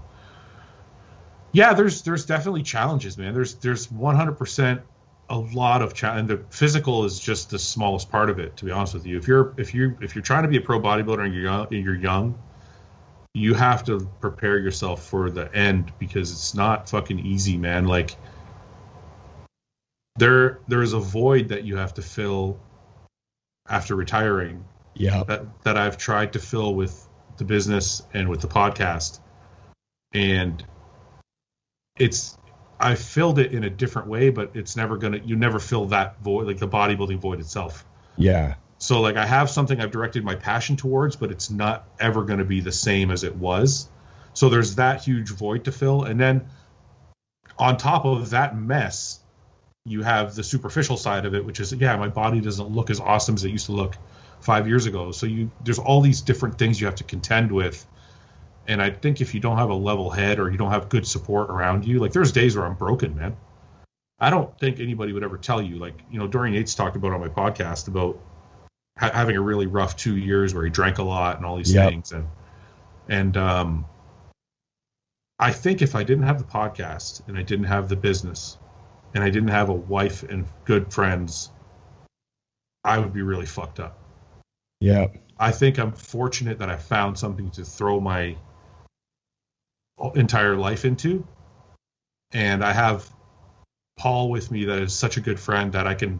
yeah, there's there's definitely challenges, man. There's there's 100% a lot of challenge. The physical is just the smallest part of it, to be honest with you. If you're if you if you're trying to be a pro bodybuilder and you're young, and you're young you have to prepare yourself for the end because it's not fucking easy, man. Like there there is a void that you have to fill after retiring. Yeah. That that I've tried to fill with the business and with the podcast. And it's I filled it in a different way, but it's never gonna you never fill that void like the bodybuilding void itself. Yeah. So like I have something I've directed my passion towards, but it's not ever going to be the same as it was. So there's that huge void to fill, and then on top of that mess, you have the superficial side of it, which is yeah, my body doesn't look as awesome as it used to look five years ago. So you there's all these different things you have to contend with. And I think if you don't have a level head or you don't have good support around you, like there's days where I'm broken, man. I don't think anybody would ever tell you, like you know, Dorian Yates talked about on my podcast about ha- having a really rough two years where he drank a lot and all these Yep. things, and and um, I think if I didn't have the podcast and I didn't have the business and I didn't have a wife and good friends, I would be really fucked up. Yeah. I think I'm fortunate that I found something to throw my entire life into. And I have Paul with me that is such a good friend that I can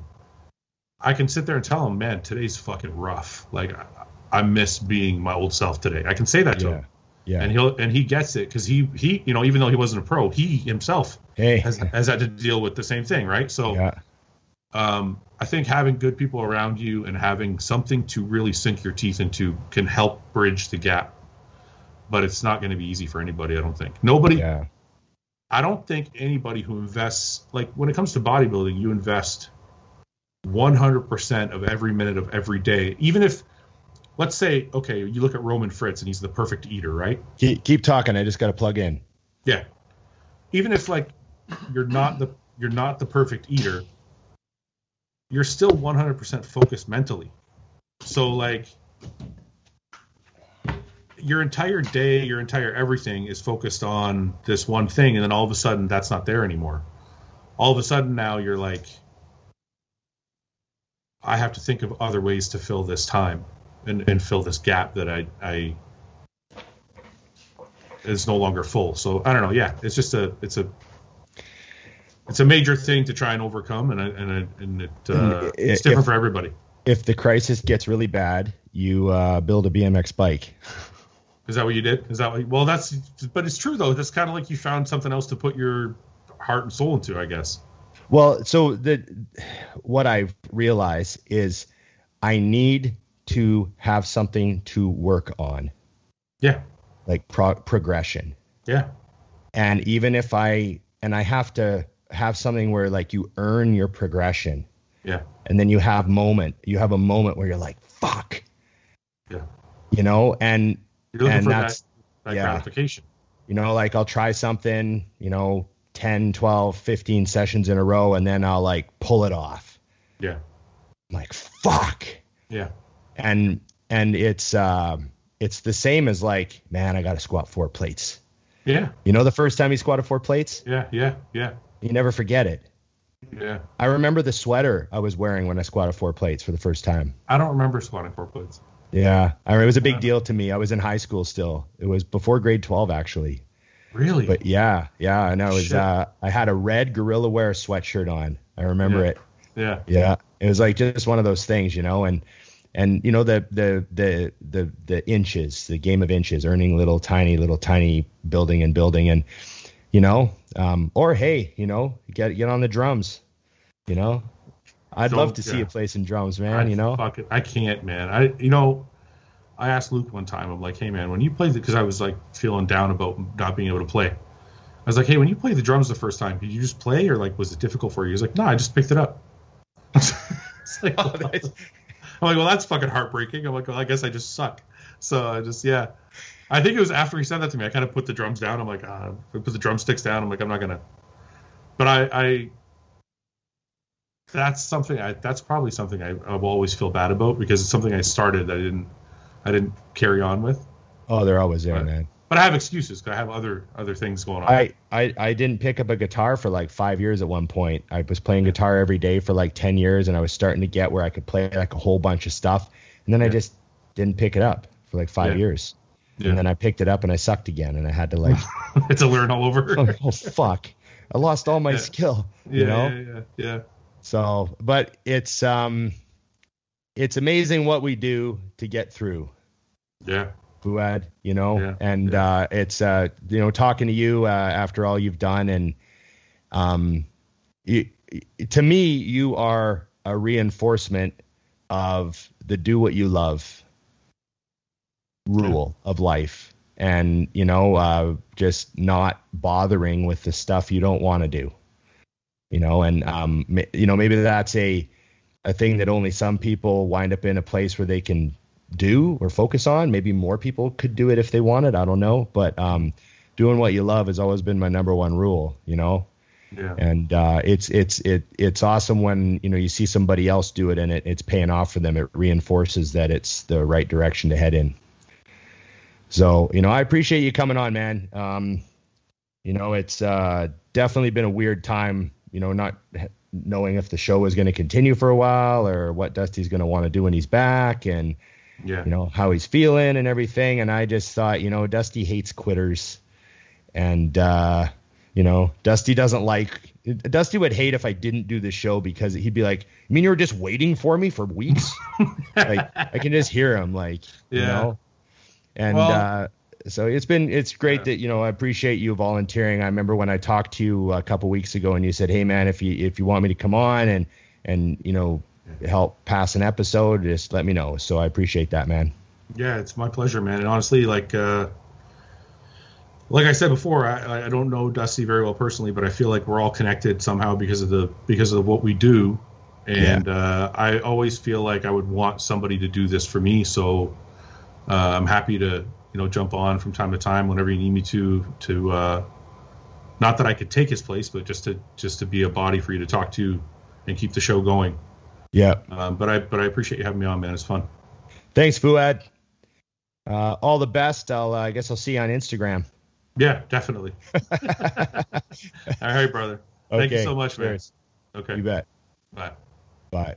I can sit there and tell him, man, today's fucking rough. Like I, I miss being my old self today. I can say that to Yeah. him. Yeah. And he'll and he gets it because he he you know even though he wasn't a pro he himself hey. has, has had to deal with the same thing right so yeah. um, I think having good people around you and having something to really sink your teeth into can help bridge the gap. But it's not going to be easy for anybody, I don't think. Nobody, Yeah. I don't think anybody who invests, like when it comes to bodybuilding, you invest 100% of every minute of every day. Even if, let's say, okay, you look at Roman Fritz and he's the perfect eater, right? Keep, keep talking. I just got to plug in. Yeah. Even if like you're not the you're not the perfect eater, you're still 100% focused mentally. So like your entire day, your entire everything is focused on this one thing and then all of a sudden that's not there anymore. All of a sudden now you're like I have to think of other ways to fill this time and, and fill this gap that I, I is no longer full. So I don't know. Yeah, it's just a it's a it's a major thing to try and overcome, and I- and I- and it uh, it's different for everybody. If the crisis gets really bad, you uh, build a BMX bike. Is that what you did? Is that what, well? That's but it's true though. That's kind of like you found something else to put your heart and soul into, I guess. Well, so the what I've realized is I need to have something to work on, Yeah, like pro- progression. yeah, And even if I and I have to have something where like you earn your progression, yeah, and then you have moment, you have a moment where you're like, fuck, yeah. you know, and And that's- that, that yeah. gratification. you know, like I'll try something, you know, 10, 12, 15 sessions in a row, and then I'll like pull it off. Yeah, I'm like, fuck. yeah, and and it's um it's the same as like man i gotta squat four plates. Yeah, you know the first time you squatted four plates? Yeah, yeah, yeah, you never forget it. Yeah. i remember the sweater i was wearing when i squatted four plates for the first time. I don't remember squatting four plates. yeah. I it was a big Yeah. deal to me. I was in high school still. It was before grade 12 actually. Really? but yeah yeah and i was Shit. uh i had a red gorilla wear sweatshirt on. I remember Yeah. it. Yeah, Yeah, it was like just one of those things, you know, and and you know the the the the the inches, the game of inches, earning little tiny little tiny building and building, and you know, um, or hey, you know, get get on the drums, you know. I'd So, love to see yeah. you play some drums, man. I you know, it. I can't, man. I you know, I asked Luke one time. I'm like, hey man, when you play the because I was like feeling down about not being able to play. I was like, hey, when you played the drums the first time, did you just play or like was it difficult for you? He's like, no, I just picked it up. It's like, Oh, I'm like, well, that's fucking heartbreaking. I'm like, well, I guess I just suck. So I just yeah. I think it was after he said that to me. I kind of put the drums down. I'm like, uh, I put the drumsticks down. I'm like, I'm not gonna. But I, I that's something I that's probably something I, I will always feel bad about because it's something I started that I didn't I didn't carry on with. oh, they're always there, Right. man. But I have excuses because I have other other things going on. I, I I didn't pick up a guitar for like five years at one point. I was playing guitar every day for like ten years, and I was starting to get where I could play like a whole bunch of stuff. And then I just didn't pick it up for like five Yeah. years. Yeah. And then I picked it up and I sucked again, and I had to like, it's a learn all over. oh, oh, fuck, I lost all my Yeah. skill. yeah, You know. yeah, yeah, yeah. So, but it's um, it's amazing what we do to get through. Yeah. Fouad, you know, Yeah, and yeah. uh, it's uh, you know talking to you uh, after all you've done, and um, you, to me you are a reinforcement of the do what you love rule of life, and you know uh, just not bothering with the stuff you don't want to do. you know, and um, you know, maybe that's a a thing that only some people wind up in a place where they can do or focus on. Maybe more people could do it if they wanted. I don't know, but um, doing what you love has always been my number one rule. You know, Yeah. and uh, it's it's it it's awesome when you know you see somebody else do it and it, it's paying off for them. It reinforces that it's the right direction to head in. So you know, I appreciate you coming on, man. Um, you know, it's uh, definitely been a weird time. You know, not knowing if the show is going to continue for a while or what Dusty's going to want to do when he's back, and Yeah. you know how he's feeling and everything. And I just thought, you know, Dusty hates quitters, and uh, you know, Dusty doesn't like. Dusty would hate if I didn't do the show because he'd be like, I mean you were just waiting for me for weeks?" like I can just hear him, like you Yeah. know. And Well- uh, so it's been it's great Yeah. that you know I appreciate you volunteering. I remember when I talked to you a couple weeks ago and you said, "Hey man, if you if you want me to come on and and you know help pass an episode, just let me know." So I appreciate that, man. Yeah, it's my pleasure, man. And honestly, like uh, like I said before, I, I don't know Dusty very well personally, but I feel like we're all connected somehow because of the because of what we do. And uh, I always feel like I would want somebody to do this for me. So uh, I'm happy to you know jump on from time to time whenever you need me to to uh, not that I could take his place, but just to just to be a body for you to talk to and keep the show going. Yeah. Um, but I but I appreciate you having me on, man. It's fun. Thanks, Fouad. Uh, all the best. I'll uh, I guess I'll see you on Instagram. Yeah, definitely. All right, brother. Thank you so much, man. cheers. Okay. You bet. Bye. Bye.